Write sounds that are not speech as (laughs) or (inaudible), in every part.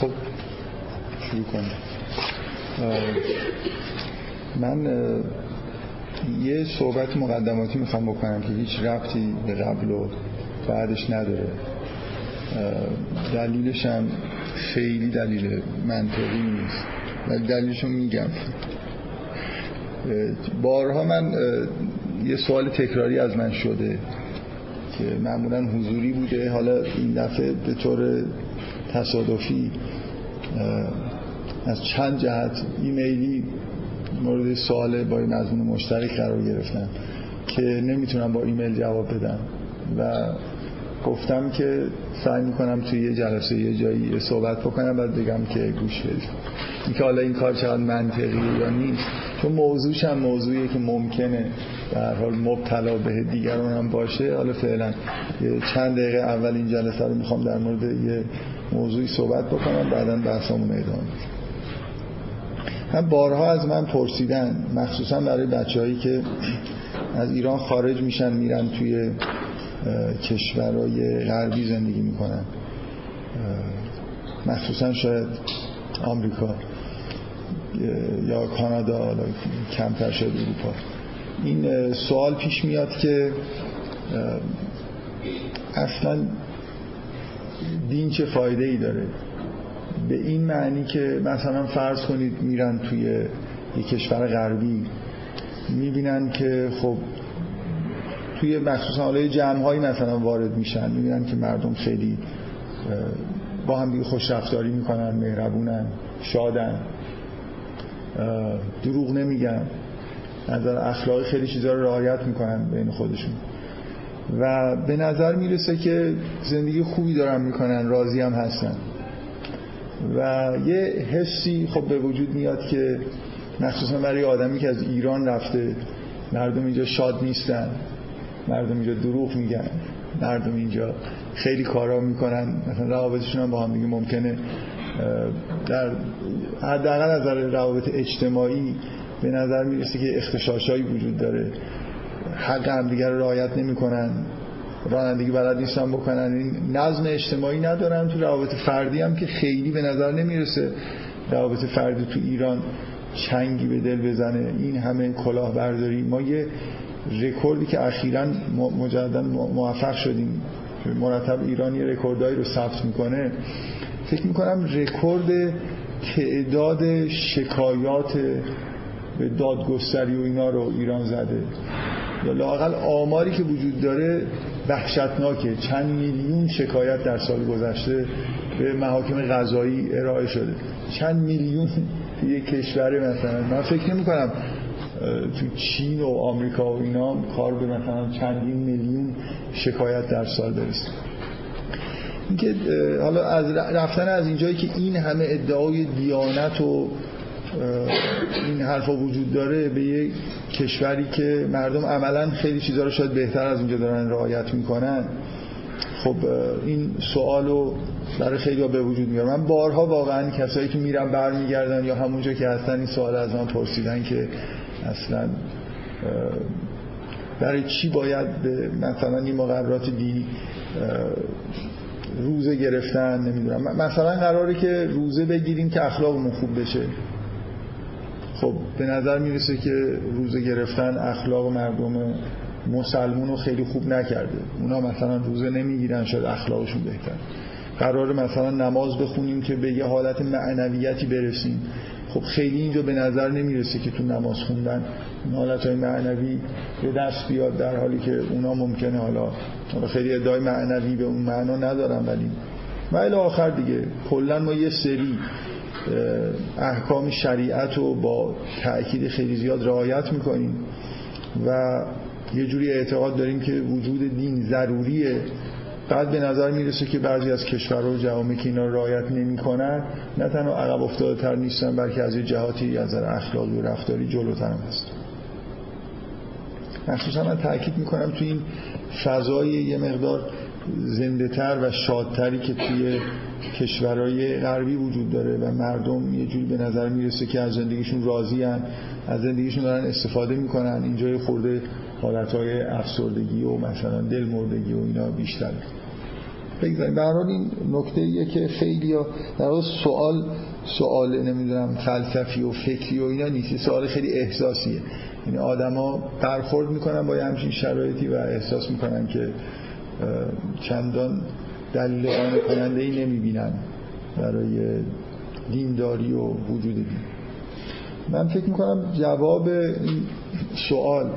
خب شروع کنم من یه صحبت مقدماتی می‌خوام بکنم که هیچ ربطی به قبل و بعدش نداره. دلیلش هم خیلی دلیل منطقی نیست. ولی دلیلشو میگم. بارها من یه سوال تکراری از من شده که معمولا حضوری بوده. حالا این دفعه به طور تصادفی از چند جهت ایمیلی مورد سوال با این مضمون مشترک قرار گرفتم که نمی‌تونم با ایمیل جواب بدم و گفتم که سعی می‌کنم توی یه جلسه یه جایی صحبت بکنم بعد بگم که گوش بدید. اینکه حالا این کار چقدر منطقی یا نیست. چون موضوعش هم موضوعیه که ممکنه در حال مبتلا به دیگران هم باشه. حالا فعلا چند دقیقه اول این جلسه رو می‌خوام در مورد یه موضوعی صحبت بکنم بعدا بحثمون ادامه هم بارها از من پرسیدن مخصوصا برای بچههایی که از ایران خارج میشن میرن توی کشورهای غربی زندگی می‌کنن. مخصوصا شاید آمریکا. یا کانادا کمتر شاید اروپا. این سوال پیش میاد که اصلا دین چه فایده ای داره؟ به این معنی که مثلا فرض کنید میرن توی یک کشور غربی می‌بینن که خب توی مخصوصا حالا جمع هایی مثلا وارد میشن می‌بینن که مردم خیلی با هم دیگه خوش رفتاری می‌کنن مهربونن شادن. دروغ نمیگن. نظر اخلاقی خیلی چیزا رو رعایت می‌کنن بین خودشون. و به نظر می‌رسه که زندگی خوبی دارن می‌کنن راضی هم هستن. و یه حسی خب به وجود میاد که مخصوصا برای آدمی که از ایران رفته مردم اینجا شاد نیستن مردم اینجا دروغ میگن مردم اینجا خیلی کارا می‌کنن مثلا روابطشون هم با هم دیگه ممکنه. در حداقل از روابط اجتماعی به نظر می‌رسه که اختشاشایی وجود داره. حق هم دیگر رعایت نمی‌کنن. رانندگی بلد نیستن بکنن. این نظم اجتماعی ندارن تو روابط فردی هم که خیلی به نظر نمی‌رسه روابط فردی تو ایران چنگی به دل بزنه. این همه کلاهبرداری. ما یه رکوردی که اخیرا مجددا موفق شدیم. مرتب ایران یه رکوردهایی رو ثبت می‌کنه. فکر می‌کنم رکورد تعداد شکایات به دادگستری و اینا رو ایران زده. یا لاقل آماری که وجود داره وحشتناکه. چند میلیون شکایت در سال گذشته به محاکم قضایی ارائه شده. چند میلیون یک کشور مثلا. من فکر نمی کنم تو چین و آمریکا و اینا کار به مثلا چندین میلیون شکایت در سال برسه. اینکه حالا از رفتن از اینجایی که این همه ادعای دیانت و این حرفا وجود داره به یک کشوری که مردم عملا خیلی چیزها رو شاید بهتر از اینجا دارن رعایت می‌کنن. خب این سوالو برای خیلی به وجود میاره من بارها واقعا کسایی که میرن برمیگردن یا همونجا که هستن این سوال از من پرسیدن که اصلا برای چی باید به مثلا این مقررات دینی روزه گرفتن نمی‌دونم. مثلا قراره که روزه بگیریم که اخلاقمون خوب بشه. خب به نظر می‌رسه که روزه گرفتن اخلاق مردم مسلمون رو خیلی خوب نکرده. اونا مثلا روزه نمی‌گیرن شاید اخلاقشون بهتر. قرار مثلا نماز بخونیم که به یه حالت معنویتی برسیم. خب خیلی اینجا به نظر نمی‌رسه که تو نماز خوندن حالت های معنوی به دست بیاد در حالی که اونا ممکنه حالا خیلی ادعای معنوی به اون معنا ندارن ولی و آخر دیگه کلا ما یه سری احکام شریعت رو با تأکید خیلی زیاد رعایت می‌کنیم و یه جوری اعتقاد داریم که وجود دین ضروریه. بعد به نظر می‌رسه که بعضی از کشورها و جوامع که اینا رعایت نمی‌کنن نه تنها عقب افتاده تر نیستن بلکه از یه جهاتی از نظر اخلاقی و رفتاری جلوتر هم هست. مخصوصا من تاکید می‌کنم تو این فضای یه مقدار زنده تر و شادتری که توی کشورهای غربی وجود داره و مردم یه جوری به نظر می‌رسه که از زندگیشون راضی هن. از زندگیشون دارن استفاده می‌کنن اینجا خورده حالتهای افسردگی و مثلا دل مردگی و اینا بیشتر بگذاریم به این نکته ایه که خیلی ها در سوال سوال نمی‌دونم فلسفی و فکری و اینا نیست سوال خیلی احساسیه یعنی آدما برخورد می‌کنن با همچین شرایطی و احساس می‌کنن که چندان دلیل قانع کننده ای نمی‌بینن برای دینداری و وجود دین. من فکر می‌کنم جواب سوال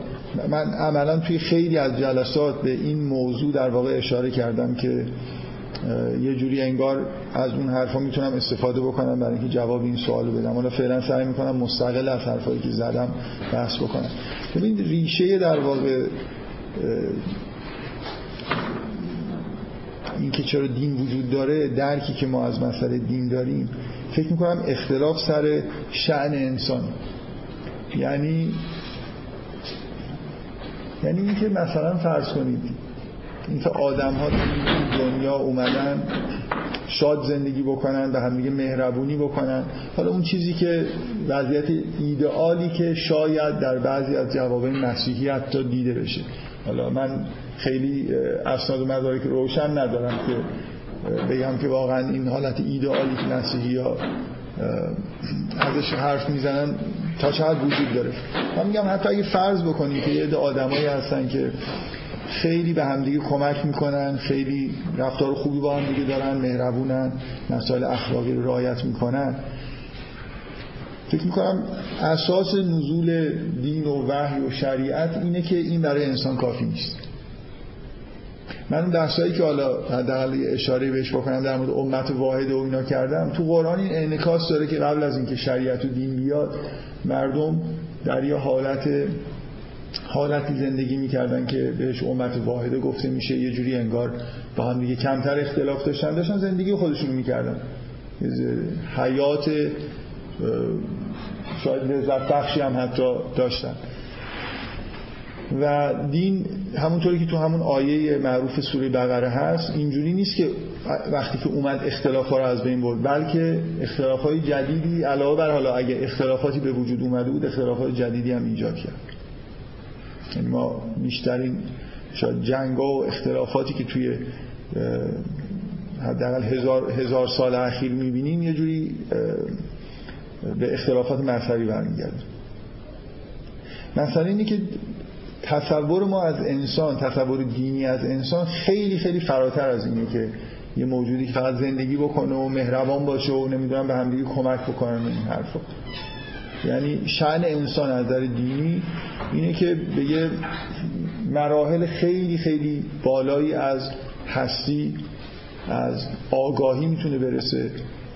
من عملا توی خیلی از جلسات به این موضوع در واقع اشاره کردم که یه جوری انگار از اون حرفا می‌تونم استفاده بکنم برای اینکه جواب این سوالو بدم. حالا فعلا سعی می‌کنم مستقل از حرفایی که زدم بحث بکنم. ببین ریشه در واقع این که چرا دین وجود داره درکی که ما از مسئله دین داریم فکر می‌کنم اختلاف سر شعن انسان. یعنی یعنی اینکه مثلا فرض کنید اینکه آدم ها دنیا اومدن شاد زندگی بکنن به همدیگه مهربونی بکنن. حالا اون چیزی که وضعیت ایدئالی که شاید در بعضی از جواب مسیحی حتی دیده بشه. حالا من خیلی اسناد و مدارک روشن ندارم که بگم که واقعا این حالت ایدئالی که مسیحی ها ازش حرف می‌زنن تا چقدر وجود داره. من میگم حتی اگه فرض بکنیم که یه آدمایی هستن که خیلی به همدیگه کمک می‌کنن خیلی رفتار خوبی با هم دیگه دارن مهربونن مسائل اخلاقی رو رعایت می‌کنن فکر می‌کنم اساس نزول دین و وحی و شریعت اینه که این برای انسان کافی نیست. من اون بحثایی که حالا حداقل اشاره بهش بکنم در مورد امت واحد و اینا کردم تو قرآن این انعکاس داره که قبل از اینکه شریعت و دین بیاد مردم در یه حالت حالتی زندگی می‌کردن که بهش امت واحده گفته میشه یه جوری انگار با هم دیگه کمتر اختلاف داشتن داشتن زندگی خودشون می‌کردن. حیات شاید لذت بخشی هم حتی داشتن. و دین همونطوری که تو همون آیه معروف سوره بقره هست اینجوری نیست که وقتی که اومد اختلاف ها رو از بین برد بلکه اختلاف های جدیدی علاوه بر حالا اگه اختلافاتی به وجود اومده بود اختلاف های جدیدی هم ایجاد کرد. یعنی ما بیشترین شاید جنگ و اختلافاتی که توی حداقل هزار, هزار سال اخیر می‌بینیم یه جوری به اختلافات مذهبی برمیگرده مثلا اینی که تصور ما از انسان تصور دینی از انسان خیلی خیلی فراتر از اینه که یه موجودی که فقط زندگی بکنه و مهربان باشه و نمی‌دونم به همدیگه کمک بکنه این حرفا. یعنی شعن انسان از نظر دینی اینه که به یه مراحل خیلی خیلی بالایی از هستی از آگاهی می‌تونه برسه.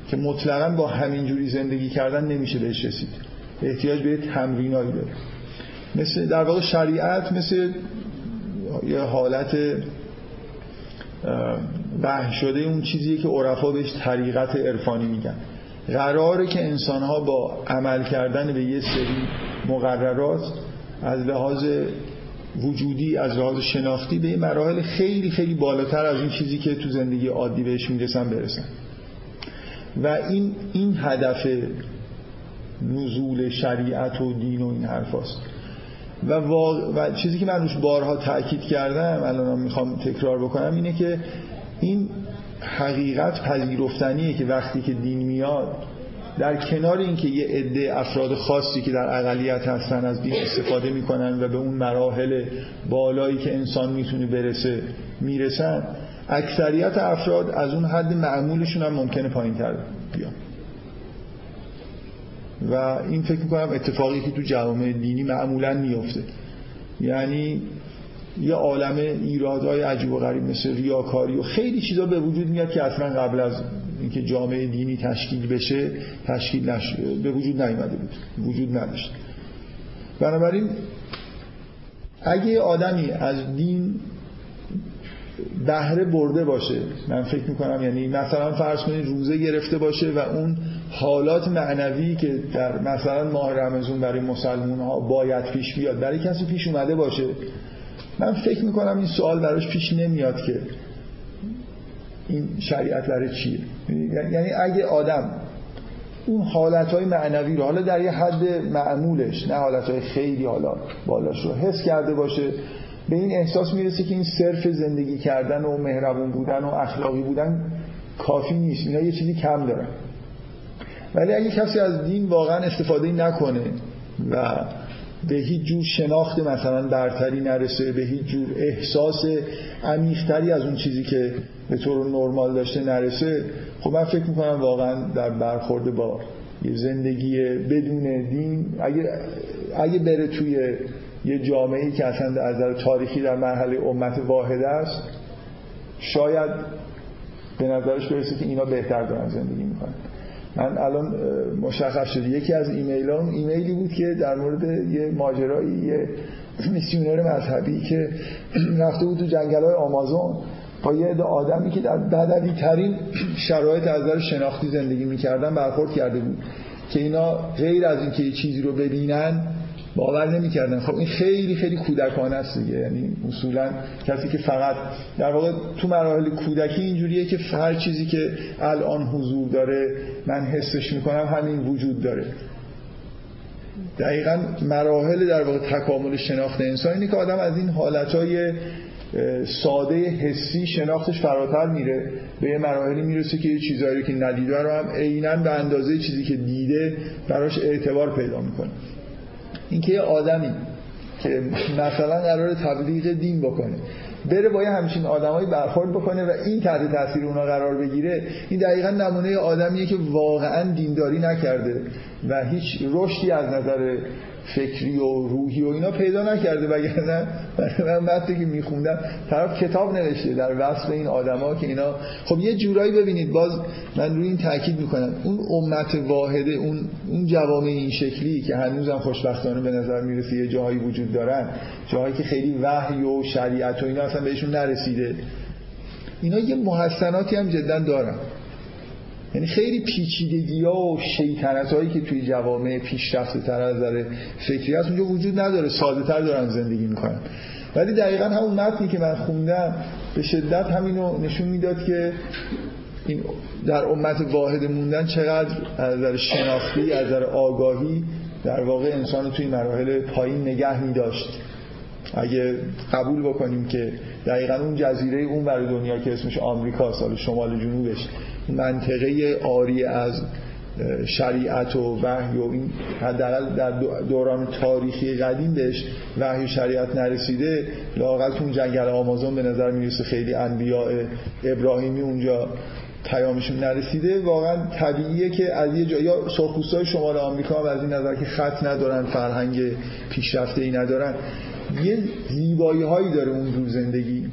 که مطلقا با همینجوری زندگی کردن نمیشه بهش رسید. احتیاج به تمرینایی داره. مثل در واقع شریعت مثل یه حالت به شده اون چیزی که عرفا بهش طریقت عرفانی میگن. قراره که انسان ها با عمل کردن به یه سری مقررات از لحاظ وجودی از لحاظ شناختی به مراحل خیلی خیلی بالاتر از این چیزی که تو زندگی عادی بهش می‌رسن برسن. و این این هدف نزول شریعت و دین و این حرف هست. و, و چیزی که من روش بارها تاکید کردم الان می‌خوام تکرار بکنم اینه که این حقیقت پذیرفتنیه که وقتی که دین میاد در کنار اینکه یه عده افراد خاصی که در اقلیت هستن از دین استفاده می‌کنن و به اون مراحل بالایی که انسان می‌تونه برسه می‌رسن اکثریت افراد از اون حد معمولشون هم ممکنه پایین تر بیان و این فکر می‌کنم اتفاقی که تو جوامع دینی معمولا میفته یعنی یه عالم ایرادهای عجیب و غریب مثل ریاکاری و خیلی چیزا به وجود میاد که اصلا قبل از اینکه جامعه دینی تشکیل بشه تشکیل نشده به وجود نیومده بود. وجود نداشت. بنابراین اگه آدمی از دین بهره برده باشه. من فکر می‌کنم یعنی مثلا فرض کنید روزه گرفته باشه و اون حالات معنوی که در مثلا ماه رمزون برای مسلمون ها باید پیش بیاد برای کسی پیش اومده باشه. من فکر می‌کنم این سوال براش پیش نمیاد که این شریعت برای چیه یعنی اگه آدم اون حالتهای معنوی رو حالا در یه حد معمولش نه حالتهای خیلی حالا بالاش رو حس کرده باشه به این احساس می‌رسه که این صرف زندگی کردن و مهربون بودن و اخلاقی بودن کافی نیست. اینا یه چیزی کم دارن. ولی اگه کسی از دین واقعا استفاده نکنه و به هیچ جور شناخت مثلا برتری نرسه به هیچ جور احساس عمیقتری از اون چیزی که به طور نرمال داشته نرسه خب من فکر می‌کنم واقعا در برخورد با یه زندگی بدون دین اگه, اگه بره توی یه جامعه که اصلا از نظر تاریخی در مرحله امت واحد است شاید به نظرش برسه که اینا بهتر دارن زندگی می‌کنن. من الان مشخص شد یکی از ایمیل هم ایمیلی بود که در مورد یه ماجرایی یه میسیونر مذهبی که (clears throat) رفته بود تو جنگل های آمازون با یه عده آدمی که در بدوی ترین شرایط از نظر شناختی زندگی می‌کردن برخورد کرده بود که اینا غیر از اینکه یه چیزی رو ببینن باور نمی‌کردن. خب این خیلی خیلی کودکانه است دیگه. یعنی اصولا کسی که فقط در واقع تو مراحل کودکی اینجوریه که هر چیزی که الان حضور داره من حسش می‌کنم همین وجود داره. دقیقا مراحل در واقع تکامل شناخت انسان اینه که آدم از این حالتهای ساده حسی شناختش فراتر میره. به یه مراحلی می‌رسه که یه چیزهایی که ندیده رو هم عینا به اندازه چیزی که دیده براش اعتبار پیدا می‌کنه. اینکه یه آدمی که مثلا قرار تبلیغ دین بکنه بره با یه همچین آدمایی برخورد بکنه و این تحت تاثیر اونا قرار بگیره این دقیقا نمونه آدمیه که واقعا دینداری نکرده. و هیچ رشدی از نظر فکری و روحی و اینا پیدا نکرده وگرنه من وقتی که میخوندم طرف کتاب نوشته در وصف این آدما که اینا. خب یه جورایی ببینید باز من روی این تاکید می‌کنم اون امت واحده اون اون جوامع این شکلی که هنوزم خوشبختانه به نظر می‌رسه یه جاهایی وجود دارن جاهایی که خیلی وحی و شریعت و اینا اصلا بهشون نرسیده. اینا یه محسناتی هم جدا دارن. یعنی خیلی پیچیدگی ها و شیطنت هایی که توی جوامع پیشرفته تر از نظر فکری هست اونجا وجود نداره. ساده تر دارن زندگی می‌کنن. ولی دقیقا همون متنی که من خوندم به شدت همینو نشون می‌داد که این در امت واحد موندن چقدر از نظر شناختی از نظر آگاهی در واقع انسان توی مراحل پایین نگه میداشت. اگه قبول بکنیم که دقیقا اون جزیره اون بر دنیا که اسمش آمریکا سال شمال جنوبش منطقه آری از شریعت و وحی و این حداقل در دوران تاریخی قدیم بهش وحی و شریعت نرسیده لاقل اون جنگل آمازون به نظر می‌رسه خیلی انبیاء ابراهیمی اونجا پیامشون نرسیده. واقعا طبیعیه که از یه جا یا سرخپوستای شمال آمریکا هم از این نظر که خط ندارن فرهنگ پیشرفته ای ندارن. یه زیبایی هایی داره اون جور زندگی.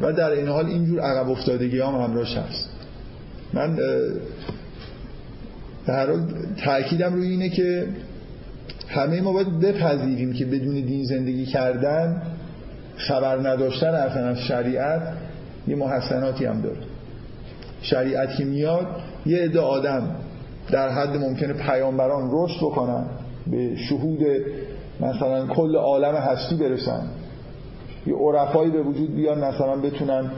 و در این حال اینجور عقب افتادگی هم همراهش هست. من در حال تأکیدم روی اینه که همه ما باید بپذیریم که بدون دین زندگی کردن خبر نداشتن اصلا از شریعت یه محسناتی هم داره. شریعت که میاد یه عده آدم در حد ممکنه پیامبران رشد بکنن به شهود مثلا کل عالم هستی برسن. یه عرفایی به وجود بیان مثلا بتونن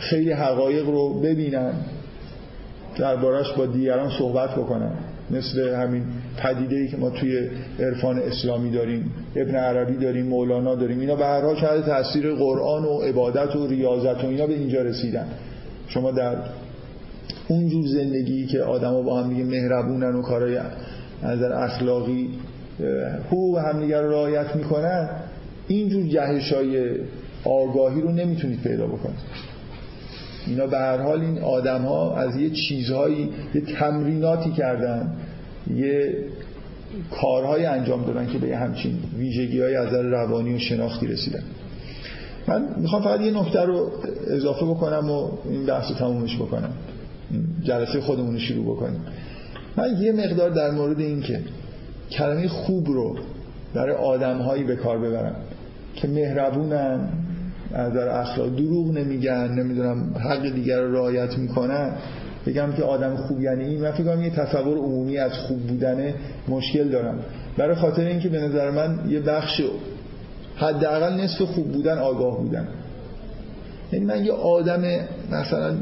خیلی حقایق رو ببینن دربارش با دیگران صحبت بکنن. مثل همین پدیده ای که ما توی عرفان اسلامی داریم ابن عربی داریم مولانا داریم. اینا به هر حال تاثیر قرآن و عبادت و ریاضت و اینا به اینجا رسیدن. شما در اونجور زندگی که آدما با هم دیگه مهربونن و کارهای از اخلاقی حقوق همدیگه رو رعایت می‌کنن اینجور جهش های آگاهی رو نمی‌تونید پیدا بکنید. اینا به هر حال این آدم ها از یه چیزهایی یه تمریناتی کردن یه کارهای انجام دادن که به همچین ویژگی های از روانی و شناختی رسیدن. من می‌خوام فقط یه نکته رو اضافه بکنم و این بحث رو تمومش بکنم. جلسه خودمون رو شروع بکنیم. من یه مقدار در مورد این که کلمه خوب رو برای آدمهایی به کار ببرم که مهربونن از در اخلاق دروغ نمیگن نمی‌دونم حق دیگر رو رعایت می‌کنن. بگم که آدم خوب یعنی این. من فکر یه تصور عمومی از خوب بودن مشکل دارم. برای خاطر اینکه به نظر من یه بخش حداقل نصف خوب بودن آگاه بودن. یعنی من یه آدم مثلا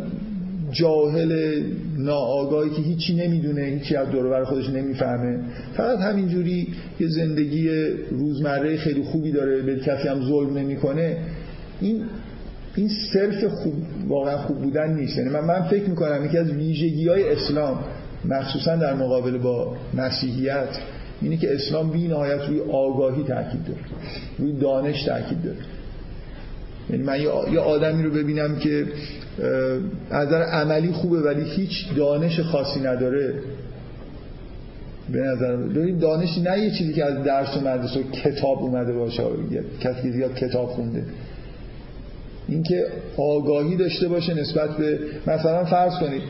جاهل ناآگاهی که هیچی نمی‌دونه هیچی از دور خودش نمی‌فهمه. فقط همینجوری یه زندگی روزمره خیلی خوبی داره به کسی هم ظلم نمی‌کنه. این این صرف خوب واقعا خوب بودن نیست. یعنی من, من فکر می‌کنم یکی از ویژگی های اسلام مخصوصا در مقابل با مسیحیت اینه که اسلام بی نهایت روی آگاهی تاکید داره روی دانش تاکید داره. یعنی من یه آدمی رو ببینم که از نظر عملی خوبه ولی هیچ دانش خاصی نداره. به نظر ببین دانش نه یه چیزی که از درس و مدرسه و کتاب اومده باشه کسی که زیاد کتاب خونده. اینکه آگاهی داشته باشه نسبت به مثلا فرض کنید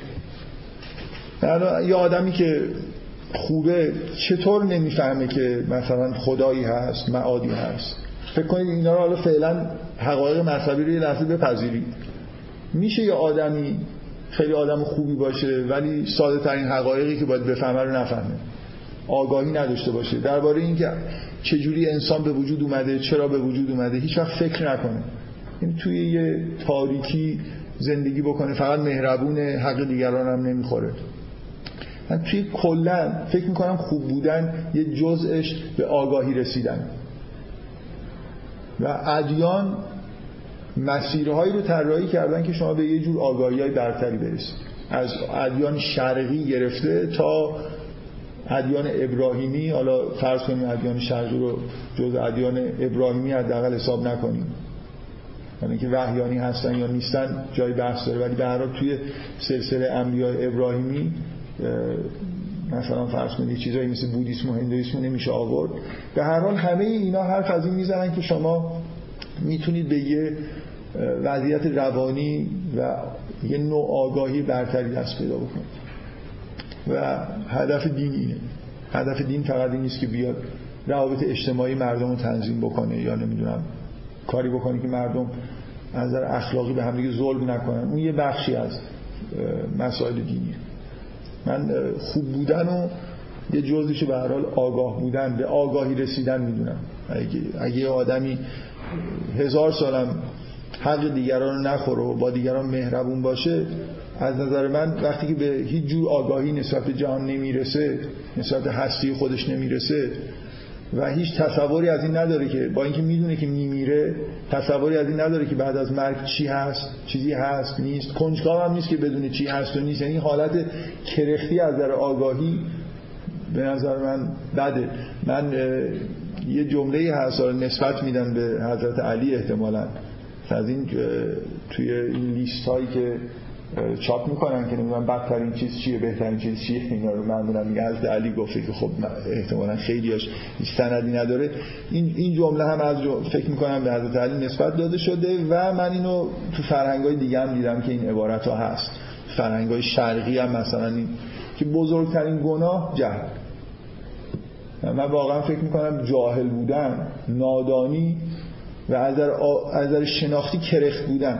یه آدمی که خوبه چطور نمی‌فهمه که مثلا خدایی هست معادی هست؟ فکر کنید اینا رو حالا فعلا حقایق مذهبی رو یه لحظه بپذیرید. میشه یه آدمی خیلی آدم خوبی باشه ولی ساده ترین حقایقی که باید بفهمه رو نفهمه. آگاهی نداشته باشه. درباره اینکه چجوری انسان به وجود اومده چرا به وجود اومده هیچ وقت فکر نکنه. این توی یه تاریکی زندگی بکنه فقط مهربون حق دیگران هم نمی‌خوره. من توی کلا فکر می‌کنم خوب بودن یه جزءش به آگاهی رسیدن. و ادیان مسیرهایی رو طراحی کردن که شما به یه جور آگاهی های برتری برسید. از ادیان شرقی گرفته تا ادیان ابراهیمی حالا فرض کنیم ادیان شرقی رو جز ادیان ابراهیمی حداقل حساب نکنیم. یعنی که وحیانی هستن یا نیستن جای بحث داره. ولی به هر توی سلسله انبیاء ابراهیمی مثلا فرض کنید چیزایی مثل بودیسم و هندویسم نمیشه آورد. به هر حال همه اینا حرف از این می‌زنن که شما می‌تونید به یه وضعیت روانی و یه نوع آگاهی برتری دست پیدا بکنید. و هدف دین اینه. هدف دین فقط این نیست که بیاد روابط اجتماعی مردم رو تنظیم بکنه یا نمی‌دونم کاری بکنه که مردم از نظر اخلاقی به همدیگه ظلم نکنن. اون یه بخشی از مسائل دینیه. من خوب بودن و یه جزیش به هر حال آگاه بودن به آگاهی رسیدن می‌دونم. اگه, اگه آدمی هزار سالم حق دیگران رو نخوره و با دیگران مهربون باشه از نظر من وقتی که به هیچ جور آگاهی نسبت جهان نمی‌رسه نسبت هستی خودش نمی‌رسه و هیچ تصوری از این نداره که با اینکه می‌دونه که میمیره تصوری از این نداره که بعد از مرگ چی هست چیزی هست نیست. کنجکاو هم نیست که بدونه چی هست و نیست. یعنی حالت کرختی از در آگاهی به نظر من بده. من یه جمله هست نسبت میدن به حضرت علی احتمالا. از این توی این لیست هایی که چاپ می‌کنن که نمی‌دونم بدترین چیز چیه بهترین چیز چیه؟ اینا رو معمولا میگه حضرت علی گفته که خب احتمالا خیلیاش هیچ سندی نداره. این این جمله هم از فکر می‌کنم به حضرت علی نسبت داده شده و من اینو تو فرهنگ های دیگه هم دیدم که این عبارت ها هست. فرهنگ های شرقی هم مثلا این که بزرگترین گناه جهل. من واقعا فکر می‌کنم جاهل بودن نادانی و از در شناختی کرخت بودن.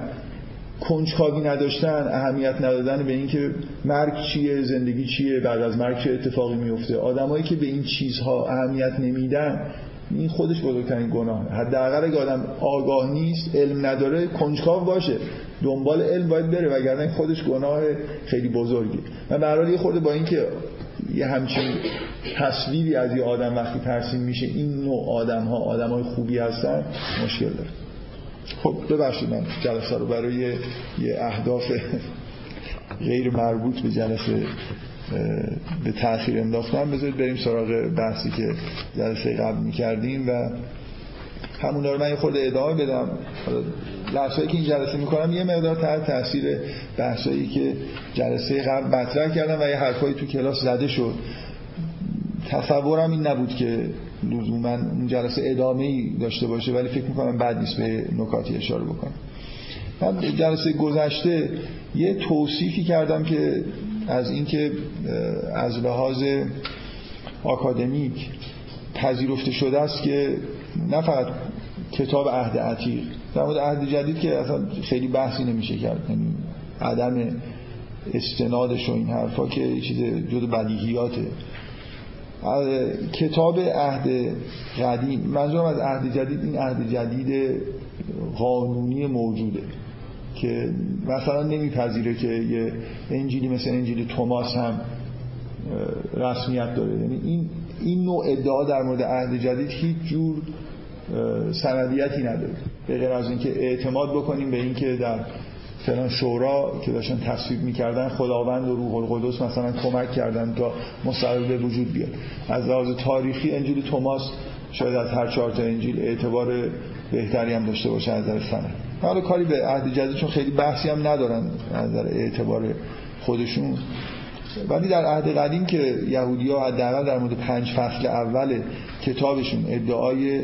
کنجکاوی نداشتن اهمیت ندادن به اینکه مرگ چیه زندگی چیه بعد از مرگ چه اتفاقی میفته. آدمایی که به این چیزها اهمیت نمیدن این خودش بزرگترین گناه حداقل اگه آدم آگاه نیست علم نداره کنجکاو باشه. دنبال علم باید بره وگرنه خودش گناه خیلی بزرگی من به یه خورده با اینکه یه همچین تصویری از یه آدم وقتی ترسیم میشه این نوع آدم ها آدم های خوبی هستن مشکل داره. خب ببخشید من جلسه رو برای یه اهداف غیر مربوط به جلسه به تاخیر انداختم بذارید بریم سراغ بحثی که جلسه قبل می‌کردیم و همون رو من یه خورده ادامه بدم. لحظهایی که این جلسه می‌کنم یه مقدار تحت تاثیر بحثایی که جلسه قبل مطرح کردم و یه حرفایی تو کلاس زده شد. تصورم این نبود که لزوما اون جلسه ادامه ای داشته باشه ولی فکر می‌کنم بعد نیست به نکاتی اشاره بکنم. من جلسه گذشته یه توصیفی کردم که از اینکه از لحاظ آکادمیک پذیرفته شده است که نه فقط کتاب عهد عتیق در مورد عهد جدید که اصلا خیلی بحثی نمیشه کرد یعنی عدم استنادش و این حرفا که چیز جد بدیهیاته. کتاب عهد قدیم منظورم از عهد جدید این عهد جدید قانونی موجوده که مثلا نمیپذیره که یه انجیلی مثل انجیل توماس هم رسمیت داره. یعنی این این نوع ادعا در مورد عهد جدید هیچ جور سندیتی نداره. به غیر از اینکه اعتماد بکنیم به اینکه در فلان شورا که داشتن تصویب می‌کردن خداوند و روح القدس مثلا کمک کردن تا مستقل به وجود بیاد. از لحاظ تاریخی انجیل توماس شاید از هر چهار تا انجیل اعتبار بهتری هم داشته باشه از نظر سند حالا کاری به عهد جدید چون خیلی بحثی هم ندارن از نظر اعتبار خودشون. ولی در عهد قدیم که یهودی ها حداقل در مورد پنج فصل اول کتابشون ادعای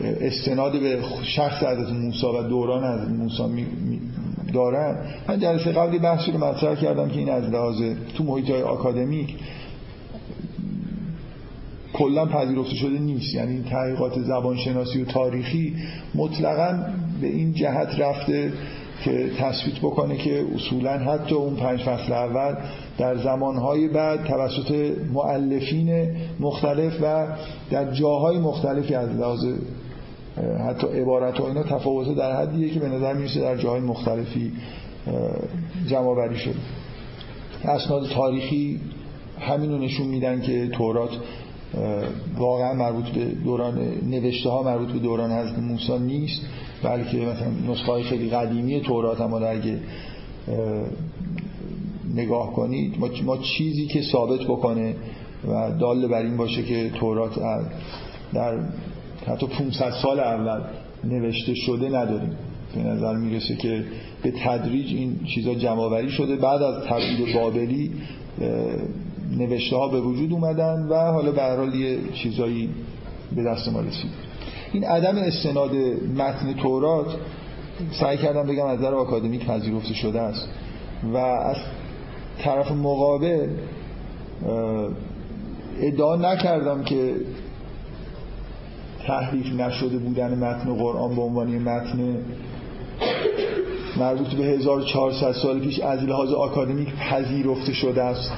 استناد به شخص حضرت موسی و دوران از موسی دارن. من جلسه قبلی بحثی رو مطرح کردم که این از لحاظ تو محیط های آکادمیک کلا پذیرفته شده نیست. یعنی تحقیقات زبانشناسی و تاریخی مطلقا به این جهت رفته که تثبیت بکنه که اصولا حتی اون پنج فصل اول در زمانهای بعد توسط معلفین مختلف و در جاهای مختلفی از لحاظ حتی عبارت ها اینا تفاوت در حدیه که به نظر می‌رسه در جاهای مختلفی جمع بری شده. اسناد تاریخی همینو نشون میدن که تورات واقعا مربوط به دوران نوشته ها مربوط به دوران حضرت موسی نیست بلکه مثلا نسخه های خیلی قدیمی تورات هم اگه نگاه کنید ما چیزی که ثابت بکنه و دال بر این باشه که تورات در حتی 500 سال اول نوشته شده نداریم. به نظر می‌رسه که به تدریج این چیزا جمعوری شده. بعد از تبعید بابلی نوشته ها به وجود اومدن و حالا به هر یه چیزایی به دست ما رسید. این عدم استناد متن تورات سعی کردم بگم از نظر آکادمیک پذیرفته شده است و از طرف مقابل ادعا نکردم که تحریف نشده بودن متن قرآن به عنوان متن. مربوط به 1400 سال پیش از لحاظ آکادمیک پذیرفته شده است.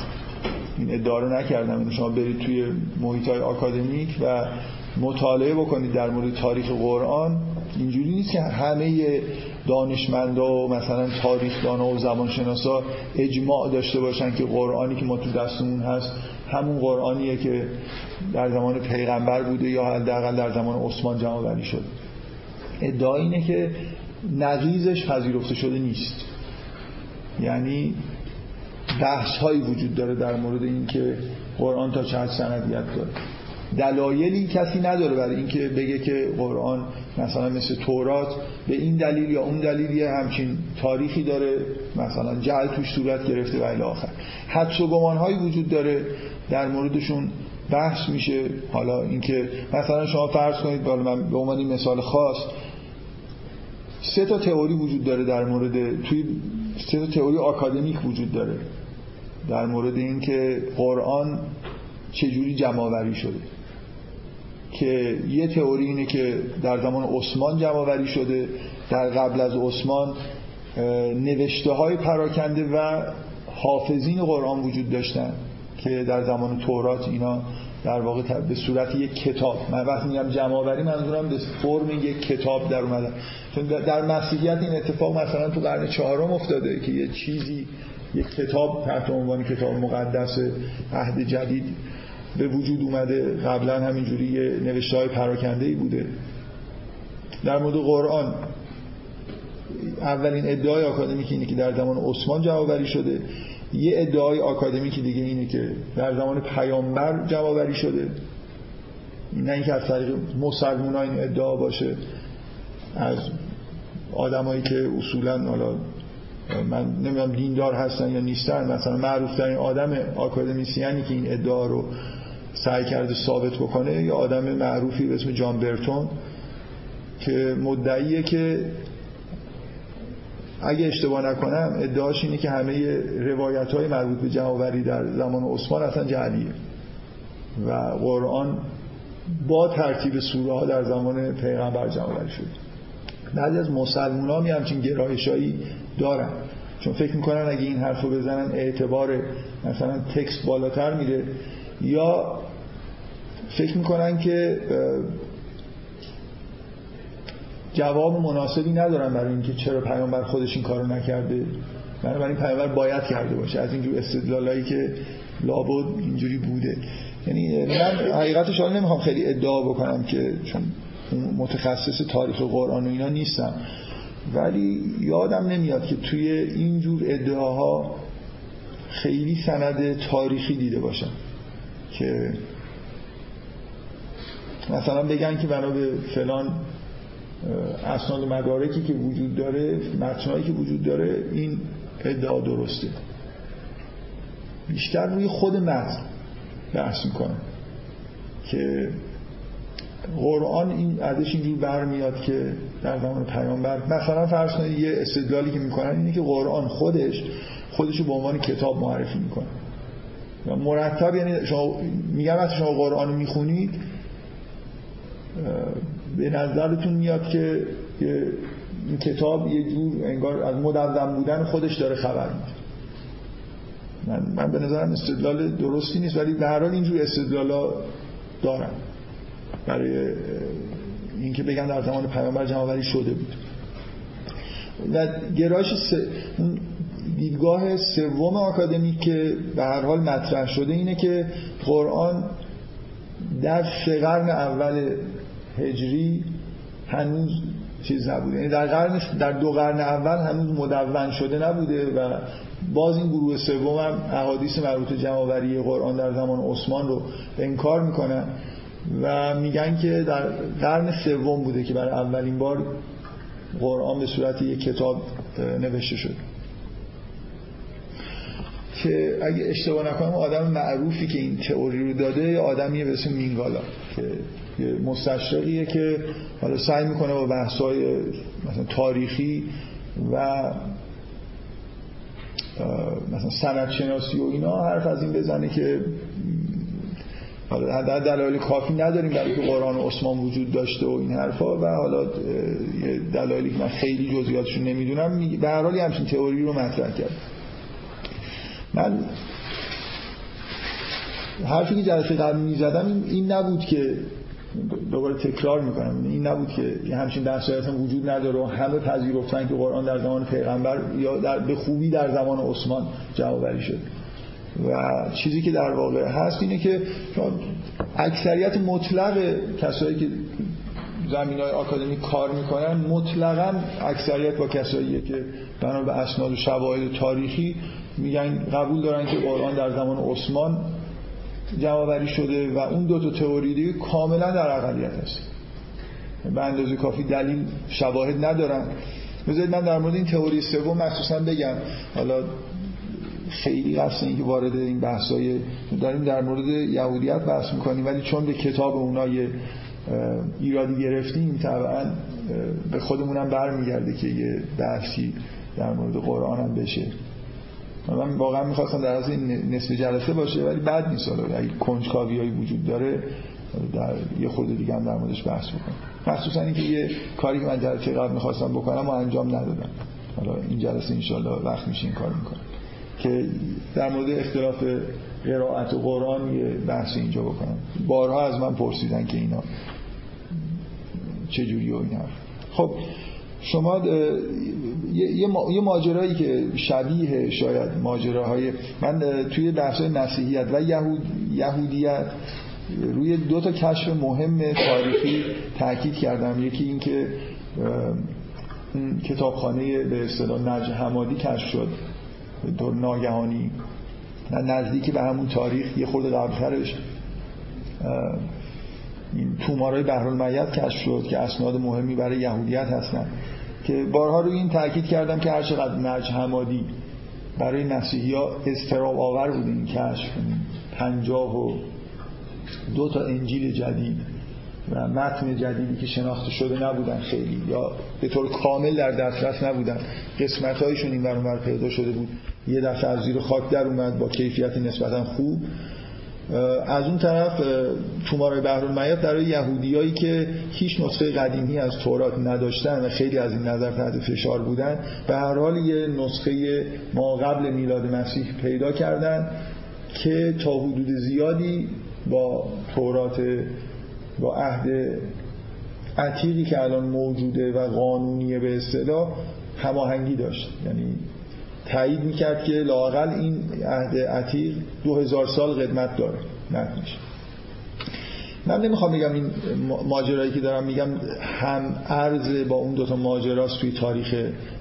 این ادعا رو نکردم. یعنی شما برید توی محیط های آکادمیک و مطالعه بکنید در مورد تاریخ قرآن. اینجوری نیست که همه دانشمندا و مثلا تاریخدانا و زبانشناسا اجماع داشته باشن که قرآنی که ما تو دستمون هست همون قرآنیه که در زمان پیغمبر بوده یا حداقل در زمان عثمان جمع بری شد ادعا اینه که نقیزش پذیرفته شده نیست. یعنی بحث هایی وجود داره در مورد اینکه قرآن تا چه سندیت داره. دلایلی کسی نداره برای اینکه بگه که قرآن مثلا مثل تورات به این دلیل یا اون دلیل همچین تاریخی داره. مثلا جعل توش صورت گرفته و الی آخر. حدس و گمان هایی وجود داره. در موردشون بحث میشه. حالا اینکه مثلا شما فرض کنید من به عنوان مثال خاص سه تا تئوری وجود داره در مورد توی سه تا تئوری آکادمیک وجود داره. در مورد اینکه قرآن چجوری جمع شده. که یه تئوری اینه که در زمان عثمان جمع شده. در قبل از عثمان نوشته های پراکنده و حافظین قرآن وجود داشتن که در زمان تورات اینا در واقع به صورت یک کتاب. من وقتی میگم جمع منظورم به فرم یک کتاب در اومدن چون در مسیحیت این اتفاق مثلا تو قرن چهارم افتاده که یه چیزی یک کتاب تحت عنوان کتاب مقدس عهد جدید به وجود اومده. قبلا همینجوری نوشته های پراکنده ای بوده. در مورد قرآن اولین ادعای آکادمیک اینه که در زمان عثمان جوابری شده. یه ادعای آکادمیک دیگه اینه که در زمان پیامبر جوابری شده. نه اینکه از طریق مسلمان این ادعا باشه از آدمایی که اصولا حالا من نمی‌دونم دیندار هستن یا نیستن مثلا معروف ترین آدم آکادمیسیانی که این ادعا رو سعی کرده ثابت بکنه یا آدم معروفی به اسم جان برتون که مدعیه که اگه اشتباه نکنم ادعاش اینه که همه روایت های مربوط به جمعوری در زمان عثمان اصلا جعلیه. و قرآن با ترتیب سوره ها در زمان پیغمبر جمعوری شد. بعضی از مسلمان ها همچین گرایشایی دارن. چون فکر می‌کنن اگه این حرف رو بزنن اعتبار مثلا تکست بالاتر میره یا فکر می‌کنن که جواب مناسبی ندارن برای اینکه چرا پیامبر خودش این کارو نکرده. بنابراین پیامبر باید کرده باشه. از اینجور استدلالایی که لابد اینجوری بوده. یعنی من حقیقتش حالا نمی‌خوام خیلی ادعا بکنم که چون متخصص تاریخ قرآن و اینا نیستم. ولی یادم نمیاد که توی اینجور ادعاها خیلی سند تاریخی دیده باشم که مثلا بگن که بنا به فلان اسناد مدارکی که وجود داره متنایی که وجود داره این ادعا درسته. بیشتر روی خود متن بحث می‌کنه که قرآن این ازش اینجور برمیاد که در زمان پیامبر مثلا فرض کنید یه استدلالی که می‌کنن اینه که قرآن خودش خودش رو به عنوان کتاب معرفی می‌کنه. مرتب یعنی شما میگم شما قرآن رو می‌خونید به نظرتون میاد که این کتاب یه جور انگار از مدون بودن خودش داره خبر میده؟ من, من به نظرم استدلال درستی نیست ولی به هر حال اینجور استدلالا دارم. برای اینکه بگن در زمان پیامبر جمعوری شده بود. و گرایش س... دیدگاه سوم آکادمیک که به هر حال مطرح شده اینه که قرآن در سه قرن اول هجری هنوز چیز نبوده. یعنی در قرن در دو قرن اول هنوز مدون شده نبوده و باز این گروه سوم هم احادیث مربوط جمعآوری قرآن در زمان عثمان رو انکار می‌کنن و میگن که در قرن سوم بوده که برای اولین بار قرآن به صورت یک کتاب نوشته شد. که اگه اشتباه نکنم آدم معروفی که این تئوری رو داده آدمیه به اسم مینگالا که مستشرقیه که حالا سعی می‌کنه با بحثای مثلا تاریخی و مثلا سند شناسی و اینا حرف از این بزنه که حالا در دلایل کافی نداریم برای که قرآن و عثمان وجود داشته و این حرفا و حالا دلایلی که من خیلی جزئیاتشون نمی‌دونم به هر حال همچین تئوری رو مطرح کرد. من حرفی که جلسه قبل می‌زدم این نبود که دوباره تکرار می‌کنم. این نبود که همچین بحثایت هم وجود نداره و همه پذیرفتن که قرآن در زمان پیغمبر یا در به خوبی در زمان عثمان جوابری شد. و چیزی که در واقع هست اینه که اکثریت مطلق کسایی که زمین های آکادمی کار می‌کنن مطلقا اکثریت با کساییه که بنا به اسناد و شواهد تاریخی میگن قبول دارن که قرآن در زمان عثمان جمعوری شده و اون دو تا تئوری دیگه کاملا در اقلیت هست. به اندازه کافی دلیل شواهد ندارن. بذارید من در مورد این تئوری سوم مخصوصا بگم. حالا خیلی قصد این که وارد این بحثای داریم در مورد یهودیت بحث می‌کنیم ولی چون به کتاب اونا یه ایرادی گرفتیم طبعا به خودمونم برمیگرده که یه بحثی در مورد قرآن هم بشه. من واقعا می‌خواستم در از این نصف جلسه باشه ولی بعد نیست حالا. اگه کنجکاوی وجود داره در یه خود دیگه هم در موردش بحث بکنم مخصوصا اینکه یه کاری که من جلسه قبل می‌خواستم بکنم و انجام ندادم. حالا این جلسه انشالله وقت میشه این کار می‌کنم. که در مورد اختلاف قرائت و قرآن یه بحث اینجا بکنم. بارها از من پرسیدن که اینا چجوری و این خب شما یه ماجرایی که شبیه شاید ماجراهای من توی بحث مسیحیت و یهود یهودیت روی دو تا کشف مهم تاریخی تاکید کردم. یکی این که کتابخانه به اصطلاح نج حمادی کشف شد. دور ناگهانی. نزدیکی به همون تاریخ یه خورده قبلترش. این تومارای بحرالمیت کشف شد که اسناد مهمی برای یهودیت هستن. که بارها روی این تاکید کردم که هر چقدر نج حمادی برای مسیحی ها استراب آور بود این کشف پنجاه و دو تا انجیل جدید و متن جدیدی که شناخته شده نبودن خیلی یا به طور کامل در دسترس نبودن. قسمت هایشون این برون پیدا شده بود. یه دفعه از زیر خاک در اومد با کیفیت نسبتا خوب. از اون طرف تومار بحر در یهودیایی که هیچ نسخه قدیمی از تورات نداشتن و خیلی از این نظر تحت فشار بودن به هر حال یه نسخه ما قبل میلاد مسیح پیدا کردن که تا حدود زیادی با تورات با عهد عتیقی که الان موجوده و قانونیه به اصطلاح هماهنگی داشت. یعنی تایید می‌کرد که لاقل این عهد عتیق دو هزار سال قدمت داره. متنش من نمی‌خوام بگم این ماجرایی که دارم میگم هم عرض با اون دوتا ماجراست توی تاریخ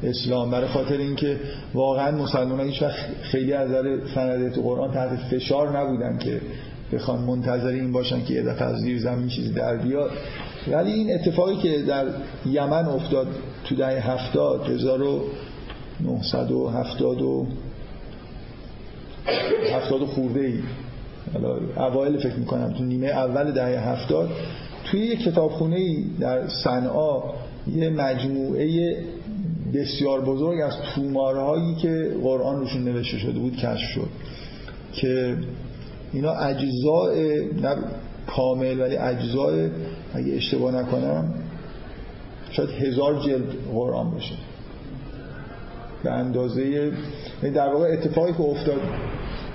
اسلام. برای خاطر اینکه واقعا مسلمان هیچ وقت خیلی از نظر سند قرآن تحت فشار نبودن که بخوان منتظر این باشن که یه دفعه از زیر زمین چیزی در بیاد. ولی این اتفاقی که در یمن افتاد تو دهه هفتاد 1970 و هفتاد خورده ای اوائل فکر می‌کنم تو نیمه اول دهه هفتاد. توی یک کتابخونه ای در صنعا یه مجموعه بسیار بزرگ از تومارهایی که قرآن روشون نوشته شده بود کشف شد که اینا اجزاء نه کامل ولی اجزاء اگه اشتباه نکنم شاید هزار جلد قرآن باشه. به اندازه یعنی در واقع اتفاقی که افتاد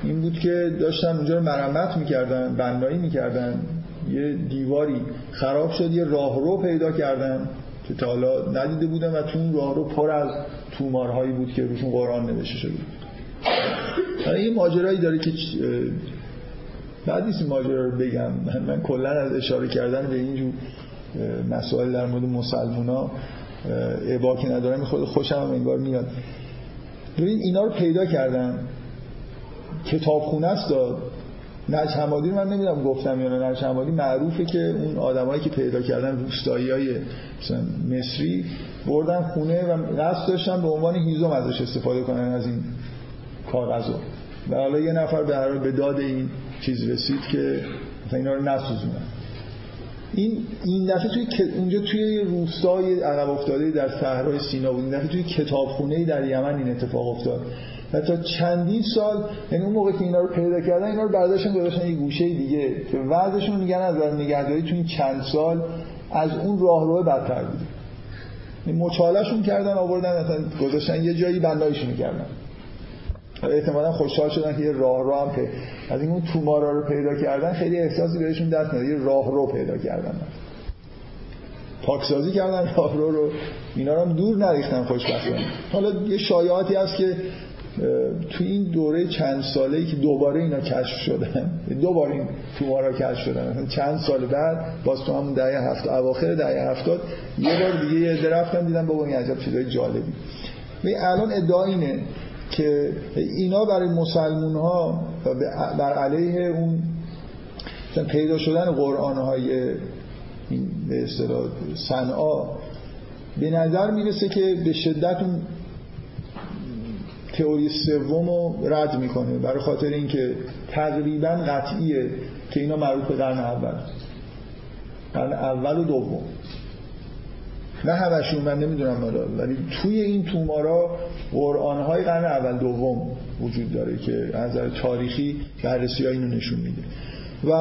این بود که داشتن اونجا رو مرمت می‌کردن بنایی می‌کردن یه دیواری خراب شد یه راهرو پیدا کردن که تا حالا ندیده بودن و تو اون راهرو پر از تومارهایی بود که روشون قرآن نوشته شده بود. این ماجرایی داره که بعد نیست ماجرا رو بگم. من, من کلا از اشاره کردن به اینجور مسائل در مورد مسلمونا عبا که ندارم خود خوشم انگار میاد. ببین اینا رو پیدا کردن کتابخونه است داد. نج حمادی من نمی‌دونم گفتم یا نه. نج حمادی معروفه که اون آدمایی که پیدا کردن روستایی های مثلا مصری بردن خونه و قصد داشتن به عنوان هیزم ازش استفاده کنن از این کاغذو و حالا یه نفر به به داد این چیز رسید که مثلا اینا رو نسوزونن این این دفعه توی اونجا توی روستای عقب افتاده در صحرای سینا بود. این دفعه توی کتابخونه در یمن این اتفاق افتاد. و تا چندین سال یعنی اون موقع که اینا رو پیدا کردن اینا رو برداشتن گذاشتن یه گوشه دیگه. که وضعشون میگن از نگهداری توی چند سال از اون راهرو بدتر بود. مچالهشون کردن آوردن مثلا گذاشتن یه جایی بندایشون کردن. احتمالا خوشحال شدن که یه راه رو هم که از این اون تومارا رو پیدا کردن خیلی احساسی بهشون دست نداد. یه راه رو پیدا کردن. پاکسازی کردن راه رو. رو اینا رو هم دور نریختن خوشبختانه. حالا یه شایعاتی هست که تو این دوره چند ساله ای که دوباره اینا کشف شدن دوباره این تومارا کشف شدن. چند سال بعد باز تو همون دهه هفت اواخر دهه هفتاد یه بار دیگه یه درفتم دیدم بابا این عجب چیزای جالبی. الان ادعا اینه که اینا برای مسلمون ها بر علیه اون پیدا شدن قرآن های به اصطلاح صنعا به نظر می‌رسه که به شدت اون تئوری سوم رو رد می‌کنه برای خاطر اینکه تقریبا قطعیه که اینا مربوط به قرن اول قرن اول و دوم. نه همشون من نمی‌دونم ولی توی این تومارا قرآن های قرن اول دوم وجود داره که از نظر تاریخی بررسی ها اینو نشون میده. و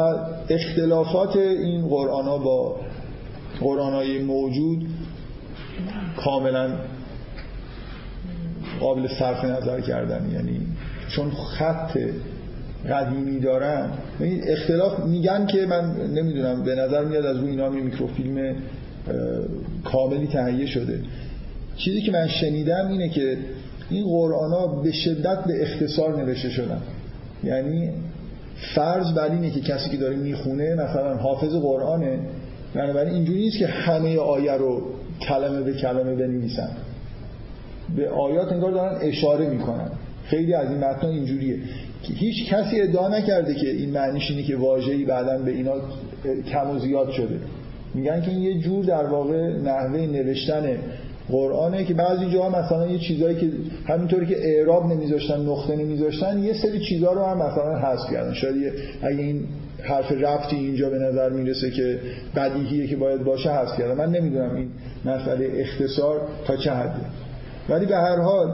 اختلافات این قرآن ها با قرآن های موجود کاملا قابل صرف نظر کردن. یعنی چون خط قدیمی دارن اختلاف میگن که من نمی‌دونم به نظر میاد از روی اینا میکروفیلم کاملی تهیه شده. چیزی که من شنیدم اینه که این قرآن ها به شدت به اختصار نوشته شدن. یعنی فرض بر اینه که کسی که داره می‌خونه مثلا حافظ قرآنه. بنابراین اینجوری نیست که همه آیه رو کلمه به کلمه بنویسن. به آیات انگار دارن اشاره می‌کنن. خیلی از این متن اینجوریه. که هیچ کسی ادعا نکرده که این معنیش اینه که واژه‌ای بعدا به اینا کم و زیاد شده. میگن که این یه جور در واقع نحوه نوشتن قرآنه که بعضی جاها مثلا یه چیزایی که همینطوری که اعراب نمیذاشتن نقطه نمیذاشتن یه سری چیزا رو هم مثلا حذف کردن. شاید اگه این حرف رفتی اینجا به نظر می‌رسه که بدیهیه که باید باشه حذف کردن. من نمی‌دونم این مسئله اختصار تا چه حده. ولی به هر حال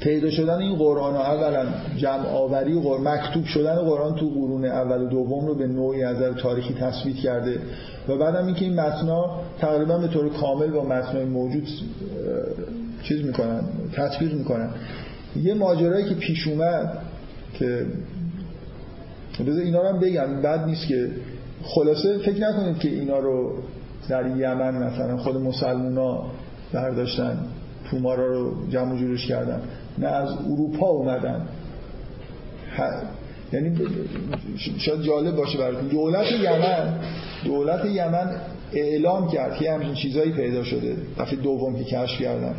پیدا شدن این قرآن ها اولا جمع آوری و مکتوب شدن قرآن تو قرون اول و دوم رو به نوعی از تاریخی تثبیت کرده. و بعدم اینکه این متنا تقریبا به طور کامل با متنای موجود چیز می‌کنن تطبیق می‌کنن. یه ماجرایی که پیش اومد که بذار اینا رو هم بگم بد نیست که خلاصه فکر نکنید که اینا رو در یمن مثلا خود مسلمونا برداشتن تومارا رو جمع جورش کردن. نه از اروپا اومدن. یعنی شاید جالب باشه براتون. دولت یمن دولت یمن اعلام کرد که همچین چیزایی پیدا شده. دفعه دوم که کشف کردن.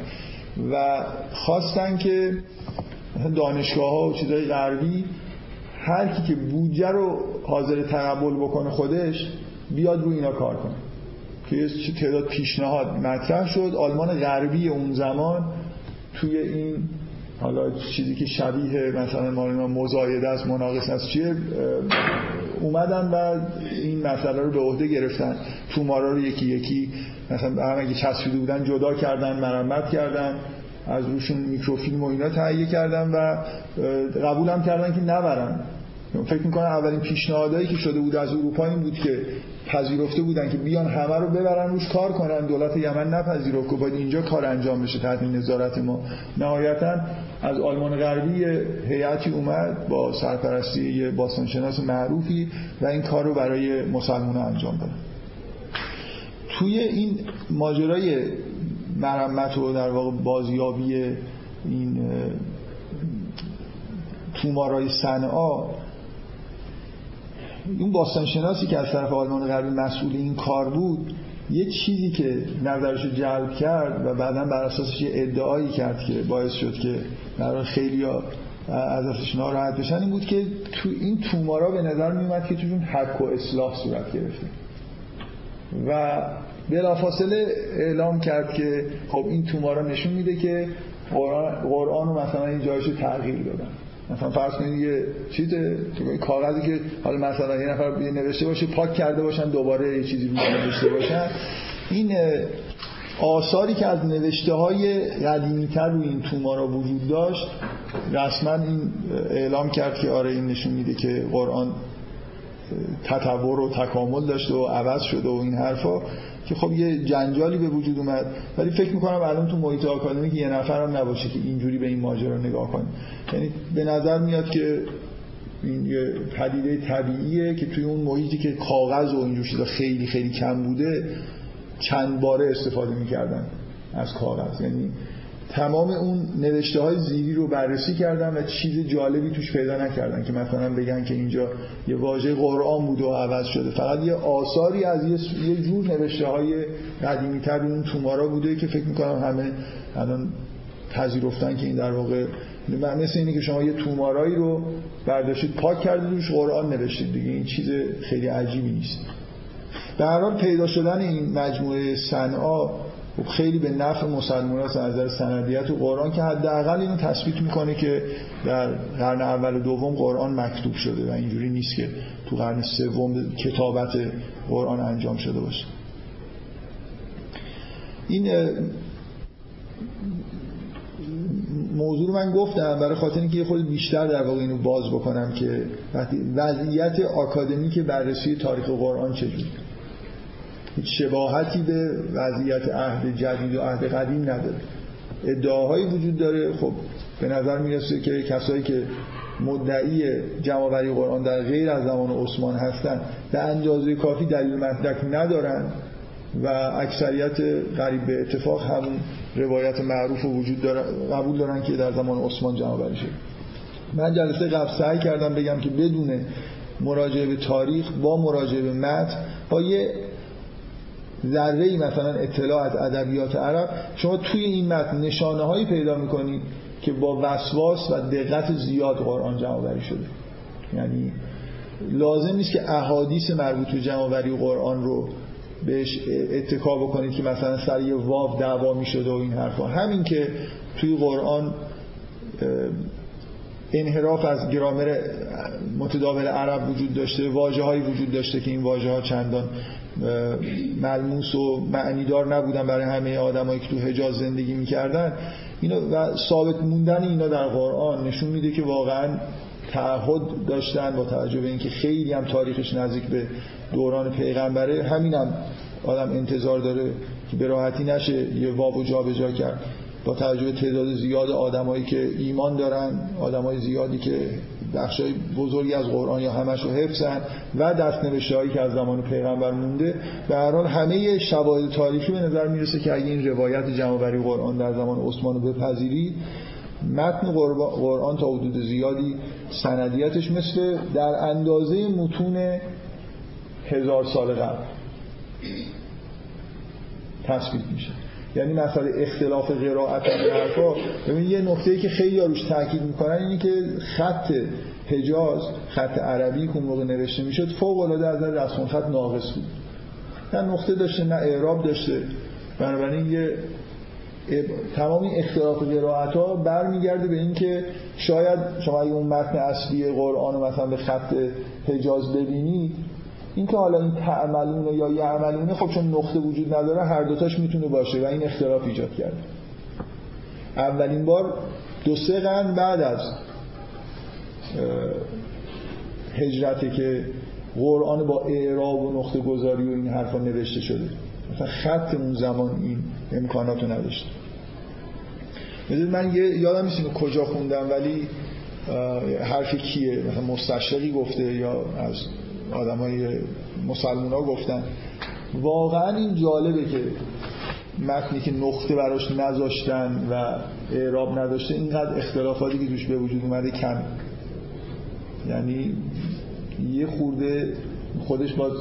و خواستن که دانشگاه ها و چیزای غربی هر کی که بودجه رو حاضر تقبل بکنه خودش بیاد رو اینا کار کنه. که تعداد پیشنهاد مطرح شد. آلمان غربی اون زمان توی این حالا چیزی که شبیه مثلا ما مزایده است مناقص است چیه؟ اومدن و این مسئله رو به عهده گرفتن. تومارا رو یکی یکی مثلا هم اگه چسبیده بودن جدا کردن مرمت کردن. از روشون میکروفیلم و اینا تهیه کردن و قبول هم کردن که نبرن. فکر می‌کنم اولین پیشنهادایی که شده بود از اروپا این بود که پذیرفته بودن که بیان همه رو ببرن روش کار کنن. دولت یمن نپذیرفت که باید اینجا کار انجام بشه تحت نظارت ما. نهایتا از آلمان غربی هیئتی اومد با سرپرستی یه باستانشناس معروفی و این کار رو برای مسلمان انجام داد. توی این ماجرای مرمت و در واقع بازیابی این تومارای صنعا اون باستانشناسی که از طرف آلمان غربی مسئول این کار بود یه چیزی که نظرش رو جلب کرد و بعدا بر اساسش یه ادعایی کرد که باعث شد که برای خیلی از ازش ناراحت بشن این بود که تو این تومارا به نظر میومد که توشون حق و اصلاح صورت گرفته. و بلافاصله اعلام کرد که خب این تومارا نشون میده که قرآن, قرآن رو مثلا این جایش تغییر دادن. مثلا فرض کنید یه چیز کاغذی که حالا مثلا یه نفر نوشته باشه پاک کرده باشن دوباره یه چیزی روش نوشته باشن. این آثاری که از نوشته های قدیمی تر روی این تومارا وجود داشت رسما این اعلام کرد که آره این نشون میده که قرآن تطور و تکامل داشته و عوض شده و این حرفا. که خب یه جنجالی به وجود اومد. ولی فکر می‌کنم الان تو محیط آکادمی که یه نفر هم نباشه که اینجوری به این ماجرا نگاه کنه. یعنی به نظر میاد که این یه پدیده طبیعیه که توی اون محیطی که کاغذ و اینجور چیزا خیلی خیلی کم بوده چند باره استفاده می‌کردن از کاغذ. یعنی تمام اون نوشته های زیری رو بررسی کردن و چیز جالبی توش پیدا نکردن که مثلا بگن که اینجا یه واژه قرآن بود و عوض شده. فقط یه آثاری از یه, جور نوشته های قدیمی تر اون تومارا بوده که فکر می‌کنم همه الان پذیرفتن که این در واقع مثل اینه که شما یه تومارایی رو برداشتید پاک کردید روش قرآن نوشتید دیگه. این چیز خیلی عجیبی نیست. هر حال پیدا شدن این مجموعه صنعا خیلی به نفع مسلمان از نظر سندیت و قرآن که حداقل اینو تثبیت می‌کنه که در قرن اول و دوم قرآن مکتوب شده و اینجوری نیست که تو قرن سوم کتابت قرآن انجام شده باشه. این موضوع رو من گفتم برای خاطر اینکه یه خود بیشتر در واقع اینو باز بکنم که وضعیت آکادمیک بررسی تاریخ قرآن چجوری هیچ شباهتی به وضعیت عهد جدید و عهد قدیم نداره. ادعاهایی وجود داره. خب به نظر می‌رسه که کسایی که مدعی جمعوری قرآن در غیر از زمان عثمان هستن به اندازه کافی دلیل مدرک ندارن و اکثریت قریب به اتفاق همون روایت معروف و وجود دارن قبول دارن که در زمان عثمان جمعوری شد. من جلسه قبل سعی کردم بگم که بدون مراجعه به تاریخ با مراجعه به متن با یه ذره ای مثلا اطلاع از ادبیات عرب شما توی این متن نشانه هایی پیدا می‌کنید که با وسواس و دقت زیاد قرآن جمع شده. یعنی لازم نیست که احادیث مربوط به جمع قرآن رو بهش اتکا بکنید که مثلا سر یه واو دعوا می‌شده و این حرفا. همین که توی قرآن انحراف از گرامر متداول عرب وجود داشته واجه وجود داشته که این واژه ها چندان ملموس و معنیدار نبودن برای همه آدمایی که تو حجاز زندگی می‌کردن. اینا و ثابت موندن اینا در قرآن نشون میده که واقعا تعهد داشتن با توجه به اینکه خیلی هم تاریخش نزدیک به دوران پیغمبره. همینم آدم انتظار داره که به راحتی نشه یه واب و جا به جا کرد. با توجه به تعداد زیاد آدمایی که ایمان دارن آدمای زیادی که بخشای بزرگی از قرآن یا همش رو حفظن و دست هایی که از زمان پیغمبر مونده. به هر حال همه شواهد تاریخی به نظر می‌رسه که اگه این روایت جمعوری قرآن در زمان عثمان رو بپذیری متن قرآن تا حدود زیادی سندیتش مثل در اندازه متون هزار سال قبل. تثبیت میشه. یعنی مثلا اختلاف قرائت حرفا ببین یه نکته که خیلی روش تاکید می‌کنن اینه که خط حجاز خط عربی که موقع نوشته می‌شد فوق العاده از رسم خط ناقص بود. نه نقطه داشته نه اعراب داشته. بنابراین یه تمام این اختلاف قرائت ها برمیگرده به اینکه شاید شما اگه اون متن اصلی قرآن رو مثلا به خط حجاز ببینید این که حالا این تعملونه یا یعملونه خب چون نقطه وجود نداره هر دوتاش می‌تونه باشه و این اختلاف ایجاد کرده. اولین بار دو سه قرن بعد از هجرته که قرآن با اعراب و نقطه گذاری و این حرفا نوشته شده. مثلا خط اون زمان این امکاناتو نداشته. من یادم نیست کجا خوندم ولی حرف کیه؟ مثلا مستشرقی گفته یا از آدم های مسلمان ها گفتن. واقعا این جالبه که متنی که نقطه براش نذاشتن و اعراب نداشته اینقدر اختلافاتی که توش به وجود اومده کم. یعنی یه خورده خودش باز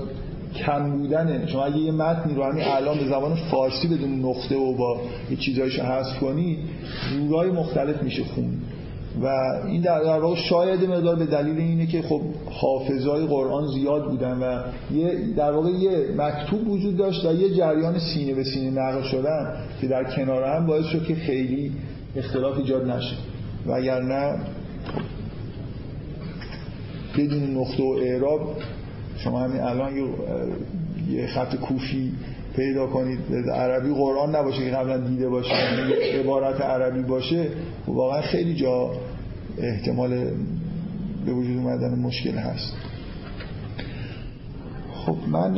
کم بودنه. شما اگه یه متنی رو همین الان به زبان فارسی بدون نقطه و با یه چیزایشو حذف کنی جورای مختلف میشه خون. و این در, در واقع شاید مقدار به دلیل اینه که خب حافظای قرآن زیاد بودن و یه در واقع یه مکتوب وجود داشت و یه جریان سینه به سینه نقل شدن که در کنار هم باعث شد که خیلی اختلاف ایجاد نشه. و اگر نه بدون نقطه و اعراب شما همین الان یه خط کوفی پیدا کنید. عربی قرآن نباشه که قبلا دیده باشه یعنی عبارت عربی باشه واقعا خیلی جا احتمال به وجود اومدن مشکل هست. خب من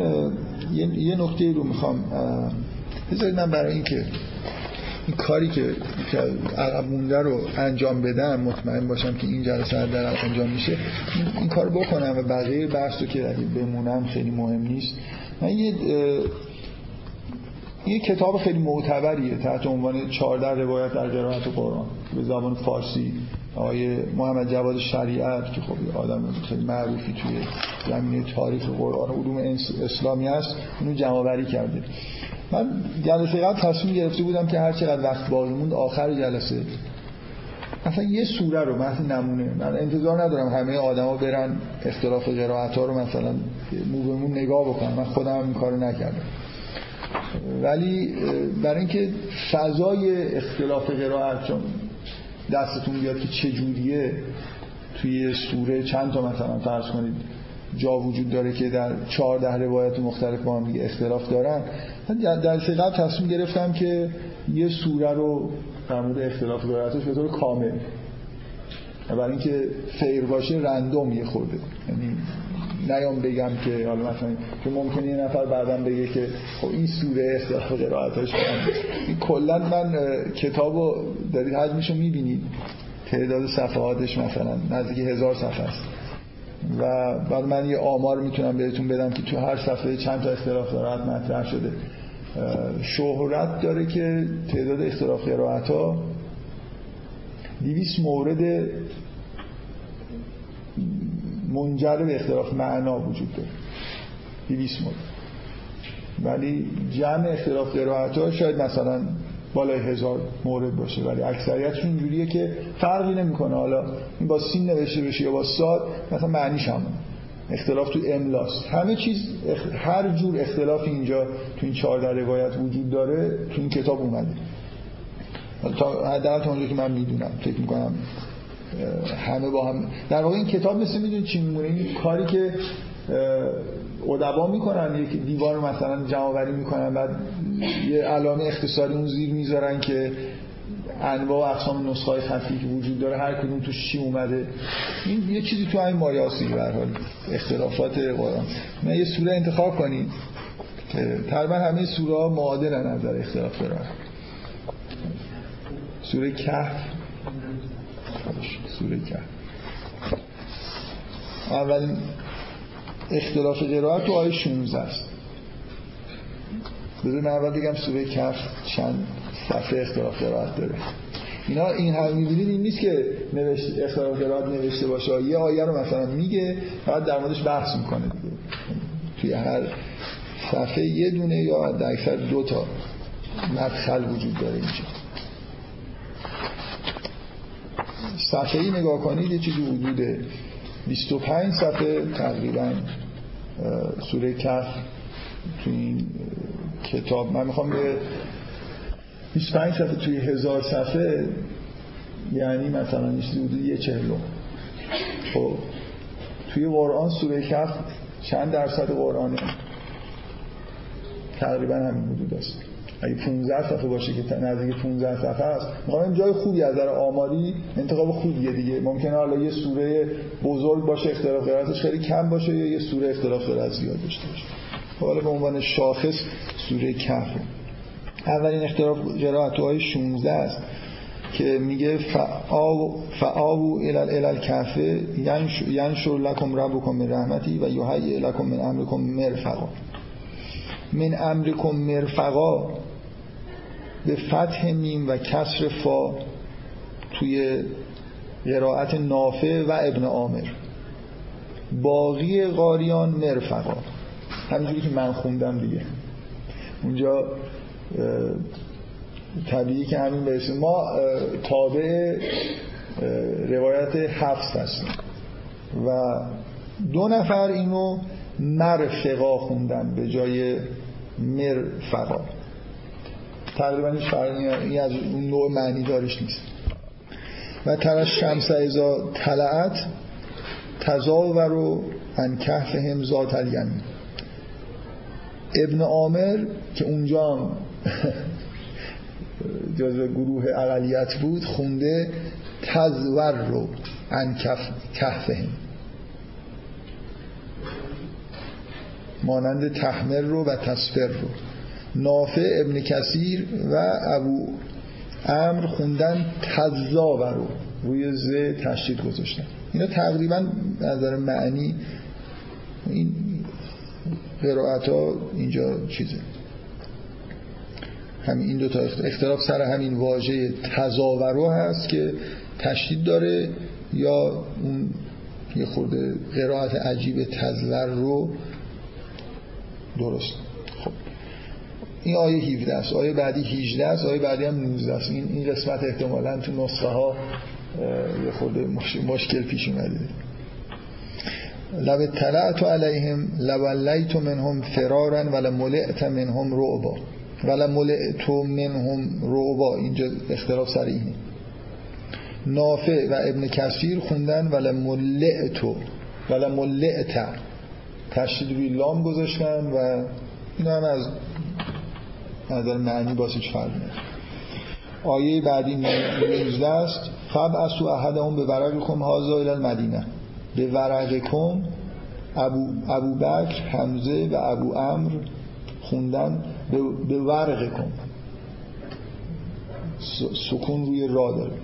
یه نکته رو می‌خوام بذارید من برای اینکه این کاری که عقب مونده رو انجام بدم مطمئن باشم که این جلسه در انجام میشه این کار بکنم و بقیه بحث رو که بمونم خیلی مهم نیست. من یه یه کتاب خیلی معتبریه تحت عنوان 14 روایت در قرائت قرآن. به زبان فارسی آقای محمد جواد شریعت که خب آدم خیلی معروفی توی زمینه تاریخ قرآن و علوم اسلامی هست. اونو جمعوری کرده. من جلسه قبل تصمیم گرفته بودم که هر چقدر وقت باقی موند آخر جلسه مثلا یه سوره رو مثلا نمونه. من انتظار ندارم همه آدما برن اختلاف قرائت رو مثلا مو نگاه بکنم من خودم این کارو نکردم. ولی برای اینکه فضای اختلاف قرائت چون دستتون بیاد که چجوریه توی سوره چند تا مثلا فرض کنید جا وجود داره که در چهارده روایت مختلف با هم اختلاف دارن. در قبل تصمیم گرفتم که یه سوره رو در مورد اختلاف قرائتش به طور کامل برای اینکه فیر باشه رندوم یه خورده. یعنی نیام بگم که حالا مثلا که ممکنه یه نفر بعدم بگه که خب این سوره قرائتش کلا من کتابو دارید حجمشو می‌بینید. تعداد صفحاتش مثلا نزدیک هزار صفحه است. و بعد من یه آمار می‌تونم بهتون بدم که تو هر صفحه چند تا اختلاف قرائت مطرح شده. شهرت داره که تعداد اختلاف قرائت ها 200 مورد منجر به اختلاف معنا وجود داره. 200 مورد. ولی جمع اختلاف قرائت ها شاید مثلا بالای هزار مورد باشه ولی اکثریتشون جوریه که فرقی نمی‌کنه. حالا این با سین نوشته بشه یا با ساد مثلا معنیش همون اختلاف تو املاست همه چیز هر جور اختلاف اینجا تو این چهار روایت وجود داره تو این کتاب اومده. تا حداقل اونجا که من می‌دونم فکر می‌کنم همه با هم در واقع این کتاب مثل می‌دونید چی میمونه؟ این کاری که ادبا می‌کنن یک دیوار مثلا جمع می‌کنن بعد یه علامه اختصاری اون زیر می‌ذارن که انواع و اقسام نسخه های خفی که وجود داره هر کدوم توش چی اومده. این یه چیزی تو همین مایاسی به حال. اختلافات قرآن من یه سوره انتخاب کنید تقریبا همه سوره ها معادلن از نظر اختلاف دارن. سوره کهف. سوره کهف اولین اختلاف قرائت تو آیه 16 است. بذارین اول بگم سوره کف چند صفحه اختلاف قرائت داره. اینا این هم می‌بینید این نیست که نوشت اختلاف قرائت نوشته باشه. یه آیه رو مثلا میگه فقط در موردش بحث می‌کنه دیگه. توی هر صفحه یه دونه یا در اکثر دو تا مدخل وجود داره اینجا. صفحه ای نگاه کنید یه چیزی حدود 25 صفحه تقریبا سوره کف تو این کتاب. من می‌خوام به 25 صفحه توی هزار صفحه یعنی مثلا میشه حدود یه چهلو خب توی قرآن سوره کف چند درصد قرآنه؟ تقریبا همین حدود است. اگه 15 صفحه باشه که نزدیک 15 صفحه است می‌خوام جای خوبی از نظر آماری انتخاب خوبیه دیگه. ممکنه حالا یه سوره بزرگ باشه اختلاف قرائتش خیلی کم باشه یا یه سوره اختلاف قرائت زیاد داشته باشه. حالا به عنوان شاخص سوره کهف. اولین اختلاف قرائت های 16 است که میگه فعاو الال الال کهفه ینشر لکم ربکم من رحمتی و یحیی لکم من امرکم مرفقا. من امرکم مرفقا. به فتح میم و کسر فا توی قرائت نافع و ابن عامر. باقی قاریان مرفقا. همینجوری که من خوندم دیگه. اونجا طبیعی که همین برسیم ما تابع روایت حفظ هستیم. و دو نفر اینو مرفقا خوندن به جای مرفقا. تقریبا هیچ فرقی از اون نوع معنی دارش نیست. و ترش شمس ازا طلعت تزاور و ان هم ذات ابن عامر که اونجا (laughs) جزو گروه اقلیت بود خونده تزور رو ان هم. مانند تحمر رو و تصفر رو. نافع ابن کثیر و ابو امر خوندن تزاور رو روی ز تشدید گذاشتن. اینا تقریبا نظر معنی این قرائت ها اینجا چیزه. همین این دو تا اختلاف سر همین واژه تزاورو هست که تشدید داره یا اون یه خورده قرائت عجیب تزور رو درست. این آیه 17 است. آیه بعدی 18 است. آیه بعدی هم 19 است. این این قسمت احتمالاً تو نسخه ها یه خورده مشکل پیش اومده. لو اطلعت علیهم لولیت منهم فرارا ولا ملئت منهم رعبا. ولا ملئت منهم رعبا. اینجا اختلاف سر اینه. نافع و ابن کثیر خوندن ولا ملئت ولا ملئت تشدید لام گذاشتن و اینا هم از نظر معنی باز هیچ فرق آیه بعدی 19 است فب اسو احدهم به ورقکم هازا الى المدینه به ورقکم ابو, ابو بکر حمزه و ابو امر خوندن. به ورقکم. سکون روی را داره.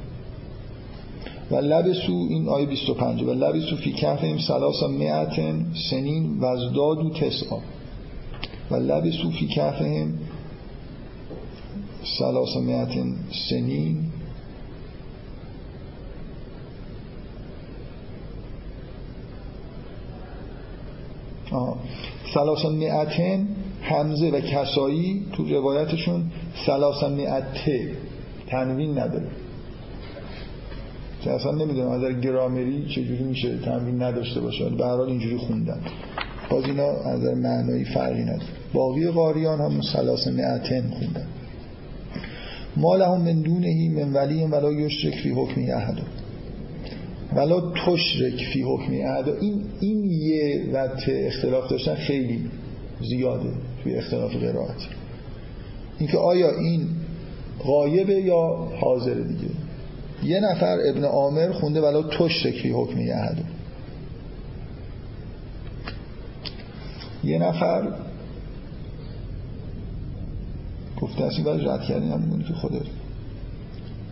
و لبسو این آیه 25 و لبسو فی کهفهم سلاسا مئتن سنین و تسعا. و لبسو فی کهفهم سلاسا مئتن سنین. سلاسا مئتن همزه و کسایی تو روایتشون سلاسا مئته تنوین نداره. که اصلا نمی‌دونم از گرامری چجوری میشه تنوین نداشته باشه. به هر حال اینجوری خوندن. باز اینا از معنایی فرقی نداره. باقی قاریان هم سلاس معتن خوندن. ما لهم من دونهی من ولی ولا یشرک فی حکمی احد. ولا تشرک فی حکمی احد. این این یه و اختلاف داشتن خیلی زیاده توی اختلاف قرائت. اینکه آیا این غایبه یا حاضر دیگه؟ یه نفر ابن عامر خونده ولا تشرک فی حکمی احد. یه نفر گفته اصلی ولی رد کردین هم که خوده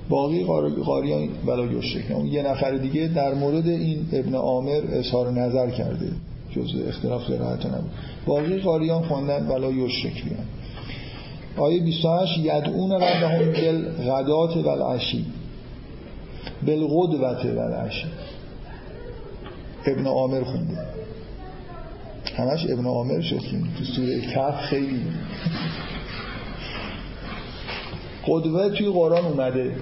باقی قاریان ولا یشرک اون یه نفر دیگه در مورد این ابن عامر اظهار نظر کرده. جزء اختلاف قرائت نبود. باقی قاریان خوندن ولا یشرک بیان آیه 28 یدعون ربهم بالغدات والعشی. بالغدوت والعشی. ابن عامر خونده. همش ابن عامر شد تو سوره کف خیلی قدوه توی قرآن اومده.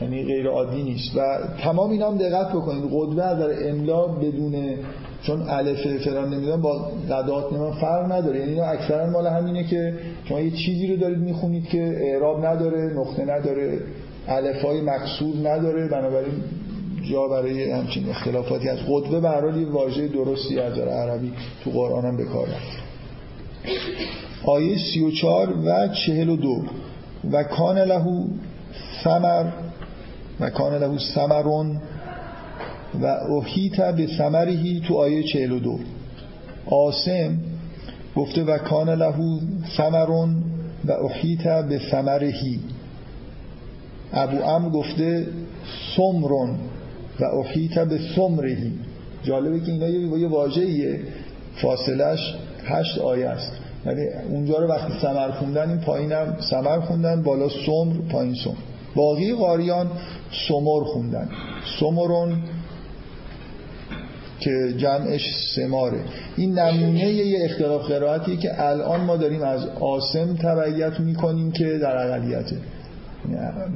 یعنی غیر عادی نیست. و تمام اینا هم دقت بکنید. قدوه از املا بدون چون الف فلان نمی‌دونم با قدات نمی‌دونم فرق نداره. یعنی اینا اکثرا مال همینه که شما یه چیزی رو دارید می‌خونید که اعراب نداره نقطه نداره های مقصود نداره. بنابراین جا برای همچین اختلافاتی از قدوه به یه واژه درستی از عربی تو قرآن هم بکار آیه 34 و 42 و کان له ثمر و کان له ثمرون و احیط به ثمرهی تو آیه 42 آسم گفته و کان له ثمرون و احیط به ثمرهی ابو ام گفته سمرون و احیط به سمرهی جالبه که اینا یه واژه‌ایه. فاصلش هشت آیه است. یعنی اونجا رو وقتی سمر خوندن این پایینم سمر خوندن بالا سمر پایین سمر. باقی قاریان سمر خوندن. سمرون که جمعش سماره. این نمونه یه اختلاف قرائتیه که الان ما داریم از آسم تبعیت می‌کنیم که در اقلیته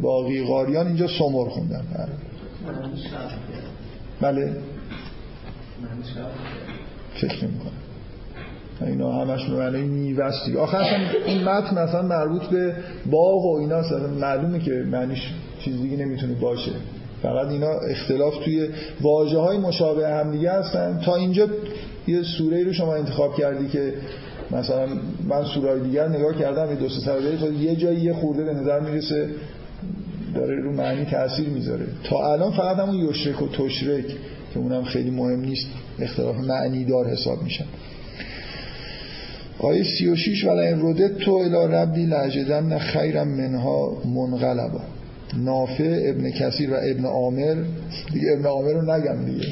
باقی قاریان اینجا سمر خوندن. بله. فکر نمی اینا همش به معنی میوستی آخر این متن مثلا مربوط به باغ و اینا معلومه که معنیش چیز دیگه نمی‌تونه باشه. فقط اینا اختلاف توی واجه های مشابه هم دیگه هستن. تا اینجا یه سوره رو شما انتخاب کردی که مثلا من سوره دیگر نگاه کردم یه دو سه تا یه جایی یه خورده به نظر می‌رسه داره رو معنی تاثیر می‌ذاره. تا الان فقط همون یشرک و تشرک که اونم خیلی مهم نیست اختلاف معنی دار حساب میشن. آیه 36 ولی این ردت تو الى ربی لعجدن خیرم منها منقلبا. نافع ابن کثیر و ابن عامر. دیگه ابن عامر رو نگم دیگه.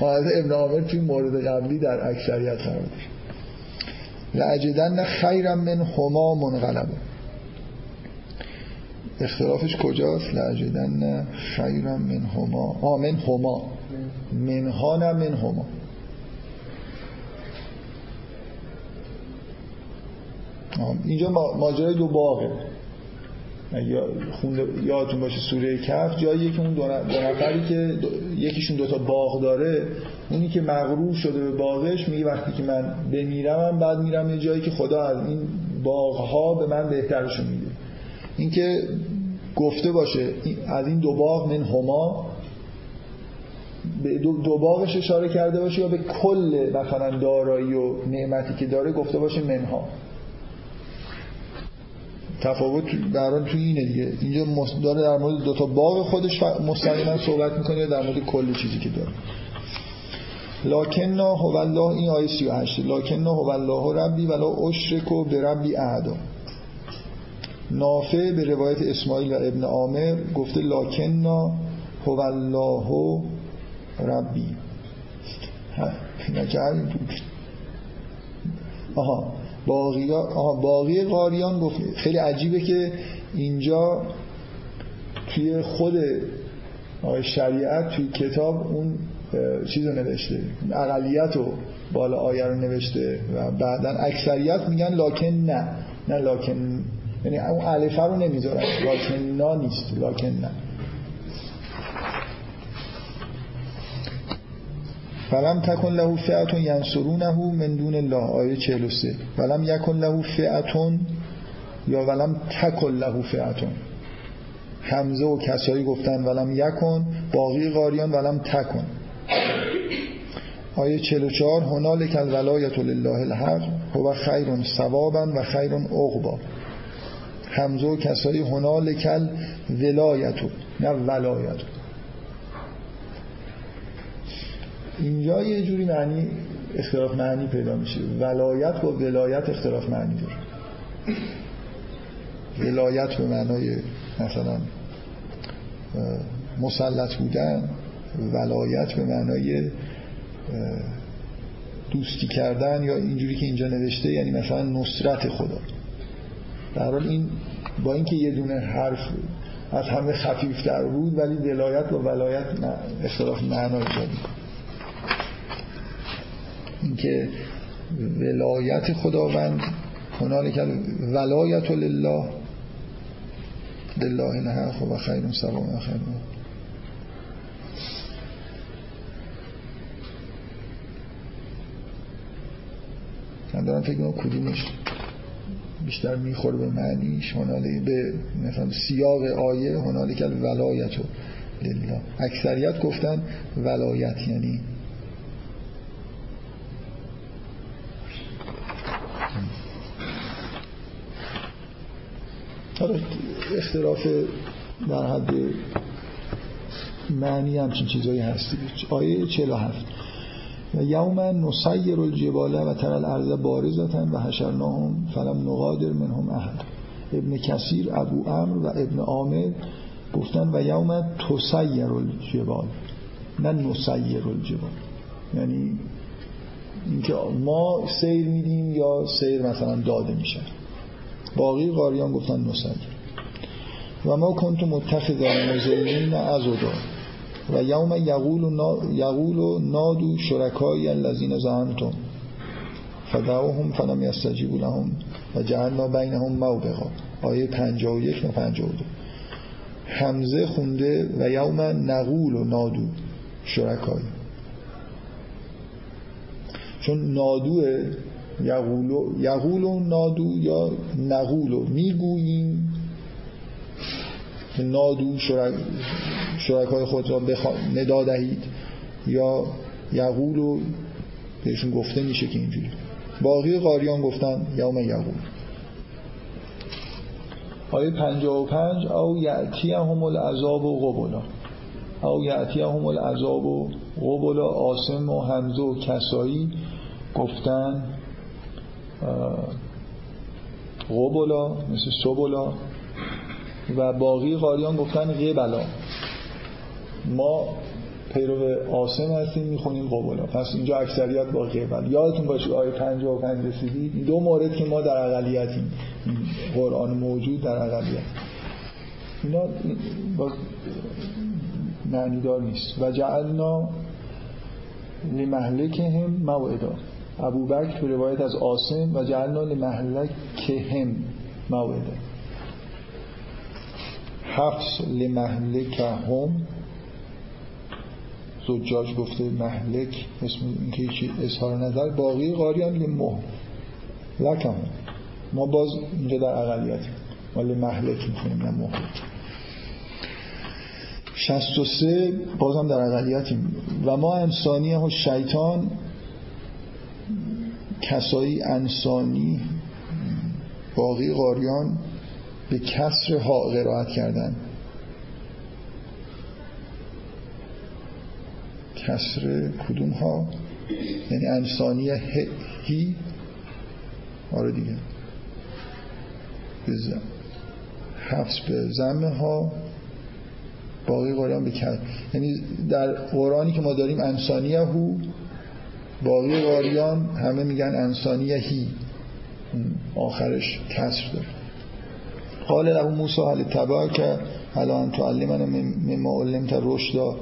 (laughs) از ابن عامر توی مورد قبلی در اکثریت قرار لعجدن خیرم من هما منقلبا. اختلافش کجاست؟ لعجدن خیرم من هما آ من هما منها نه من هما اینجا ماجرای دو باغه یادتون باشه سوره کف جاییه که اون دو نفری که یکیشون دوتا باغ داره اونی که مغرور شده به باغش میگه وقتی که من بمیرم بعد میرم یه جایی که خدا از این باغها به من بهترشون میده. اینکه گفته باشه از این دو باغ من هما به دو, باغش اشاره کرده باشه یا به کل مثلا دارایی و نعمتی که داره گفته باشه منها تفاوت بران توی اینه دیگه. اینجا داره در مورد دو تا باغ خودش مستقیما صحبت می‌کنه یا در مورد کل چیزی که داره. لاکننا هو الله این آیه 38 لاکننا هو الله ربی ولا اشرکو به ربی اعدا نافع به روایت اسماعیل و ابن عامر گفته لاکننا هو الله ربی. آها. باقی, باقی قاریان گفت خیلی عجیبه که اینجا توی خود شریعت توی کتاب اون چیز رو نوشته اقلیت رو بالا آیه رو نوشته و بعدا اکثریت میگن لاکن نه. نه لاکن یعنی اون الفه رو نمی‌ذارن. لاکن نا نیست لاکن نه. فلم تکن له فئتون ینصرونه من دون الله آیه 43 ولم یکن له فئتون یا ولم تکن له فئتون حمزه و کسایی گفتن ولم یکن باقی قاریان ولم تکن. آیه 44 هنالک الولایت لله الحق هو خیر ثوابا و خیر عقبا. حمزه و کسایی هنالک الولایت نه ولایت اینجا یه جوری معنی اختلاف معنی پیدا میشه. ولایت با ولایت اختلاف معنی داره. ولایت به معنای مثلا مسلط بودن ولایت به معنای دوستی کردن یا اینجوری که اینجا نوشته یعنی مثلا نصرت خدا. در حال این با اینکه یه دونه حرف از همه خفیفتر بود ولی ولایت و ولایت اختلاف معنا ایجاد اینکه ولایت خداوند هنالک ولایت لله لله الحق و خیر سوا و خیر. من دارم فکر کدومش بیشتر می‌خوره به معنیش. هنالی به مثلا سیاق آیه هنالی که ولایت لله. اکثریت گفتن ولایت یعنی آره اختلاف در حد معنی همچین چیزایی هستی آیه 47 و یوما نسیر الجبال و تر الارض بارزتا و حشرناهم فلم نقادر منهم احد. ابن کثیر ابو امر و ابن عامر گفتن و یوم تسیر الجبال. نه نسیر الجبال. یعنی اینکه ما سیر میدیم یا سیر مثلا داده میشه. باقی قاریان گفتن نسیر و ما کنت متخذان مزلین از و یوم یقول یقول نادو شرکای الذین زعمتم. فدعوهم فلم یستجیبوا لهم و جعلنا بینهم موبقا. آیه 51 و 52 حمزه خونده و یوم نقول و نادو شرکای. چون نادو یقول و نادو یا نقول می‌گوییم نادو شرک شرکای خود را ندا دهید یا یقول و بهشون گفته میشه که اینجوری. باقی قاریان گفتن یوم یقول آیه 55 او یعتی هم العذاب و قبلا. او یعتی هم العذاب و قبلا آسم و حمزه و کسایی گفتن قبلا مثل سبلا و باقی قاریان گفتن قبلا ما پیرو آسم هستیم می‌خونیم قبولا پس اینجا اکثریت با قبل یادتون باشه آیه 55 رسیدید. دو مورد که ما در اقلیتیم. قرآن موجود در اقلیت. اینا با معنی دار نیست. و جعلنا لمهلک هم موعدا. ابو بکر به روایت از آسم و جعلنا لمهلک که هم موعدا حفظ لمهلک هم. زجاج گفته محلک اسم اینکه اظهار نظر. باقی قاریان لمه لکم. ما باز اینجا در اقلیت ما محلک می‌کنیم نه مهلک 63 بازم در اقلیتیم. و ما انسانی و شیطان کسایی انسانی باقی قاریان به کسر ها قرائت کردن. کسر کدوم ها؟ یعنی انسانی هی؟ آره دیگه. حفظ به زمه ها باقی قرآن به یعنی در قرآنی که ما داریم انسانی هو باقی قاریان همه میگن انسانی هی. آخرش کسر داره. قال له موسی هل که الان تعلمنا مما علمت رشدا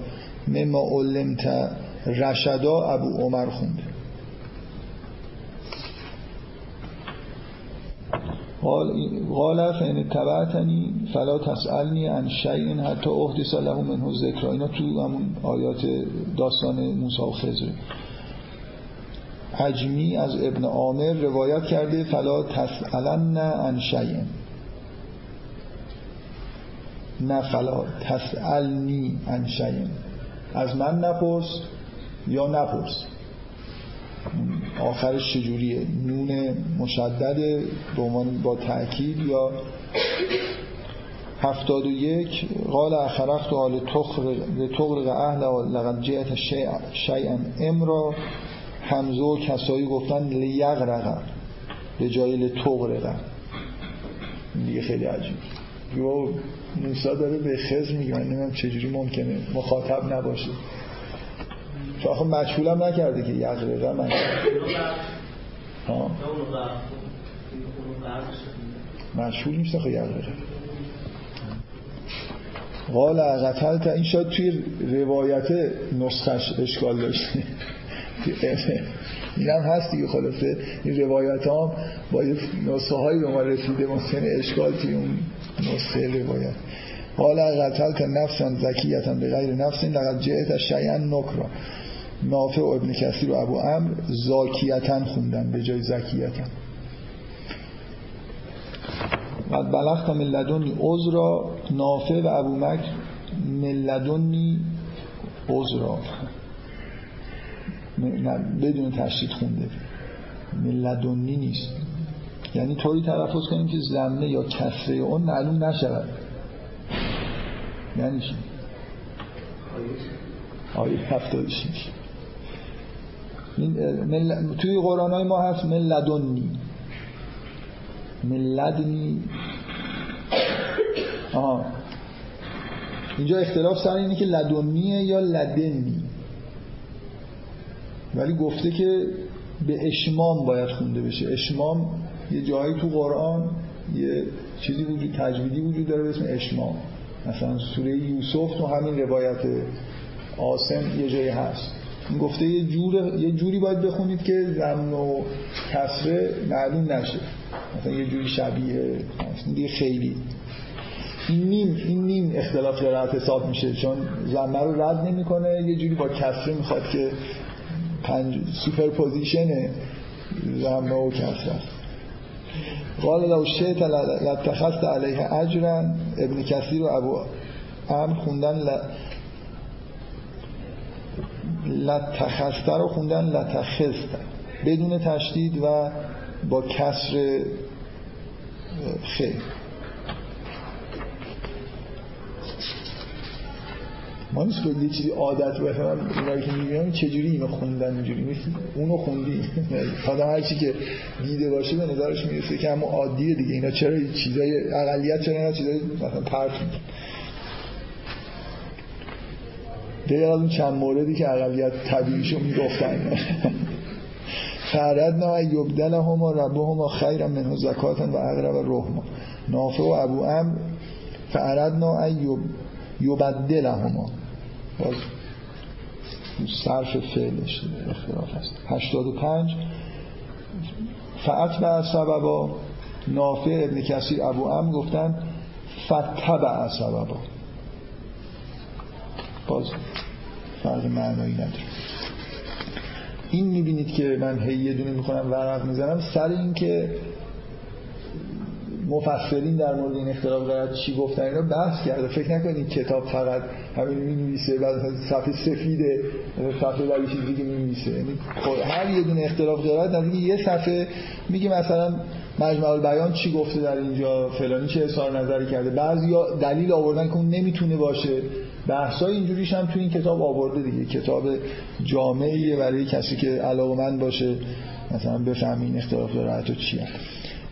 مما علمت رشدا ابو عمر خونده. قال فین تبعتنی فلا تسألنی عن شیء حتی احدث له منه ذکر. اینا تو همون آیات داستان موسی و خضر. عجمی از ابن عامر روایت کرده فلا تسألن عن شیء. نه فلا تسألنی عن شیء. از من نپرس یا نپرس؟ آخرش چجوریه؟ نون مشدد به با تأکید یا هفتاد و یک؟ قال اخرخت حال تغرق اهل و لقد جهت شیئا امرا. همزه و کسایی گفتن لیغرق به جای لتغرق دیگه خیلی عجیب. یو موسا داره به خز میگه. من نمیم چجوری ممکنه. مخاطب نباشه. تو آخه مجهولم نکرده که یقرقه من ها؟ مجهول نیست آخه یقرقه قال قتلت این شاید توی روایت نسخش اشکال داشته. (laughs) این هم هست دیگه خلاصه. این روایت هم با نسخه هایی به ما رسیده ممکنه اشکال توی اون نسخه روایت. قال قتلت نفسا زکیتا به غیر نفس لقد جئت شیئا نکرا. نافع و ابن کثیر و ابو امر زاکیتا خوندن به جای زکیتا بعد بلغت من لدنی عذرا. نافع و ابو مکر من لدنی عذرا. بدون تشدید خونده. من لدنی نیست. یعنی طوری تلفظ کنیم که زمنه یا کسره اون معلوم نشود. یعنی چی؟ آیه هفتادش این توی قرآن های ما هست من لدنی من لدنی آها. اینجا اختلاف سر اینه که لدنیه یا لدنی. ولی گفته که به اشمام باید خونده بشه. اشمام یه جایی تو قرآن یه چیزی وجود تجویدی وجود داره به اسم اشمام. مثلا سوره یوسف تو همین روایت آسم یه جایی هست. این گفته یه, جور یه جوری باید بخونید که زمن و کسره معلوم نشه. مثلا یه جوری شبیه دیگه خیلی. این نیم این نیم اختلاف قرائت حساب میشه. چون زمه رو رد نمی‌کنه یه جوری با کسره می‌خواد که پنج سوپرپوزیشن زمه و کسره قال لو شئت لاتخذت علیه اجرا ابن کثیر و ابو امر خوندن ل... لتخسته رو خوندن لتخسته بدون تشدید و با کسر خیر. ما نیست که یه چیزی عادت باشه. من اونایی که می‌بینم چجوری اینو خوندن اینجوری؟ نیست اونو خوندی. (laughs) آدم هر چی که دیده باشه به نظرش می‌رسه که اما عادیه دیگه. اینا چرا چیزای اقلیت چرا اینا چیزای مثلا پرت دیگه اون چند موردی که اقلیت طبیعیشو می‌گفتن. (laughs) فردنا یبدل هما ربه هما خیرا منه زکاتا و اقرب رحما. نافع و ابو ام فردنا یبدل هما باز صرف فعلش اختلاف هست. 85 فعت سببا. نافع ابن کسیر ابو ام گفتن فتبع سببا. باز فرق معنایی نداره. این می‌بینید که من هی یه دونه می‌خونم ورق می‌زنم. سر این که مفسرین در مورد این اختلاف قرارت چی گفتن اینا بحث کرده. فکر نکنید کتاب فقط همین می نویسه بعد صفحه سفیده صفحه برای چیزی دیگه می نویسه یعنی هر یه دونه اختلاف قرارت نزدیک یه صفحه میگه مثلا مجمع البیان چی گفته در اینجا فلانی چه اظهار نظری کرده. بعضی دلیل آوردن که اون نمی‌تونه باشه. بحثای اینجوریش هم تو این کتاب آورده دیگه. کتاب جامعیه برای کسی که علاقمند باشه مثلا بفهم این اختلاف قرارت چی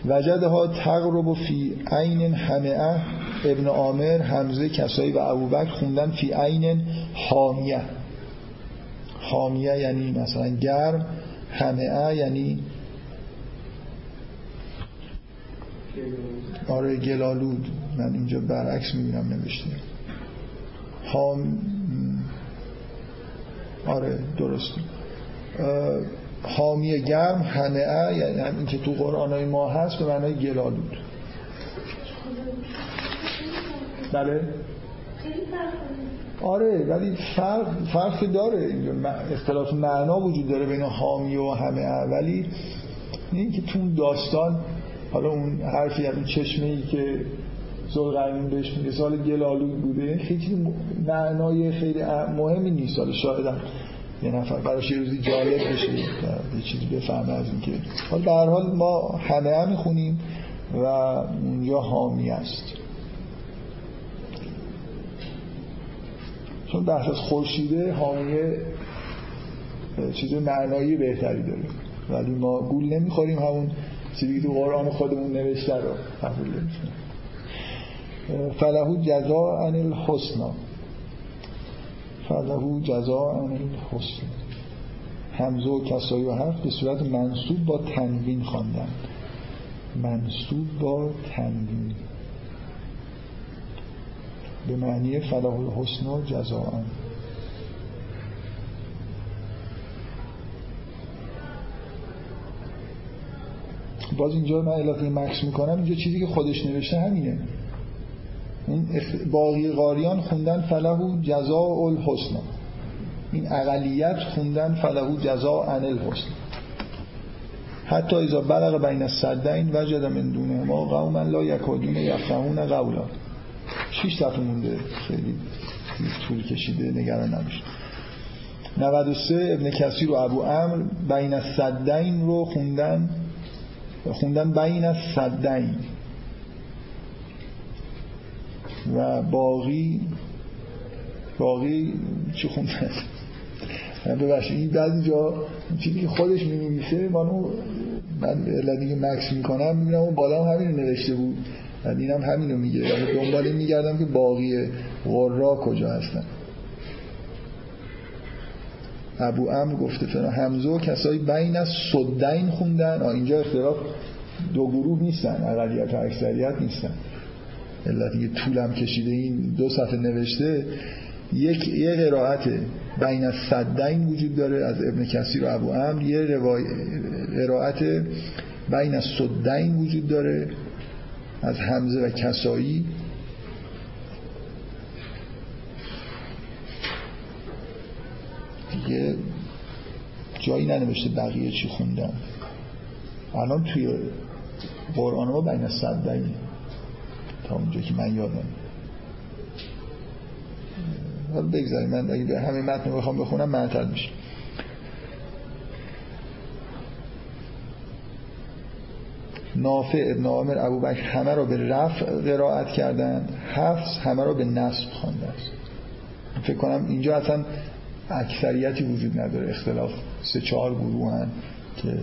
وجدها تقرب فی عین همه ابن عامر حمزه کسایی و ابوبکر خوندن فی عین حامیه. حامیه یعنی مثلا گرم همه یعنی آره گلالود. من اینجا برعکس می‌بینم نوشته. حام آره درست حامی گرم هنعه یعنی این که تو قرآن ما هست به معنای گلالود بله؟ آره ولی فرق, فرق داره. اختلاف معنا وجود داره بین حامی و همه ولی این که تو داستان حالا اون حرفی از چشمه ای که زلغرمین بهش میگه سال گلالود بوده خیلی معنای خیلی مهمی نیست. حالا شایدم یه نفر براش یه روزی جالب بشه یه چیزی بفهمه از اینکه. حالا به هر حال ما همه هم می‌خونیم و اونجا حامی است. چون بحث از خورشیده حامیه چیز معنایی بهتری داره. ولی ما گول نمی‌خوریم همون چیزی که تو قرآن خودمون نوشته رو قبول فلهو جزا عن الحسنا فلهو جزا عن الحسنا همزه و کسایی و حرف به صورت منصوب با تنوین خواندن. منصوب با تنوین. به معنی فلاح الحسنا جزاء. باز اینجا من علاقه مکس می‌کنم اینجا چیزی که خودش نوشته همینه. این باقی قاریان خوندن فلهو جزاء الحسنا این اقلیت خوندن فلهو جزاء عن الحسنا حتی اذا بلغ بین الصدین وجد من دونه ما قوما لا یکادون یفقهون قولا. شیش صفحه مونده. خیلی طول کشیده نگران نباشید. 93 ابن کثیر و ابو امر بین الصدین رو خوندن خوندن بین الصدین. و باقی باقی چی خوندن ببخشید این بعضی جا چیزی که خودش می نویسه منو من دیگه مکس می‌کنم می‌بینم اون بالا هم همین نوشته بود. و اینم همینو میگه. یعنی دنبال میگردم که باقی غرا کجا هستن. ابو امر گفته فنا همزه و کسایی بین از صدین خوندن. اینجا اختلاف دو گروه نیستن اقلیت و اکثریت نیستن. علت دیگه طولم کشیده این دو صفحه نوشته یک یه قرائت بین صدین وجود داره از ابن کثیر و ابو امر یه روای... قرائت بین صدین وجود داره از حمزه و کسایی. دیگه جایی ننوشته بقیه چی خوندن الان توی قرآن ما بین صدین اونجا که من یادم حالا بگذاریم من اگه همه متن بخوام بخونم معطل میشه. نافع ابن عامر ابو بکر همه را به رفع قرائت کردن حفظ همه را به نصب خوانده است. فکر کنم اینجا اصلا اکثریتی وجود نداره. اختلاف سه چهار گروه هن که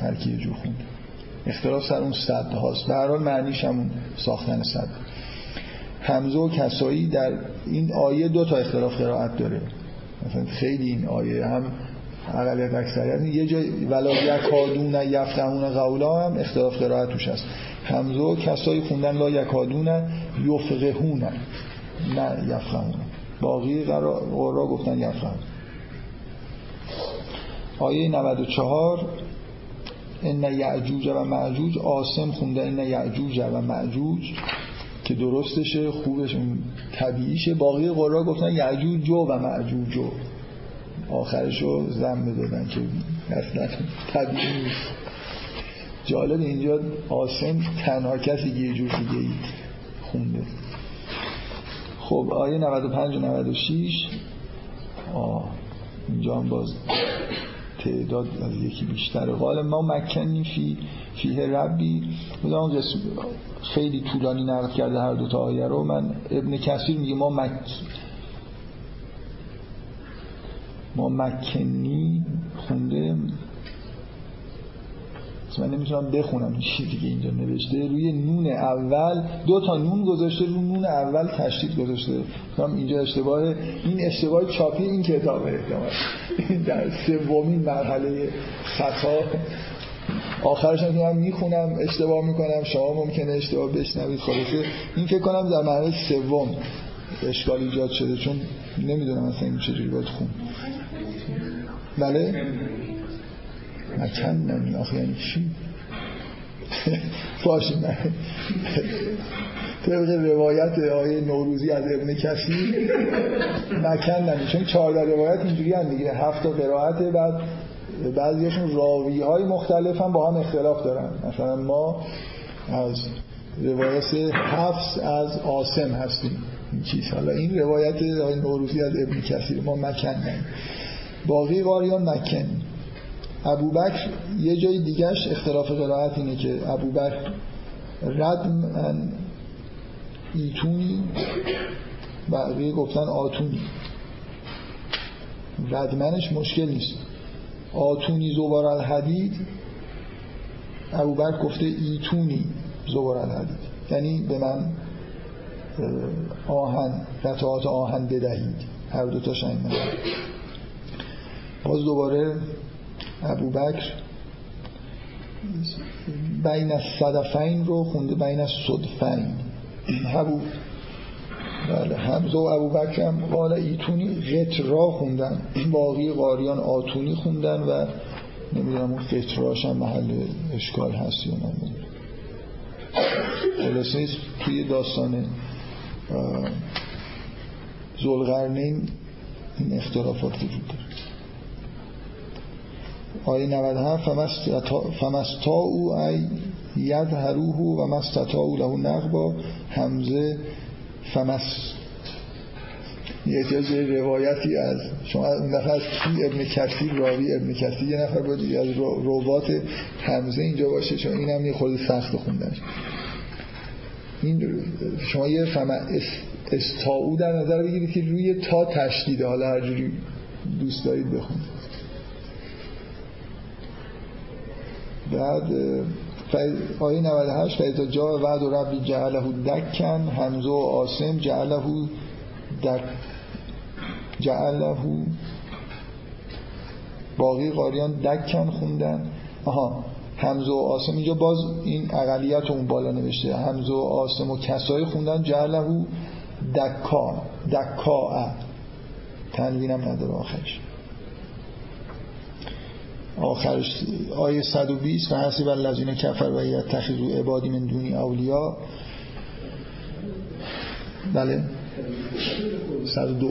هر کی جور خونده. اختلاف سر اون صد هاست. به هر حال معنیش همون ساختن صد. حمزه و کسایی در این آیه دو تا اختلاف قرائت داره. مثلا خیلی این آیه هم اقلیت اکثریت یه جای ولا یکادون یفتحون قولا هم اختلاف قرائت توش هست. حمزه و کسایی خوندن لا یکادون یفقهون نه یفقهون. باقی قرا گفتن یفقهون. آیه 94 ان یعجوج و معجوج آسم خونده ان یعجوج و معجوج که درستشه خوبش طبیعیشه. باقی قرا گفتن یعجوج و معجوج آخرش رو زن دادن که اصلا طبیعی نیست. جالب اینجا آسم تنها کسی یه جور دیگه ای خونده. خب آیه 95 و 96 آه اینجا هم باز. تعداد از یکی بیشتره قال ما مکنی فی فیه ربی. بودم خیلی طولانی نقل کرده هر دو تا آیه رو. من ابن کثیر میگه ما مک ما مکنی خونده من نمی‌تونم بخونم چیزی که اینجا نوشته. روی نون اول دو تا نون گذاشته روی نون اول تشدید گذاشته. کنم اینجا اشتباه این اشتباه چاپی این کتاب احتمال در سومین مرحله خطا. آخرش هم من می‌خونم اشتباه می‌کنم. شما ممکنه اشتباه بشنوید. خلاصه این فکر کنم در مرحله سوم اشکال ایجاد شده چون نمی‌دونم اصلا این چجوری باید خون. بله؟ نمی آخه یعنی چی؟ باشه من طبق روایت آیه نوروزی از ابن کسی نمی چون چهارده روایت اینجوری هم دیگه هفت تا قرائت بعد بعضیشون راوی های مختلف هم با هم اختلاف دارن. مثلا ما از روایت حفظ از آسم هستیم. این چیز. حالا این روایت نوروزی از ابن کسی ما مکن باقی قاریان مکن ابوبکر یه جای دیگهش اختلاف قرائت اینه که ابوبکر ردمن ایتونی بقیه گفتن آتونی ردمنش مشکل نیست. آتونی زبار الحدید ابو بکر گفته ایتونی زبر الحدید. یعنی به من آهن قطعات آهن بدهید. هر دو تا این باز دوباره ابو بکر بین صدفین رو خونده بین صدفین. ابو بله حمزه و ابو بکر هم قال ایتونی غترا خوندن. باقی قاریان آتونی خوندن و نمی‌دونم اون قطراش هم محل اشکال هست یا خلاصه توی داستان زلغرنین این اختلافات وجود داره. آیه 97 فمستا او ای ید هروه و مستتا او له نقبا همزه فمس یه روایتی از شما اون دفعه از کی ابن کثیر راوی ابن کثیر. یه نفر بود از روات همزه اینجا باشه چون این هم یه خود سخت خوندنش. این شما یه فهم استاو در نظر بگیرید که روی تا تشدیده. حالا هر جوری دوست دارید بخونید. بعد آیه 98 فایتا جا وعد و ربی جعله دکن همزه و آسم جعله دک جعله باقی قاریان دکن خوندن. آها همزه و آسم اینجا باز این اقلیت اون بالا نوشته. همزه و آسم و کسایی خوندن جعله دکا دکا تنوینم نداره آخرش. آخرش آیه 120 و الذین کفر و یتخذوا عبادی من دونی اولیاء. بله. 102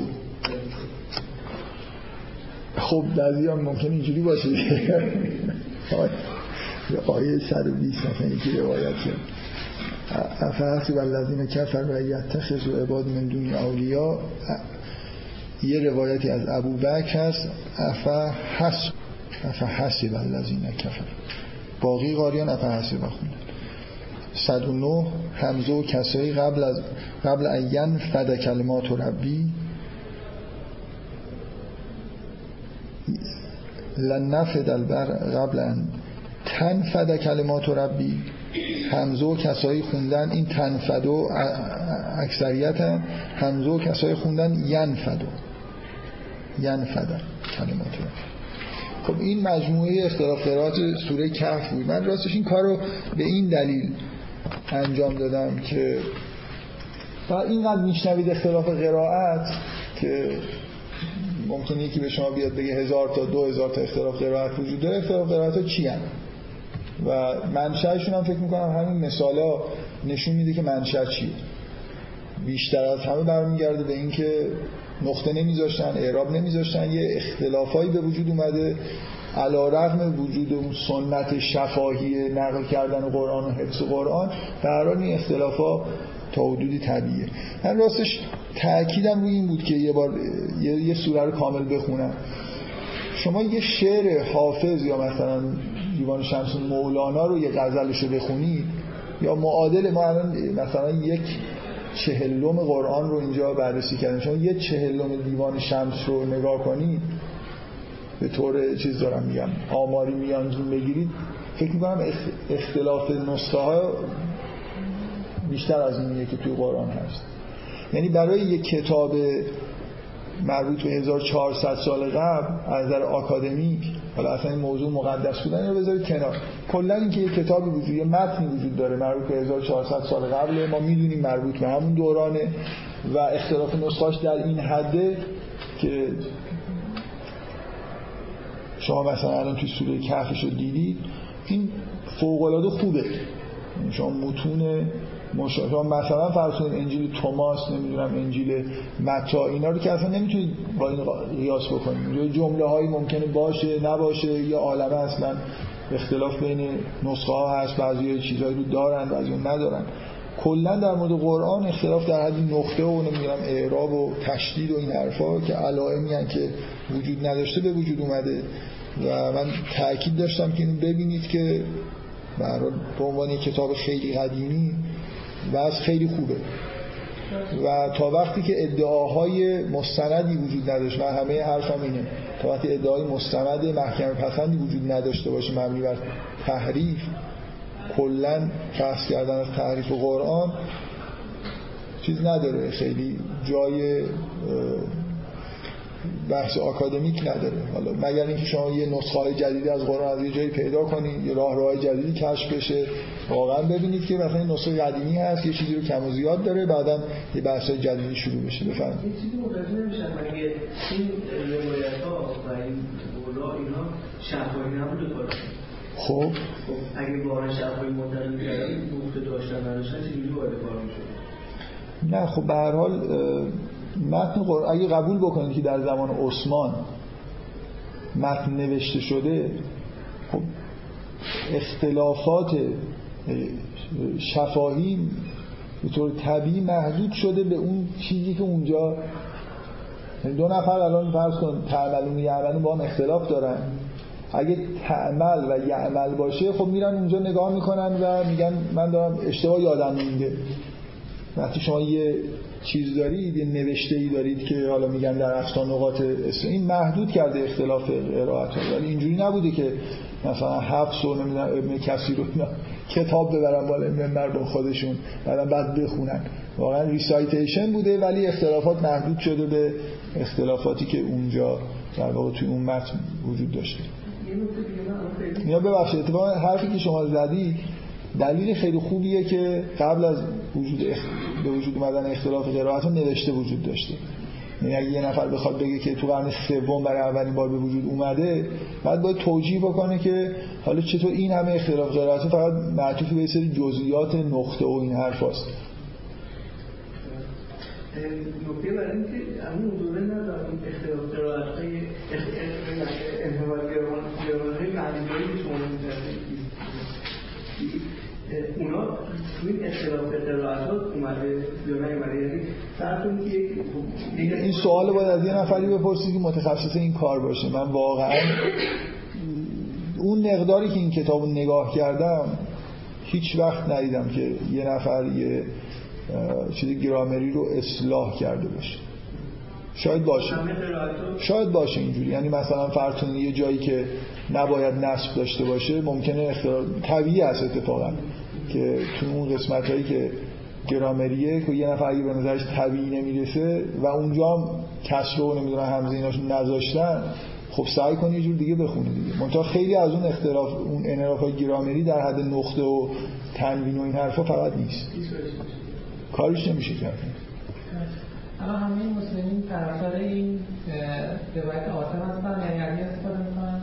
خب بعضی هم ممکن اینجوری باشه. (laughs) آیه 120 مثلا یکی روایت کرد افحسب الذین کفر و یتخذوا عبادی من دونی اولیاء. یه روایتی از ابو بکر هست. افحسب افحسب الذین کفر باقی قاریان افحسب خوندن 109 همزه و کسایی قبل از قبل این فد کلمات ربی. لنفد البر قبل ان تنفد کلمات و ربی. همزه و کسایی خوندن این تنفد و اکثریت هم همزه و کسایی خوندن ینفد. ینفد کلمات ربی. خب این مجموعه اختلاف سوره کهف بود. من راستش این کار رو به این دلیل انجام دادم که و اینقدر میشنوید اختلاف قرائت که ممکنه یکی به شما بیاد بگه هزار تا دو هزار تا اختلاف قرائت وجود داره. اختلاف قرائت ها چی هم؟ و منشأشون هم فکر می‌کنم همین مثالا نشون میده که منشأ چیه. بیشتر از همه برمیگرده به اینکه نقطه نمیذاشتن اعراب نمیذاشتن یه اختلافایی به وجود اومده. علا رغم وجود اون سنت شفاهی نقل کردن قرآن و حفظ قرآن در این اختلافا تا حدودی طبیعه من راستش تأکیدم روی این بود که یه بار یه, یه سوره رو کامل بخونم. شما یه شعر حافظ یا مثلا دیوان شمس مولانا رو یه غزلش رو بخونید یا معادل ما الان مثلا یک چهلم قرآن رو اینجا بررسی کردیم شما یه چهلم دیوان شمس رو نگاه کنید به طور چیز دارم میگم آماری میانگین بگیرید. فکر می‌کنم اختلاف نسخه ها بیشتر از اینیه که توی قرآن هست. یعنی برای یک کتاب مربوط به 1400 سال قبل از نظر آکادمیک حالا اصلا این موضوع مقدس بودن رو بذارید کنار. کلا اینکه یک کتابی وجود یه متنی وجود داره مربوط به 1400 سال قبل ما می‌دونیم مربوط به همون دورانه و اختلاف نسخاش در این حده که شما مثلا الان توی سوره کهفش رو دیدید این فوق العاده خوبه شما متون شما مثلا فرض کنید انجیل توماس نمی‌دونم انجیل متا اینا رو که اصلا نمی‌تونید با این قیاس بکنید. جمله هایی ممکنه باشه نباشه یا عالمه اصلا اختلاف بین نسخه ها هست. بعضی چیزهایی رو دارن بعضی ندارن. کلا در مورد قرآن اختلاف در حدی نقطه و نمی‌دونم اعراب و تشدید و این حرفا که علائمی که وجود نداشته به وجود اومده. و من تاکید داشتم که اینو ببینید که به عنوان کتاب خیلی قدیمی و خیلی خوبه. و تا وقتی که ادعاهای مستندی وجود نداشت من همه حرفم اینه تا وقتی ادعای مستند محکم پسندی وجود نداشته باشه مبنی بر تحریف کلا بحث کردن از تحریف قرآن چیز نداره. خیلی جای بحث آکادمیک نداره. حالا مگر اینکه شما یه نسخه های جدیدی از قرآن از یه جایی پیدا کنید یه راه راه جدیدی کشف بشه واقعا ببینید که مثلا این نسخه قدیمی هست یه چیزی رو کم و زیاد داره بعدا یه بحث جدیدی شروع بشه بفرمایید. این چیزی متوجه نمیشن مگه این روایت ها و این اینا شفاهی نبوده خب. خب اگه واقعا شفاهی منتقل کردن نقطه داشتن نداشتن چجوری وارد کار میشه نه خب به هر حال متن قرآن اگه قبول بکنید که در زمان عثمان متن نوشته شده خب اختلافات شفاهی به طور طبیعی محدود شده به اون چیزی که اونجا یعنی دو نفر الان فرض کن تعملون یعملون با هم اختلاف دارن. اگه تعمل و یعمل باشه خب میرن اونجا نگاه می‌کنن و میگن من دارم اشتباه یادم میده وقتی شما یه چیز دارید یه نوشته ای دارید که حالا میگن در افسان نقاط این محدود کرده اختلاف قرائت ولی اینجوری نبوده که مثلا حفظ و نمی‌دونم ابن کسی رو کتاب ببرن بالا منبر با خودشون بعدا بعد بخونن واقعا ریسایتیشن بوده ولی اختلافات محدود شده به اختلافاتی که اونجا در واقع توی اون متن وجود داشته اینا ببخشید اتفاقا حرفی که شما زدی دلیل خیلی خوبیه که قبل از وجود. به وجود اومدن اختلاف قرائت نوشته وجود داشته. یعنی اگه یه نفر بخواد بگه که تو قرن سوم برای اولین بار به وجود اومده بعد باید توجیه بکنه که حالا چطور این همه اختلاف قرائت فقط معطوف به سری جزئیات نقطه و این حرف هست نکته برای اینکه همون دوره ندارم اختلاف قرائت های انحواز گرمان های معنیداری که شما اونا تو این اختلاف قرائتات اومده یا نیومده یعنی فرض که این سوال باید از یه نفری بپرسید که متخصص این کار باشه. من واقعا اون مقداری که این کتاب رو نگاه کردم هیچ وقت ندیدم که یه نفر یه چیز گرامری رو اصلاح کرده باشه. شاید باشه. شاید باشه اینجوری. یعنی مثلا فرتون یه جایی که نباید نصب داشته باشه ممکنه اختلاف طبیعی است اتفاقا. که تو اون قسمت هایی که گرامریه که یه نفر اگه به نظرش طبیعی نمی‌رسه و اونجا هم کسر رو نمی‌دونن همزه ایناشون نذاشتن خب سعی کنی یه جور دیگه بخونی دیگه. منتها خیلی از اون اختلاف اون انحراف های گرامری در حد نقطه و تنوین و این حرفا فقط نیست. کارش نمیشه کرد. اما همه مسلمین طرفدار این روایت آتم هستن یعنی استفاده می‌کنن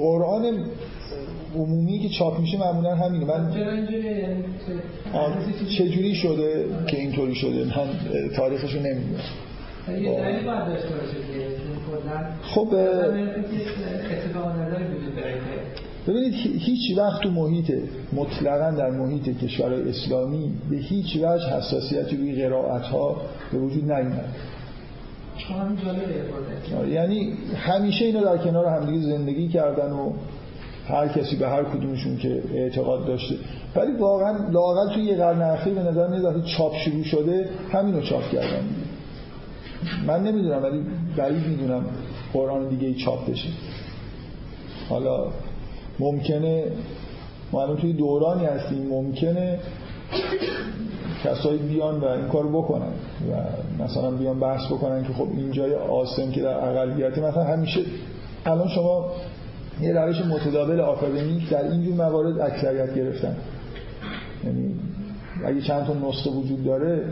قرآن عمومی که چاپ میشه معمولا همینه. من یعنی چجوری شده که اینطوری شده؟ من نمی‌دونم. باید داشته باشه خب ببینید هیچ وقت تو محیط مطلقا در محیط کشورهای اسلامی به هیچ وجه حساسیتی روی قرائت ها به وجود نیومد. یعنی همیشه اینا در کنار همدیگه زندگی کردن و هر کسی به هر کدومشون که اعتقاد داشته. ولی واقعا لاقل توی یه قرن اخیر به نظر میاد چاپ شروع شده همینو چاپ کردن من نمی‌دونم ولی بعید می‌دونم قرآن دیگه ای چاپ بشه. حالا ممکنه ما الان توی دورانی هستیم ممکنه کسایی بیان و این کار بکنن و مثلا بیان بحث بکنن که خب این جای آسم که در اقلیتی مثلا همیشه الان شما یه روش متداول آکادمیک در اینجور موارد اکثریت گرفتن. یعنی اگه چند تا نسخه وجود داره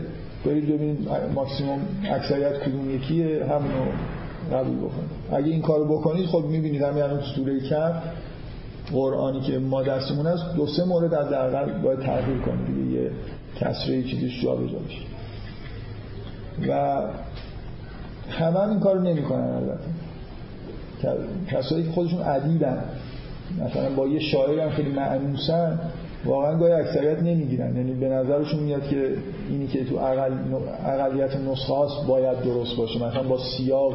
برید ببینید ماکسیموم اکثریت کدوم یکیه همونو قبول بکنید. اگه این کارو بکنید خب می‌بینید همین الان سوره کف قرآنی که ما دستمون هست دو سه مورد از درقل باید تغییر کنید دیگه یه کسره چیزیش جا بجا بشه. و همه هم این کار نمی کنن البته. کسایی که خودشون عدیدن مثلا با یه شاعر هم خیلی معنوسن واقعا گاهی اکثریت نمی‌گیرن. یعنی به نظرشون میاد که اینی که تو اقل... اقلیت نسخه هاست باید درست باشه. مثلا با سیاق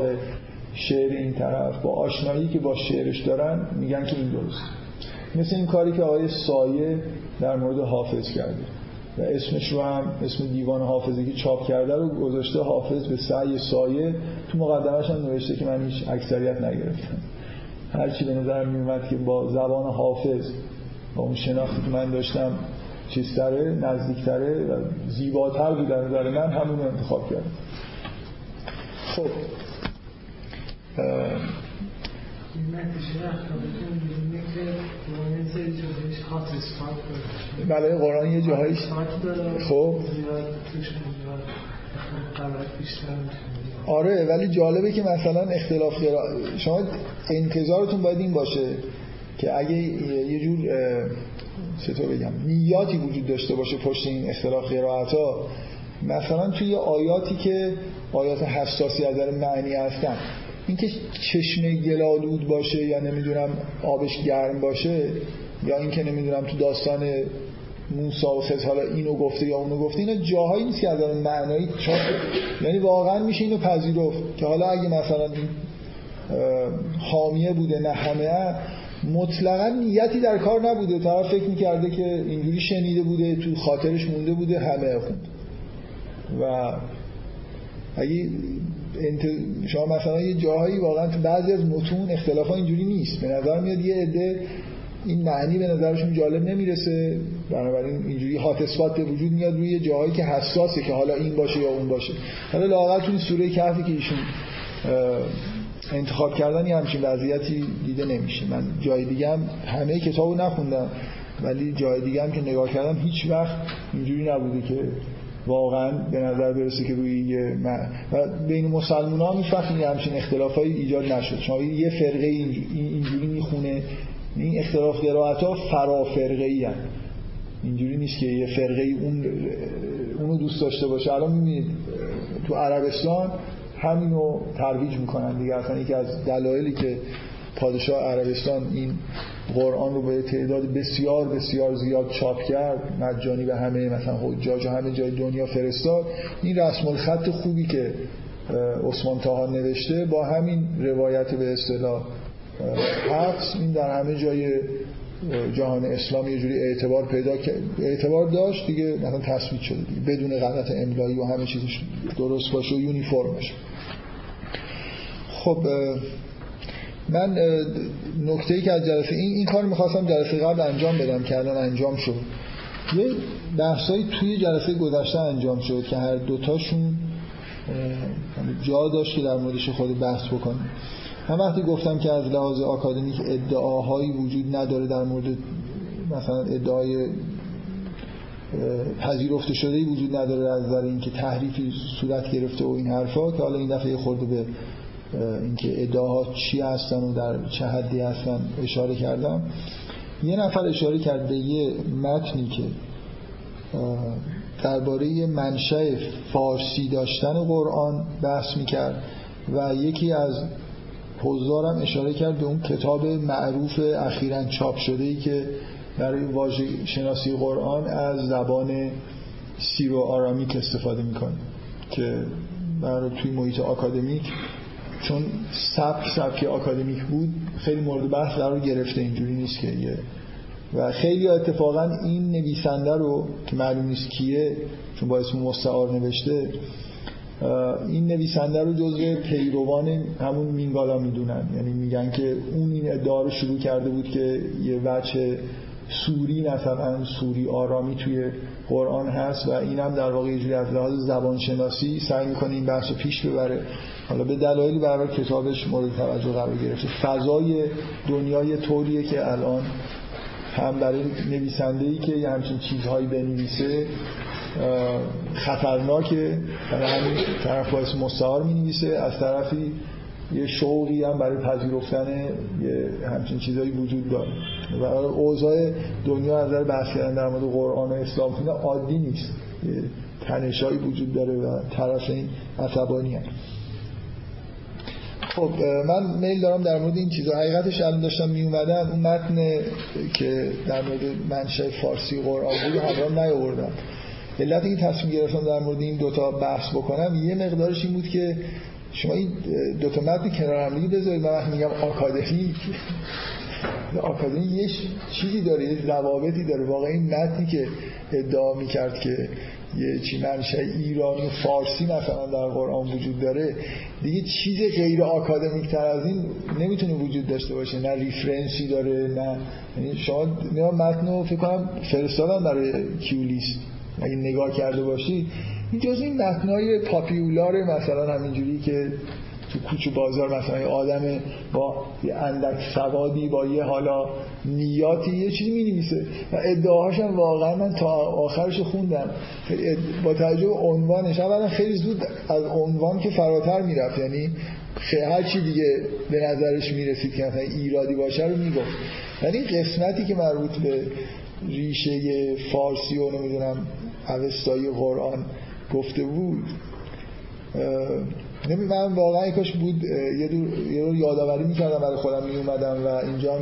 شعر این طرف با آشنایی که با شعرش دارن میگن که این درست مثل این کاری که آقای سایه در مورد حافظ کرده. و اسمش رو هم اسم دیوان حافظی که چاپ کرده رو گذاشته حافظ به سعی سایه. تو مقدمش هم نوشته که من هیچ اکثریت نگرفتم. هرچی به نظر میومد که با زبان حافظ با اون شناختی که من داشتم چیزتره نزدیکتره و زیباتر بود در نظر من همون انتخاب کردم. خب. بله قرآن یه جاهایش خب. آره ولی جالبه که مثلا اختلاف شما انتظارتون باید این باشه که اگه یه جور چطور بگم نیاتی وجود داشته باشه پشت این اختلاف قرائت ها مثلا توی آیاتی که آیات حساسی از معنی هستن اینکه چشمه گلالود باشه یا نمی‌دونم آبش گرم باشه یا اینکه نمی‌دونم تو داستان موسا و خز حالا اینو گفته یا اونو گفته اینا جاهایی نیست که از معنایی چون یعنی واقعا میشه اینو پذیرفت که حالا اگه مثلا این حامیه بوده نه همه مطلقا نیتی در کار نبوده. طرف فکر می‌کرده که اینجوری شنیده بوده تو خاطرش مونده بوده همه خوند. و اگه انت... شما مثلا یه جاهایی واقعا تو بعضی از متون اختلاف ها اینجوری نیست. به نظر میاد یه عده این معنی به نظرشون جالب نمی‌رسه. بنابراین اینجوری هات اثبات به وجود میاد روی جاهایی که حساسه که حالا این باشه یا اون باشه. حالا لااقل تو سوره کهفی که ایشون انتخاب کردن یه همچین وضعیتی دیده نمیشه. من جای دیگه هم همه کتابو نخوندم ولی جای دیگه هم که نگاه کردم هیچ وقت اینجوری نبوده که واقعا به نظر برسه که روی یه و بین مسلمان ها وقت همچین اختلافایی ایجاد نشد. شما یه فرقه اینجوری می‌خونه این اختلاف قرائت ها فرا فرقه ای اینجوری نیست که یه فرقه ای اون اونو دوست داشته باشه. الان می‌بینید تو عربستان همینو ترویج می‌کنن دیگه. اصلا یکی از دلایلی که پادشاه عربستان این قرآن رو به تعداد بسیار بسیار زیاد چاپ کرد مجانی به همه مثلا حجاج و همه جای دنیا فرستاد. این رسم الخط خوبی که عثمان تاها نوشته با همین روایت به اصطلاح حفظ این در همه جای جهان اسلام یه جوری اعتبار پیدا اعتبار داشت دیگه مثلا تصویت شده دیگه. بدون غلط املایی و همه چیزش درست باشه و یونیفرم باشه. خب من نکته ای که از جلسه این این کار می‌خواستم جلسه قبل انجام بدم که الان انجام شد. یه بحثایی توی جلسه گذشته انجام شد که هر دوتاشون جا داشت که در موردش خود بحث بکنیم. من وقتی گفتم که از لحاظ آکادمیک ادعاهایی وجود نداره در مورد مثلا ادعای پذیرفته شده ای وجود نداره از نظر اینکه تحریفی صورت گرفته و این حرفا که حالا این دفعه خورده به اینکه ادعاها چی هستن و در چه حدی هستن اشاره کردم. یه نفر اشاره کرد به یه متنی که درباره منشأ فارسی داشتن قرآن بحث می‌کرد و یکی از حضارم اشاره کرد به اون کتاب معروف اخیرا چاپ شده ای که برای واژه شناسی قرآن از زبان سیرو آرامیک استفاده می‌کنه که برای توی محیط آکادمیک. چون سبک سبک آکادمیک بود خیلی مورد بحث قرار گرفته اینجوری نیست که یه و خیلی اتفاقا این نویسنده رو که معلوم نیست کیه چون با اسم مستعار نوشته این نویسنده رو جزء پیروان همون مینگالا می‌دونن. یعنی میگن که اون این ادعا رو شروع کرده بود که یه وجه سوری مثلا سوری آرامی توی قرآن هست و اینم در واقع یه از لحاظ زبانشناسی سعی می‌کنه این بحث رو پیش ببره. حالا به دلایلی برای کتابش مورد توجه قرار گرفته. فضای دنیای طوریه که الان هم برای نویسنده ای که یه همچین چیزهایی بنویسه خطرناکه برای همین طرف باعث مستعار می نویسه از طرفی یه شوقی هم برای پذیرفتن یه همچین چیزهایی وجود داره. و اوضاع دنیا از نظر بحث کردن در مورد قرآن و اسلام عادی نیست. تنشایی وجود داره و طرف این عصبانی هست. خب من میل دارم در مورد این چیزا. حقیقتش الان داشتم می اومدم اون متن که در مورد منشأ فارسی قرآن بود همراه نیاوردم. علتی که تصمیم گرفتم در مورد این دوتا بحث بکنم یه مقدارش این بود که شما این دوتا متن کنار هم دیگه بذارید. من وقتی میگم آکادمیک آکادمی یه چیزی داره یه ضوابطی داره. واقعا این متنی که ادعا می‌کرد که یه چی منشه ایرانی فارسی مثلا در قرآن وجود داره دیگه چیز غیر آکادمیک تر از این نمی‌تونه وجود داشته باشه. نه ریفرنسی داره نه. یعنی شما متن رو فکر کنم فرستادن برای کیولیست. اگه نگاه کرده باشید این جز این متنای پاپیولار مثلا همینجوری که تو کوچه بازار مثلا آدم با یه اندک سوادی با یه حالا نیاتی یه چیزی می نویسه و ادعاهاشم واقعا من تا آخرش خوندم. با توجه عنوانش اولا خیلی زود از عنوان که فراتر می‌رفت. یعنی هر چی دیگه به نظرش می‌رسید که مثلا ایرادی باشه رو می‌گفت. ولی قسمتی که مربوط به ریشه فارسی و نمی‌دونم اوستایی قرآن گفته بود. نمی من واقعا کاش بود یه دور, یه دور یادآوری می‌کردم برای خودم می اومدم و اینجا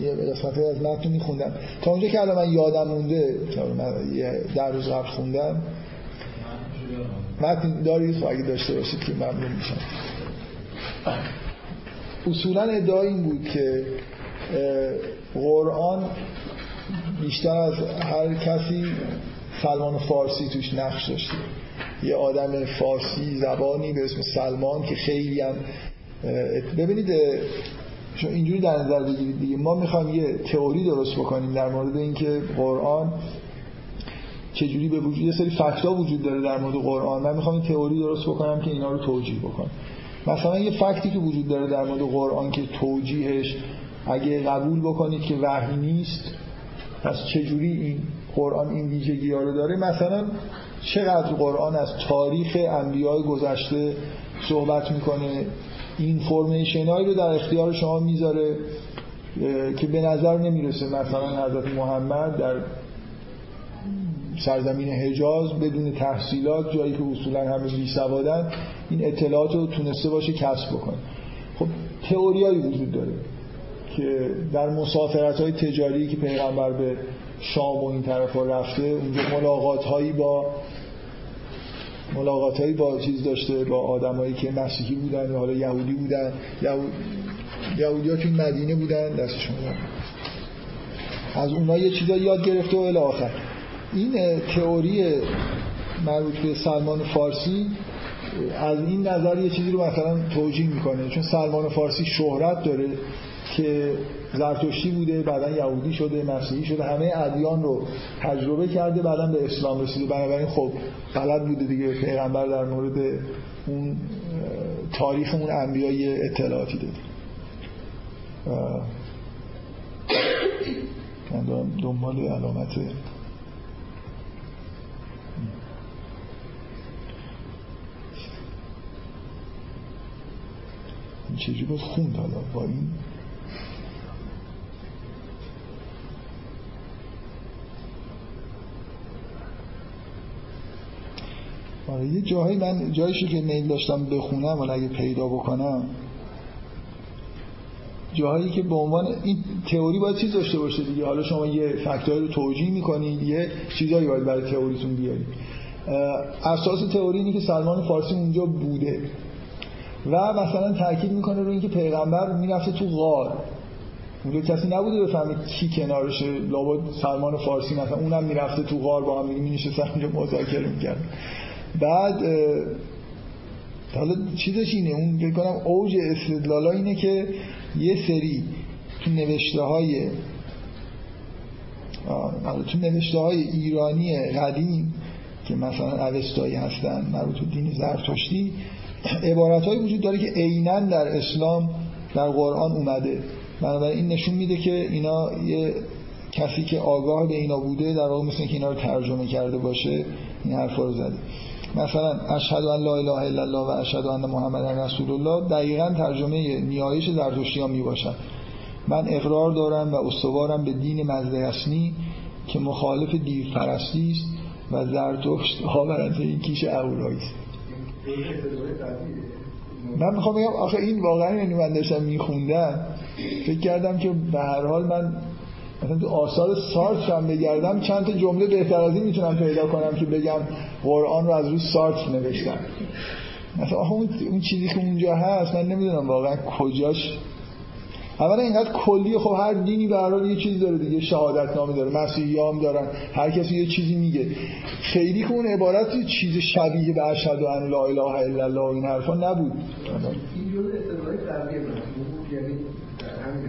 یه قسمت از متن میخوندم. تا اونجا که الان من یادم مونده من یه در روز قبل خوندم. متن دارید خب اگه داشته باشید که ممنون میشم. اصولا ادعا این بود که قرآن بیشتر از هر کسی سلمان فارسی توش نقش داشته. یه آدم فارسی زبانی به اسم سلمان که خیلی هم ببینید چون اینجوری در نظر بگیرید دیگه. ما می‌خوایم یه تئوری درست بکنیم در مورد اینکه قرآن چجوری به وجود یه سری فکتا وجود داره در مورد قرآن. من می‌خوام تئوری درست بکنم که اینا رو توجیه بکنم. مثلا یه فکتی که وجود داره در مورد قرآن که توجیهش اگه قبول بکنید که وحی نیست پس چجوری این قرآن این ویژگی ها رو داره. مثلا چقدر قرآن از تاریخ انبیای گذشته صحبت می‌کنه اینفورمیشن هایی رو در اختیار شما می‌ذاره که به نظر نمی‌رسه مثلا حضرت محمد در سرزمین حجاز بدون تحصیلات جایی که اصولا همه بی سوادن این اطلاعات رو تونسته باشه کسب بکنه. خب تئوریایی وجود داره که در مسافرت های تجاری که پیغمبر به شام و این طرف رفته اونجا ملاقات هایی با ملاقات هایی با چیز داشته با آدمایی که مسیحی بودن یا حالا یهودی بودن یهودی ها که مدینه بودن دستشون از اونها یه چیزا یاد گرفته و الی آخر. این تئوری مربوط به سلمان فارسی از این نظر یه چیزی رو مثلا توجیه می‌کنه چون سلمان فارسی شهرت داره. که زرتشتی بوده بعدا یهودی شده مسیحی شده همه ادیان رو تجربه کرده بعدا به اسلام رسیده. بنابراین خب بلد بوده دیگه. پیغمبر در مورد اون تاریخ اون انبیای اطلاعاتی داده. من دنبال علامت. چجوری بود خوند حالا. با این آره یه جاهایی من جایشی که میل داشتم بخونم ولی اگه پیدا بکنم جاهایی که به عنوان این تئوری باید چیز داشته باشه دیگه. حالا شما یه فکتایی رو توجیه می‌کنید یه چیزایی باید برای تئوریتون بیارید اساس تئوری اینه که سلمان فارسی اونجا بوده. و مثلا تاکید می‌کنه رو اینکه پیغمبر می‌رفته تو غار. اونجا کسی نبوده بفهمه کی کنارشه لابد سلمان فارسی مثلا اونم می‌رفته تو غار با هم می نشستن اونجا مذاکره می‌کرد بعد حالا چیزش اینه اون فکر کنم اوج استدلالا اینه که یه سری تو نوشته های تو نوشته های ایرانی قدیم که مثلا اوستایی هستن مربوط به دین زرتشتی عبارت وجود داره که عینا در اسلام در قرآن اومده. بنابراین این نشون میده که اینا یه کسی که آگاه به اینا بوده در واقع مثل که اینا رو ترجمه کرده باشه این حرفا رو زده. مثلا اشهد ان لا اله الا الله و اشهد ان محمد رسول الله دقیقا ترجمه نیایش زرتشتیان می باشد من اقرار دارم و استوارم به دین مزدیسنی که مخالف دیو پرستی است و زرتشت آورنده این کیش اولایی است. من می‌خوام بگم آخه این واقعا یعنی من داشتم میخوندم. فکر کردم که به هر حال من مثلا تو آثار سارت هم بگردم چند تا جمله بهتر از این می‌تونم پیدا کنم که بگم قرآن رو از روی سارت نوشتم. مثلا اون چیزی که اونجا هست من نمی‌دونم واقعا کجاش. اولا اینقدر کلی خب هر دینی به یه چیزی داره دیگه شهادت نامه داره مسیحی هم دارن هر کسی یه چیزی میگه. خیلی که اون عبارت چیز شبیه به اشهد ان لا اله الا الله این حرفا نبود.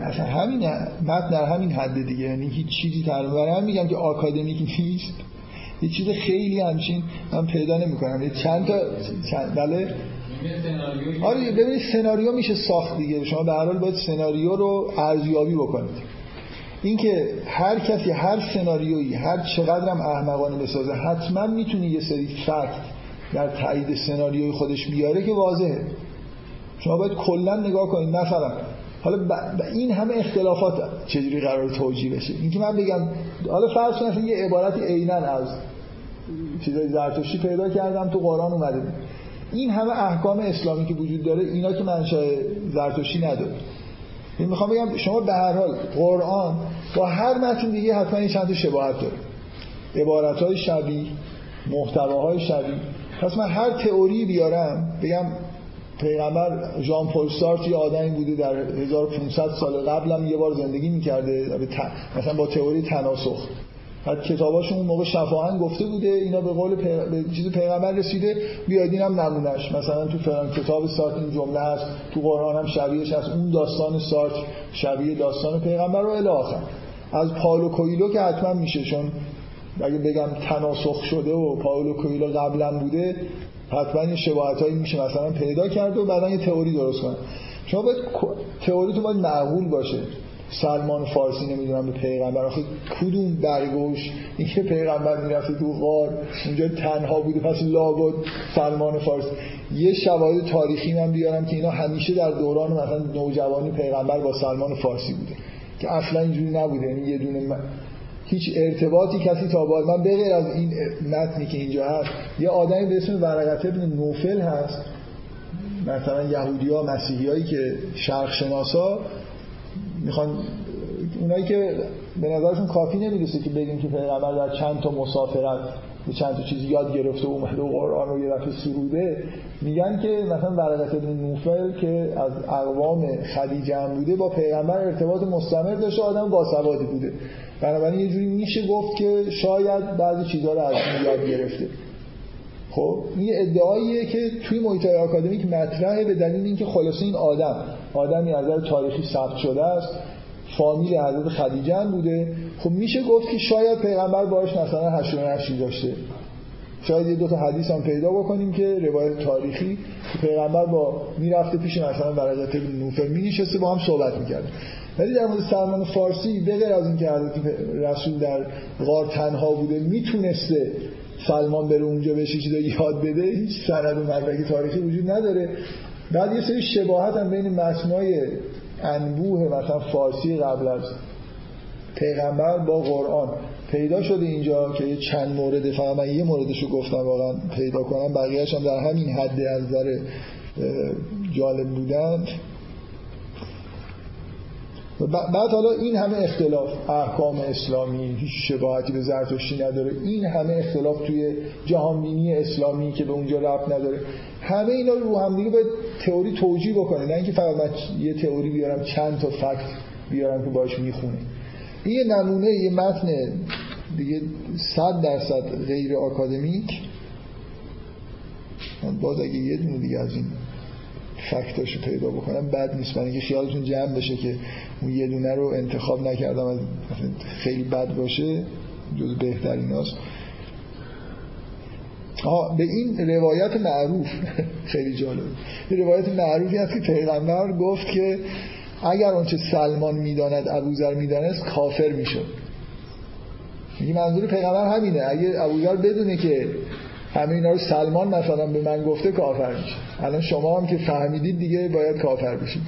اصلا همین متن در همین حد دیگه. یعنی هیچ چیزی تقریبا هم میگم که آکادمیک نیست. یه چیز خیلی همچین من پیدا نمی‌کنم. یه چند تا چند بله؟ آره ببینید سناریو میشه ساخت دیگه. شما به هر حال باید سناریو رو ارزیابی بکنید. اینکه هر کسی هر سناریویی هر چقدرم احمقانه بسازه حتما می‌تونه یه سری فکت در تایید سناریوی خودش بیاره که واضحه. شما باید کلا نگاه کنید. مثلا حالا ب... این همه اختلافات چجوری قرار توجیه بشه؟ اینکه من بگم حالا فرض کنید یه عبارتی عینا از چیزای زرتشتی پیدا کردم تو قرآن اومده. این همه احکام اسلامی که وجود داره اینا که منشأ زرتشتی نداره. این می‌خوام بگم شما به هر حال قرآن با هر متن دیگه حتما این چند شباهت داره. عبارت های شبیه محتواهای شبیه. پس من هر تئوری بیارم بگم پیغمبر ژان پل یه آدمی بوده در 1500 سال قبلم یه بار زندگی می‌کرده مثلا با تئوری تناسخ. بعد کتاباشون اون موقع شفاهن گفته بوده اینا به قول پیغ... به چیز پیغمبر رسیده بیادین هم نمونش مثلا تو فلان کتاب سارت این جمله هست تو قرآن هم شبیهش هست اون داستان سارت شبیه داستان پیغمبر رو الی آخر. از پاولو کویلو که حتما میشه چون اگه بگم تناسخ شده و پاولو کویلو قبلا بوده حتما این شباهت هایی میشه مثلا پیدا کرده و بعدا یه تئوری درست کنه. شما باید تئوریتون باید معقول باشه. سلمان فارسی نمی‌دونم به پیغمبر. آخه کدوم برگوش؟ این که پیغمبر می‌رفته تو غار اونجا تنها بوده پس لابد سلمان فارسی. یه شواهد تاریخی من بیارم که اینا همیشه در دوران مثلا نوجوانی پیغمبر با سلمان فارسی بوده که اصلا اینجوری نبوده. یعنی یه دونه. هیچ ارتباطی کسی تا باید من بغیر از این متنی که اینجا هست یه آدمی به اسم ورقت ابن نوفل هست. مثلا یهودی ها مسیحی هایی که شرق شناسا می‌خوان اونایی که به نظرشون کافی نمی‌رسه که بگیم که پیغمبر در چند تا مسافرت چند تا چیز یاد گرفته و اومده و قرآن رو یه دفعه سروده میگن که مثلا ورقت ابن نوفل که از اقوام خدیجه هم بوده با پیغمبر ارتباط مستمر داشته آدم باسوادی بوده. بنابراین یه جوری میشه گفت که شاید بعضی چیزها رو از یاد گرفته. خب این ادعاییه که توی محیط آکادمیک مطرحه به دلیل اینکه خلاصه این آدم آدمی از نظر تاریخی ثبت شده است. فامیل حضرت خدیجه هم بوده. خب میشه گفت که شاید پیغمبر باش مثلا هشت نشی داشته. شاید یه دو تا حدیث هم پیدا بکنیم که روایت تاریخی که پیغمبر با می‌رفته پیش مثلا برکت نوفل می نشسته با هم صحبت می‌کرده ولی در مورد سلمان فارسی به غیر از اینکه حضرت رسول در غار تنها بوده می‌تونسته سلمان بره اونجا بهش یاد بده. هیچ سند و مدرک تاریخی وجود نداره. بعد یه سری شباهت هم بین متنای انبوه مثلا فارسی قبل از پیغمبر با قرآن پیدا شده اینجا که چند مورد فقط من یه موردشو گفتم واقعا پیدا کنم بقیهش هم در همین حد از نظر جالب بودن. بعد حالا این همه اختلاف احکام اسلامی هیچ شباهتی به زرتشتی نداره. این همه اختلاف توی جهانبینی اسلامی که به اونجا ربط نداره. همه اینا رو هم دیگه باید تئوری توجیه بکنه. نه اینکه فقط من یه تئوری بیارم چند تا فکت بیارم که باش می‌خونه. این نمونه یه متن دیگه صد درصد غیر آکادمیک. باز اگه یه دونه دیگه از این فکتاشو پیدا بکنم بد نیست. من اینکه خیالتون جمع بشه که اون یه دونه رو انتخاب نکردم از خیلی بد باشه جز بهترین هاست به این روایت معروف خیلی جالب. روایت معروفی هست که پیغمبر گفت که اگر آنچه سلمان می‌داند ابوذر می‌دانست کافر می‌شد. میگه منظور پیغمبر همینه. اگه ابوذر بدونه که همه اینا رو سلمان مثلا به من گفته کافر میشه. الان شما هم که فهمیدید دیگه باید کافر بشید.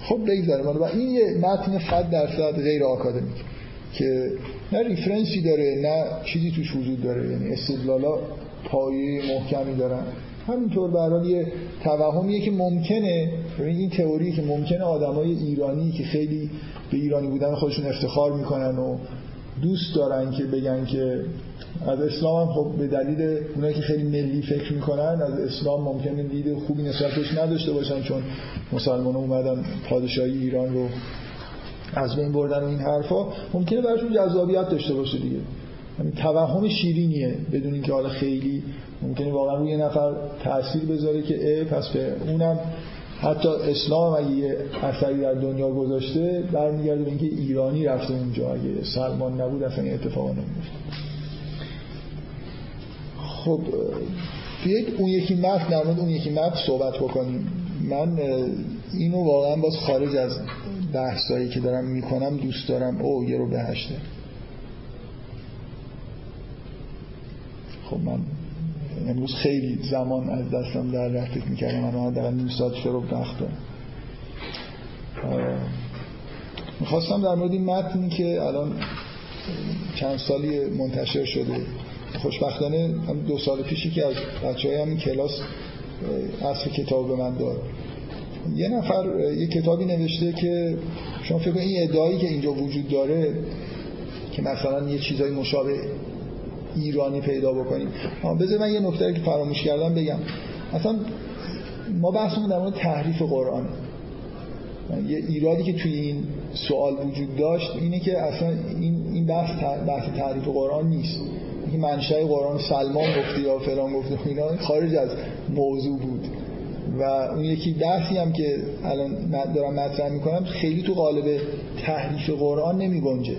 خب بگذاریم. و این یه متن صد درصد غیر آکادمیک که نه ریفرنسی داره نه چیزی توش وجود داره. یعنی استدلالا پایه محکمی دارن. همینطور برای یه توهمیه که ممکنه این تئوری که ممکنه آدمای ایرانی که خیلی به ایرانی بودن خودشون افتخار می‌کنن و دوست دارن که بگن که از اسلام هم خب به دلیل اونایی که خیلی ملی فکر می‌کنن از اسلام ممکنه دید خوبی نسبتش نداشته باشن چون مسلمان اومدن پادشاهی ایران رو از بین بردن این حرفا. ممکنه براشون جذابیت داشته باشه دیگه. یعنی توهم شیرینیه بدون اینکه حالا خیلی ممکنه واقعا روی نفر تاثیر بذاره که اه پس به اونم حتی اسلام اگه یه اثری در دنیا گذاشته برمیگرده به اینکه ایرانی رفته اونجا اگه سلمان نبود اصلا این اتفاقا نمیفته خب بیایید اون یکی متن در اون یکی متن صحبت بکنیم. من اینو واقعا باز خارج از بحثایی که دارم می‌کنم دوست دارم. او یه رو به هشته خب من امروز خیلی زمان از دستم در فکر می‌کردم من در نیم ساعت رو وقت می‌خواستم در مورد این متنی که الان چند سالی منتشر شده. خوشبختانه دو سال پیشی که از بچه همین کلاس اصل کتاب به من داد. یه نفر یه کتابی نوشته که شما فکر این ادعایی که اینجا وجود داره که مثلا یه چیزای مشابه ایرانی پیدا بکنیم. بذار من یه نکته که فراموش کردم بگم. اصلا ما بحثمون در مورد تحریف قرآن. یه ایرادی که توی این سوال وجود داشت اینه که اصلا این این بحث بحث تعریف قرآن نیست. این منشأ قرآن سلمان گفته یا فلان گفته اینا خارج از موضوع بود. و اون یکی بحثی هم که الان دارم مطرح می‌کنم خیلی تو قالب تحریف قرآن نمی گنجه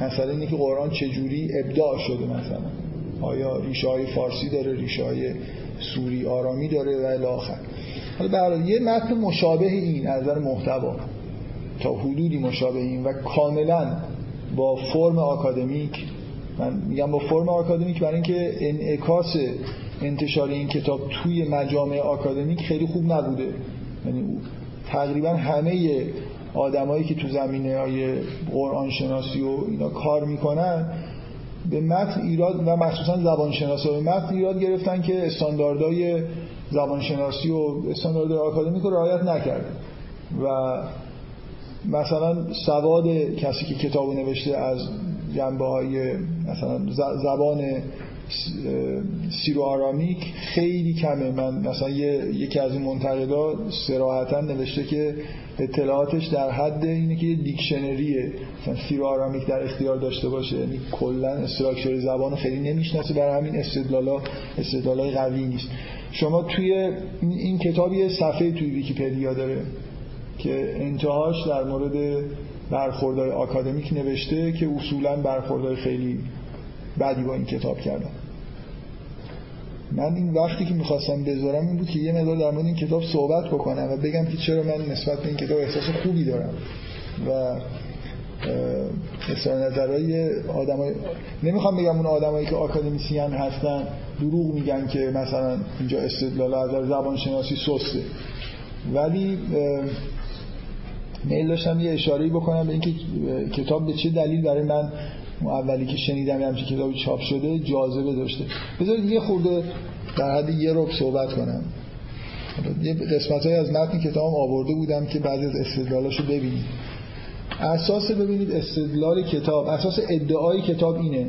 مثلا اینه که قرآن چجوری ابداع شده مثلا؟ آیا ریشه های فارسی داره ریشه های سوری آرامی داره و الاخر حالا برای یه متن مشابه این از نظر محتوا. تا حدودی مشابه این و کاملا با فرم آکادمیک من میگم با فرم آکادمیک برای اینکه انعکاس انتشار این کتاب توی مجامع آکادمیک خیلی خوب نبوده. یعنی تقریبا همه آدمایی که تو زمینه های قرآن شناسی و اینا کار می‌کنن به متن ایراد و مخصوصا زبان شناسی به متن ایراد گرفتن که استانداردهای زبان شناسی و استانداردهای آکادمیک رو رعایت نکرده و مثلا سواد کسی که کتاب نوشته از جنبه های مثلا زبان Syro-Aramaic خیلی کمه. من مثلا یکی از این منتقدا صراحتا نوشته که اطلاعاتش در حد اینه که یه دیکشنریه. مثلا Syro-Aramaic در اختیار داشته باشه. یعنی کلا structure زبان خیلی نمی‌شناسه. برای همین استدلالا استدلالای قوی نیست. شما توی این کتاب یه صفحه توی ویکیپدیا داره که انتهاش در مورد برخوردهای آکادمیک نوشته که اصولا برخوردهای خیلی بعدی با این کتاب کردم من این وقتی که می‌خواستم بذارم این بود که یه مقدار در مورد این کتاب صحبت بکنم و بگم که چرا من نسبت به این کتاب احساس خوبی دارم و اصلا نظرهای آدمای نمی‌خوام بگم اون آدمایی که آکادمیسیان هستن دروغ میگن که مثلا اینجا استدلال از زبان شناسی سسته. ولی میل داشتم یه اشاره بکنم به اینکه کتاب به چه دلیل برای من اولی که شنیدم همچین کتابی چاپ شده جاذبه داشته. بذارید یه خورده در حد یه رب صحبت کنم. یه قسمت های از متن کتابم آورده بودم که بعد از استدلالاشو ببینید. اساس ببینید استدلال کتاب اساس ادعای کتاب اینه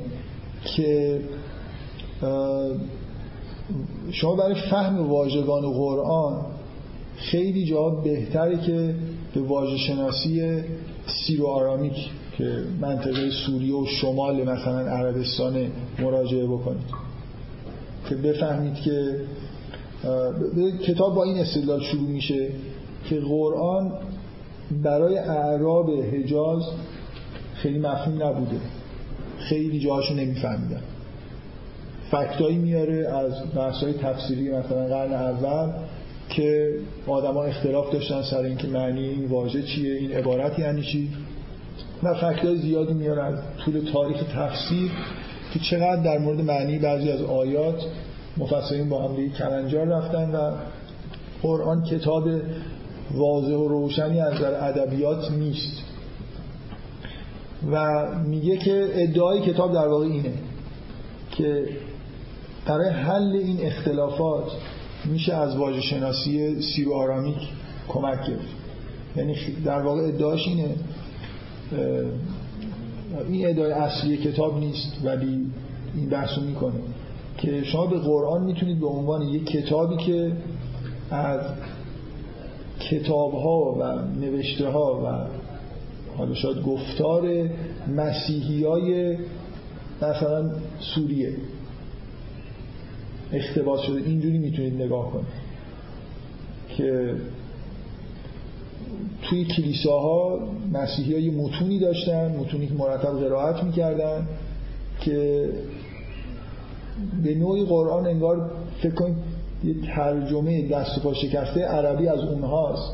که شما برای فهم واژگان قرآن خیلی جا بهتره که به واژه شناسی سیرو آرامیک که منطقه سوریه و شمال مثلا عربستان مراجعه بکنید. که بفهمید که کتاب با این استدلال شروع میشه که قرآن برای اعراب حجاز خیلی مفهوم نبوده. خیلی جاهاشو نمیفهمیدن. فکتایی میاره از بحثای تفسیری مثلا قرن اول که آدما اختلاف داشتن سر اینکه معنی این واژه چیه این عبارت یعنی چی. و زیادی میاره از طول تاریخ تفسیر که چقدر در مورد معنی بعضی از آیات مفسرین با هم کلنجار رفتن و قرآن کتاب واضح و روشنی از در ادبیات نیست. و میگه که ادعای کتاب در واقع اینه که برای حل این اختلافات میشه از واژه شناسی سیرو آرامیک کمک گرفت. یعنی در واقع ادعاش اینه این ادعای اصلی کتاب نیست ولی این بحثو می‌کنه که شما به قرآن می‌تونید به عنوان یک کتابی که از کتاب ها و نوشته ها و حالا شاید گفتار مسیحی های مثلا سوریه اختباس شده اینجوری می‌تونید نگاه کنید که توی کلیساها مسیحی های متونی داشتن متونی که مرتب قرائت می‌کردن که به نوعی قرآن انگار فکر کنید یه ترجمه دست و پا شکسته عربی از اونهاست.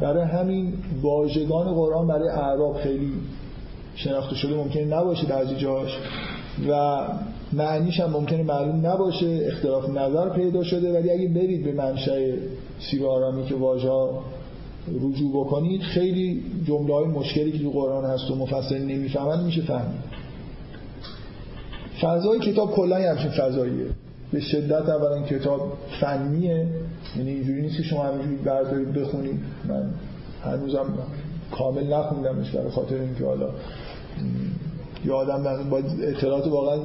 برای همین واژگان قرآن برای اعراب خیلی شناخته شده ممکنه نباشه بعضی جاش و معنیش هم ممکنه معلوم نباشه اختلاف نظر پیدا شده ولی اگه برید به منشأ سیر آرامی که واژه رجوع بکنید خیلی جمله های مشکلی که تو قرآن هست و مفسر نمی‌فهمن میشه فهمید. فضای کتاب کلا همچین فضاییه. به شدت اولا کتاب فنیه یعنی اینجوری نیست که شما همینجوری بردارید بخونید. من هنوزم کامل نخوندمش برای خاطر اینکه حالا یه آدم باید اطلاعات واقعا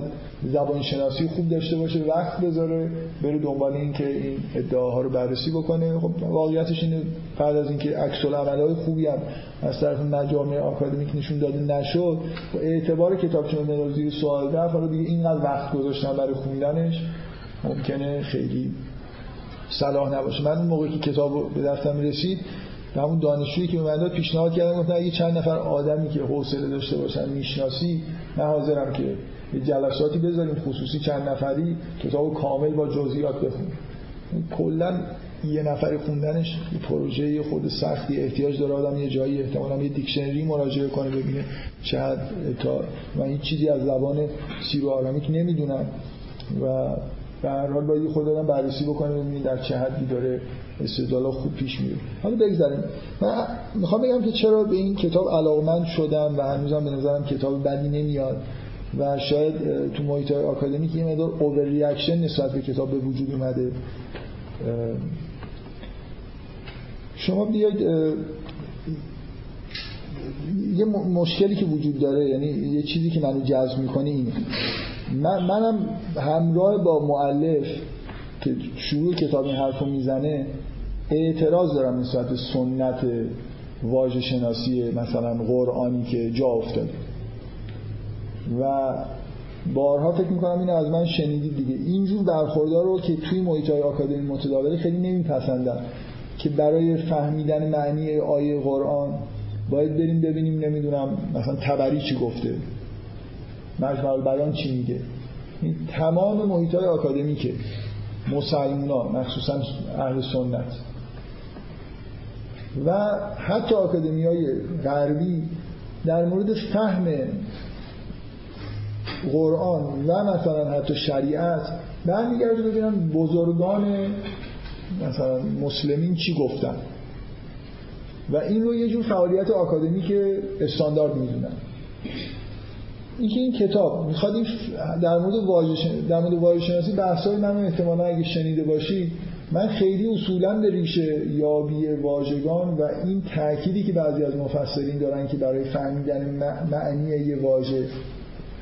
زبان شناسی خوب داشته باشه وقت بذاره بره دنبال این که این ادعاها رو بررسی بکنه. خب واقعیتش اینه بعد از اینکه عکس های خوبی هم از طرف مجامع آکادمیک نشون داده نشد و اعتبار مدار زیر سوال رفت حالا دیگه اینقدر وقت گذاشتن برای خوندنش ممکنه خیلی صلاح نباشه. من موقعی که کتاب به دستم رسید به همون دانشجویی که به پیشنهاد کردم گفتن اگه چند نفر آدمی که حوصله داشته باشن می‌شناسی من حاضرم که جلساتی بذاریم خصوصی چند نفری کتاب کامل با جزئیات بخونیم کلا یه نفر خوندنش یه پروژه خود سختی احتیاج داره آدم یه جایی احتمالاً یه دیکشنری مراجعه کنه ببینه چقدر تا من هیچ چیزی از زبان Syro-Aramaic نمی‌دونم و هر حال باید خود آدم بررسی بکنه ببینید در چه حدی داره استدلال خوب پیش میره. حالا بگذاریم. من می‌خوام بگم که چرا به این کتاب علاقمند شدم و هنوزم به نظرم کتاب بدی نمیاد و شاید تو محیط های آکادمیک یه مقدار over reaction نسبت به کتاب به وجود اومده. شما بیاید یه مشکلی که وجود داره یعنی یه چیزی که منو جذب می‌کنه اینه. من منم همراه با معلف که شروع کتاب این حرف رو می‌زنه اعتراض دارم نسبت به سنت واژه شناسی مثلا قرآنی که جا افتاده. و بارها فکر می‌کنم اینو از من شنیدید دیگه. اینجور برخوردار رو که توی محیط های آکادمی متداوله خیلی نمیپسندم که برای فهمیدن معنی آیه قرآن باید بریم ببینیم نمی‌دونم مثلا تبری چی گفته. مجمع بیان چی میگه؟ تمام محیط های آکادمیکه. مسلمان مخصوصا اهل سنت. و حتی آکادمی های غربی در مورد فهم قرآن و مثلا حتی شریعت برمیگرده ببینن بزرگان مثلا مسلمین چی گفتن. و این رو یه جور فعالیت که استاندارد می‌دونن. اینکه این کتاب می‌خواد این در مورد واژه در مورد واژه شناسی بحثای منو احتمالا اگه شنیده باشی من خیلی اصولا به ریشه یابی واژگان و این تأکیدی که بعضی از مفسرین دارن که برای فهمیدن معنی یه واژه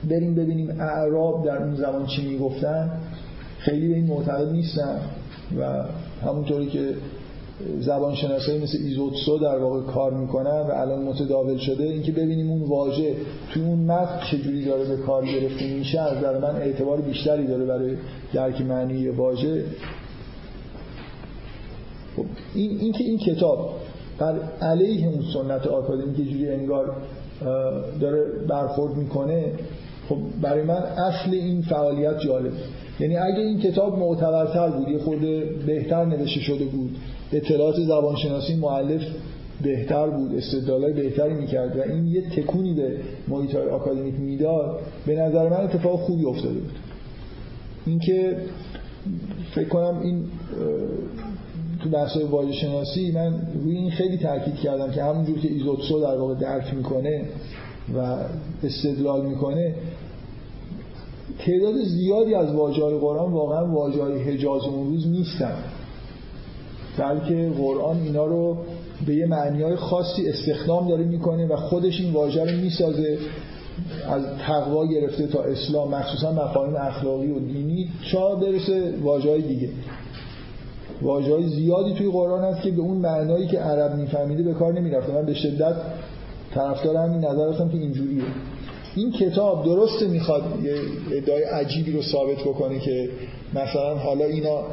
بریم ببینیم اعراب در اون زمان چی می‌گفتن. خیلی به این معتقد نیستم و همونطوری که زبان شناسایی مثل ایزوتسو در واقع کار می‌کنن و الان متداول شده اینکه ببینیم اون واژه توی اون متن چجوری داره به کار گرفته میشه از نظر من اعتبار بیشتری داره برای درک معنی واژه. خب این اینکه این کتاب بر علیه اون سنت آکادمی که جوری انگار داره برخورد می‌کنه خب برای من اصل این فعالیت جالب یعنی اگه این کتاب معتبرتر بود یه خورده بهتر نوشته شده بود اطلاعات زبانشناسی معلف بهتر بود استدلالای بهتری می‌کرد و این یه تکونی به محیط آکادمیک می‌داد. به نظر من اتفاق خوبی افتاده بود. اینکه فکر کنم این تو بحث واژه شناسی من روی این خیلی تاکید کردم که همونجور که ایزوتسو در واقع درک می‌کنه و استدلال می‌کنه تعداد زیادی از واژه های قرآن واقعا واژه های حجاز اون روز نیستن. بلکه قرآن اینا رو به یه معنی های خاصی استخدام داره می‌کنه و خودش این واژه رو می‌سازه از تقوا گرفته تا اسلام مخصوصا مفاهیم اخلاقی و دینی چا برسه واژه‌های دیگه. واژه‌های زیادی توی قرآن هست که به اون معنایی که عرب میفهمیده به کار نمی‌رفته. من به شدت طرفدار همین نظر هستم که اینجوریه. این کتاب درسته می‌خواد یه ادعای عجیبی رو ثابت بکنه که مثلا حالا اینا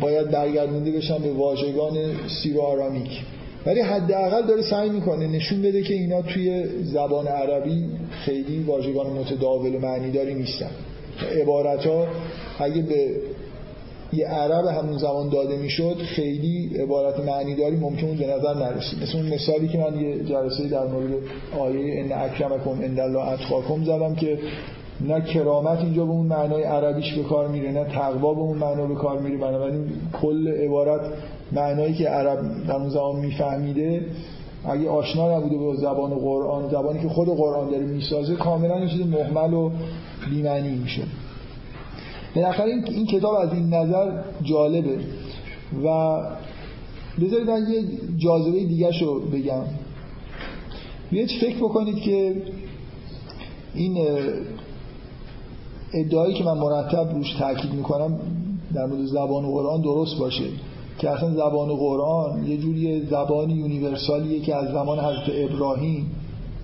باید برگردونده بشن به واژگان سیرو آرامیک. ولی حداقل داره سعی می‌کنه نشون بده که اینا توی زبان عربی خیلی واژگان متداول و معنیداری نیستن. عبارت ها اگه به یه عرب همون زمان داده می‌شد خیلی عبارت معنیداری ممکن به نظر نرسید. مثل اون مثالی که من یه جلسه در مورد آیه ان اکرمکم عند الله اتقاکم زدم که نه کرامت اینجا به اون معنای عربیش به کار میره نه تقوا به اون معنا به کار میره. بنابراین کل عبارت معنایی که عرب در اون زمان میفهمیده اگه آشنا نبوده به زبان قرآن زبانی که خود قرآن داره می‌سازه کاملا یه چیز محمل و بی‌معنی میشه. بالاخره این, این کتاب از این نظر جالبه. و بذارید من یه جاذبه دیگه رو بگم بیاید فکر بکنید که این ادعایی که من مرتب روش تاکید می‌کنم در مورد زبان قرآن درست باشه که اصلا زبان قرآن یه جوری زبانی یونیورسالیه که از زمان حضرت ابراهیم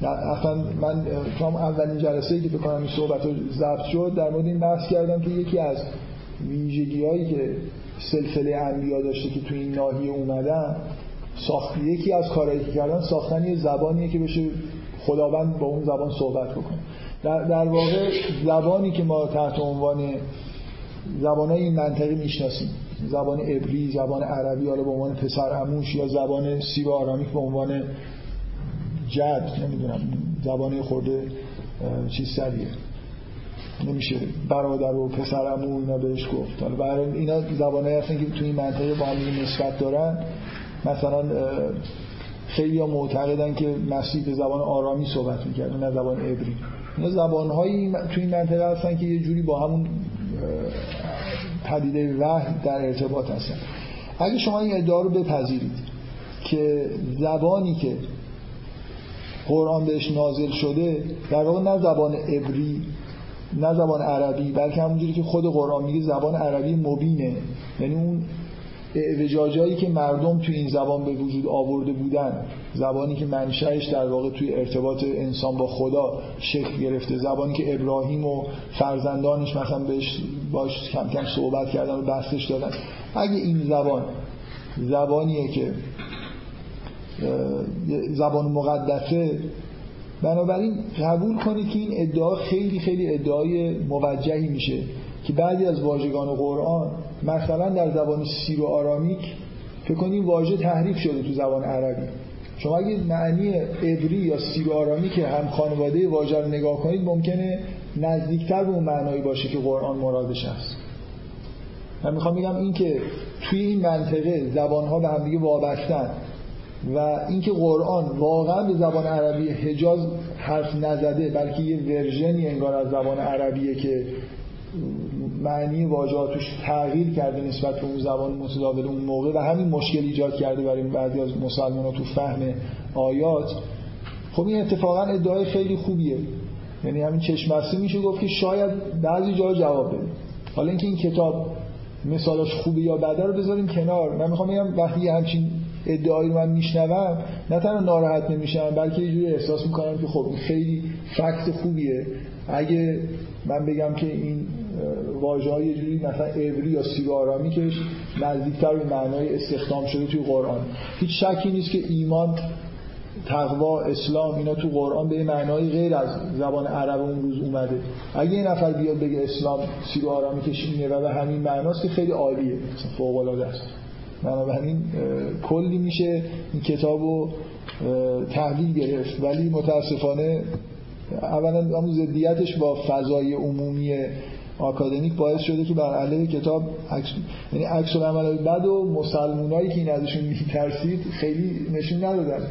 اصلا من تو اولین جلسه که بکنم این صحبت رو ضبط شد در مورد این بحث کردم که یکی از ویژگی هایی که سلسله انبیا داشته که تو این ناحیه اومدن ساخت یکی از کارهایی که کردن ساختن یه زبانیه که بشه خداوند با اون زبان صحبت بکنه. در, در واقع زبانی که ما تحت عنوان زبان های این منطقه می‌شناسیم. زبان عبری، زبان عربی حالا به عنوان پسر اموش یا زبان سی و آرامیک به عنوان جد نمی‌دونم زبان خورده چیز سریه. نمیشه برادر و پسرمو اینا بهش گفت. حالا برای اینا زبانه هستن که توی این منطقه با هم نسبت دارن. مثلا خیلی ها معتقدن که مسیح به زبان آرامی صحبت می‌کرد نه زبان عبری. اینا زبان هایی توی این منطقه هستن که یه جوری با همون پدیده وحی در ارتباط هستن. اگه شما این ادعا رو بپذیرید که زبانی که قرآن بهش نازل شده در واقع نه زبان عبری نه زبان عربی بلکه همونجوری که خود قرآن میگه زبان عربی مبینه. یعنی اون اعوجاجایی که مردم توی این زبان به وجود آورده بودن زبانی که منشأش در واقع توی ارتباط انسان با خدا شکل گرفته زبانی که ابراهیم و فرزندانش مثلا بهش باش کم کم صحبت کردن و بستش دادن. اگه این زبان زبانیه که زبان مقدسه بنابراین قبول کنید که این ادعا خیلی خیلی ادعای موجهی میشه که بعضی از واژگان قرآن مثلا در زبان سیر و آرامیک فکر کنید واژه تحریف شده تو زبان عربی. شما اگه معنی عبری یا سیر و آرامیک هم خانواده واژه رو نگاه کنید ممکنه نزدیکتر به اون معنایی باشه که قرآن مرادش هست. من می‌خوام بگم این که توی این منطقه زبانها به همدیگه وابستن و اینکه قرآن واقعا به زبان عربی حجاز حرف نزده بلکه یه ورژنی انگار از زبان عربیه که معنی واژهاتش تغییر کرده نسبت به اون زبان متداول اون موقع و همین مشکل ایجاد کرده برای بعضی از مسلمان تو فهم آیات. خب این اتفاقا ادعای خیلی خوبیه. یعنی همین چشمرسی میشه گفت که شاید بعضی جا جواب بده. حالا اینکه این کتاب مثالش خوبه یا بده رو بذاریم کنار. من می‌خوام بگم وقتی همچین ادعایی رو من میشنوم نه تنها ناراحت نمیشم بلکه یه جوری احساس می‌کنم که خب خیلی فکت خوبیه. اگه من بگم که این واژه های یه جوری مثلا عبری یا سیگارامی که نزدیکتر به معنای استخدام شده توی قرآن. هیچ شکی نیست که ایمان تقوا اسلام اینا تو قرآن به معنای غیر از زبان عرب اون روز اومده. اگه یه نفر بیاد بگه اسلام سیر آرامی کشینه و به همین معناست که خیلی عالیه. فوق العاده است. بنابراین کلی میشه این کتاب رو تحلیل گرفت. ولی متاسفانه اولا همون زدیتش با فضای عمومی آکادمیک باعث شده که بر علیه کتاب عکس یعنی عکس العمل بد و مسلمونایی که این ازشون میترسید خیلی نشون ندادن.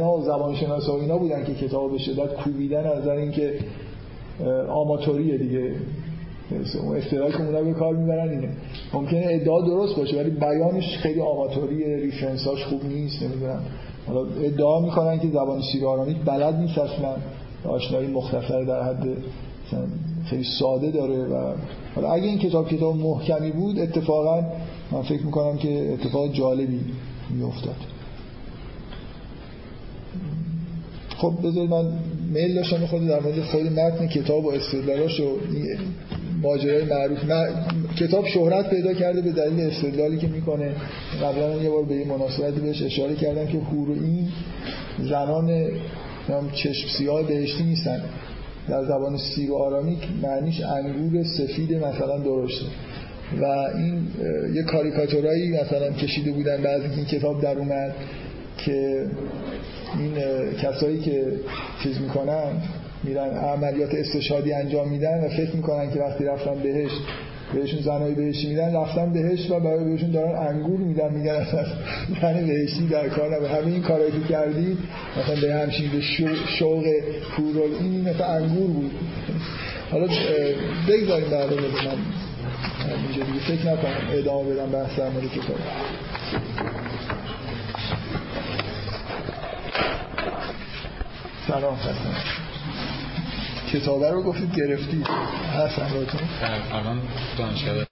ها و زبانشناسا و اینا بودن که کتاب به شدت کوبیدن از اینکه آماتوریه دیگه. افترایی که اونا به کار می‌برن اینه. ممکنه ادعا درست باشه ولی بیانش خیلی آماتوری ریفرنساش خوب نیست نمی‌دونم. حالا ادعا می‌کنن که زبان سیرآرامیک بلد نیست اصلا. آشنایی مختصر در حد خیلی ساده داره و حالا اگه این کتاب کتاب محکمی بود اتفاقا من فکر می‌کنم که اتفاق جالبی میافتاد. خب بذارید من میل داشتم خود در مورد خود متن کتاب و استدلالاش و ماجرای معروف کتاب شهرت پیدا کرده به دلیل استدلالی که می‌کنه. قبلا یه بار به این مناسبتی بهش اشاره کردم که این زنان چشم سیاه بهشتی نیستن. در زبان سیر و آرامیک معنیش انگور سفید مثلا درشته. و این یه کاریکاتورایی مثلا کشیده بودن بعد این کتاب در اومد که این کسایی که چیز می‌کنن میرن عملیات استشهادی انجام میدن و فکر می‌کنن که وقتی رفتن بهش بهشون زنای بهشتی میدن رفتن بهش و برای بهشون دارن انگور میدن میگن اصلا زن بهشتی در کار نبود. همه این کارایی که کردی مثلا به همچین به شوق پورول این مثلا انگور بود. حالا بگذاریم بعد من اینجا دیگه فکر نکنم ادامه بدم بحث در مورد کتاب. سلام. کتابه رو گفتید گرفتید. هست الان دانشگاه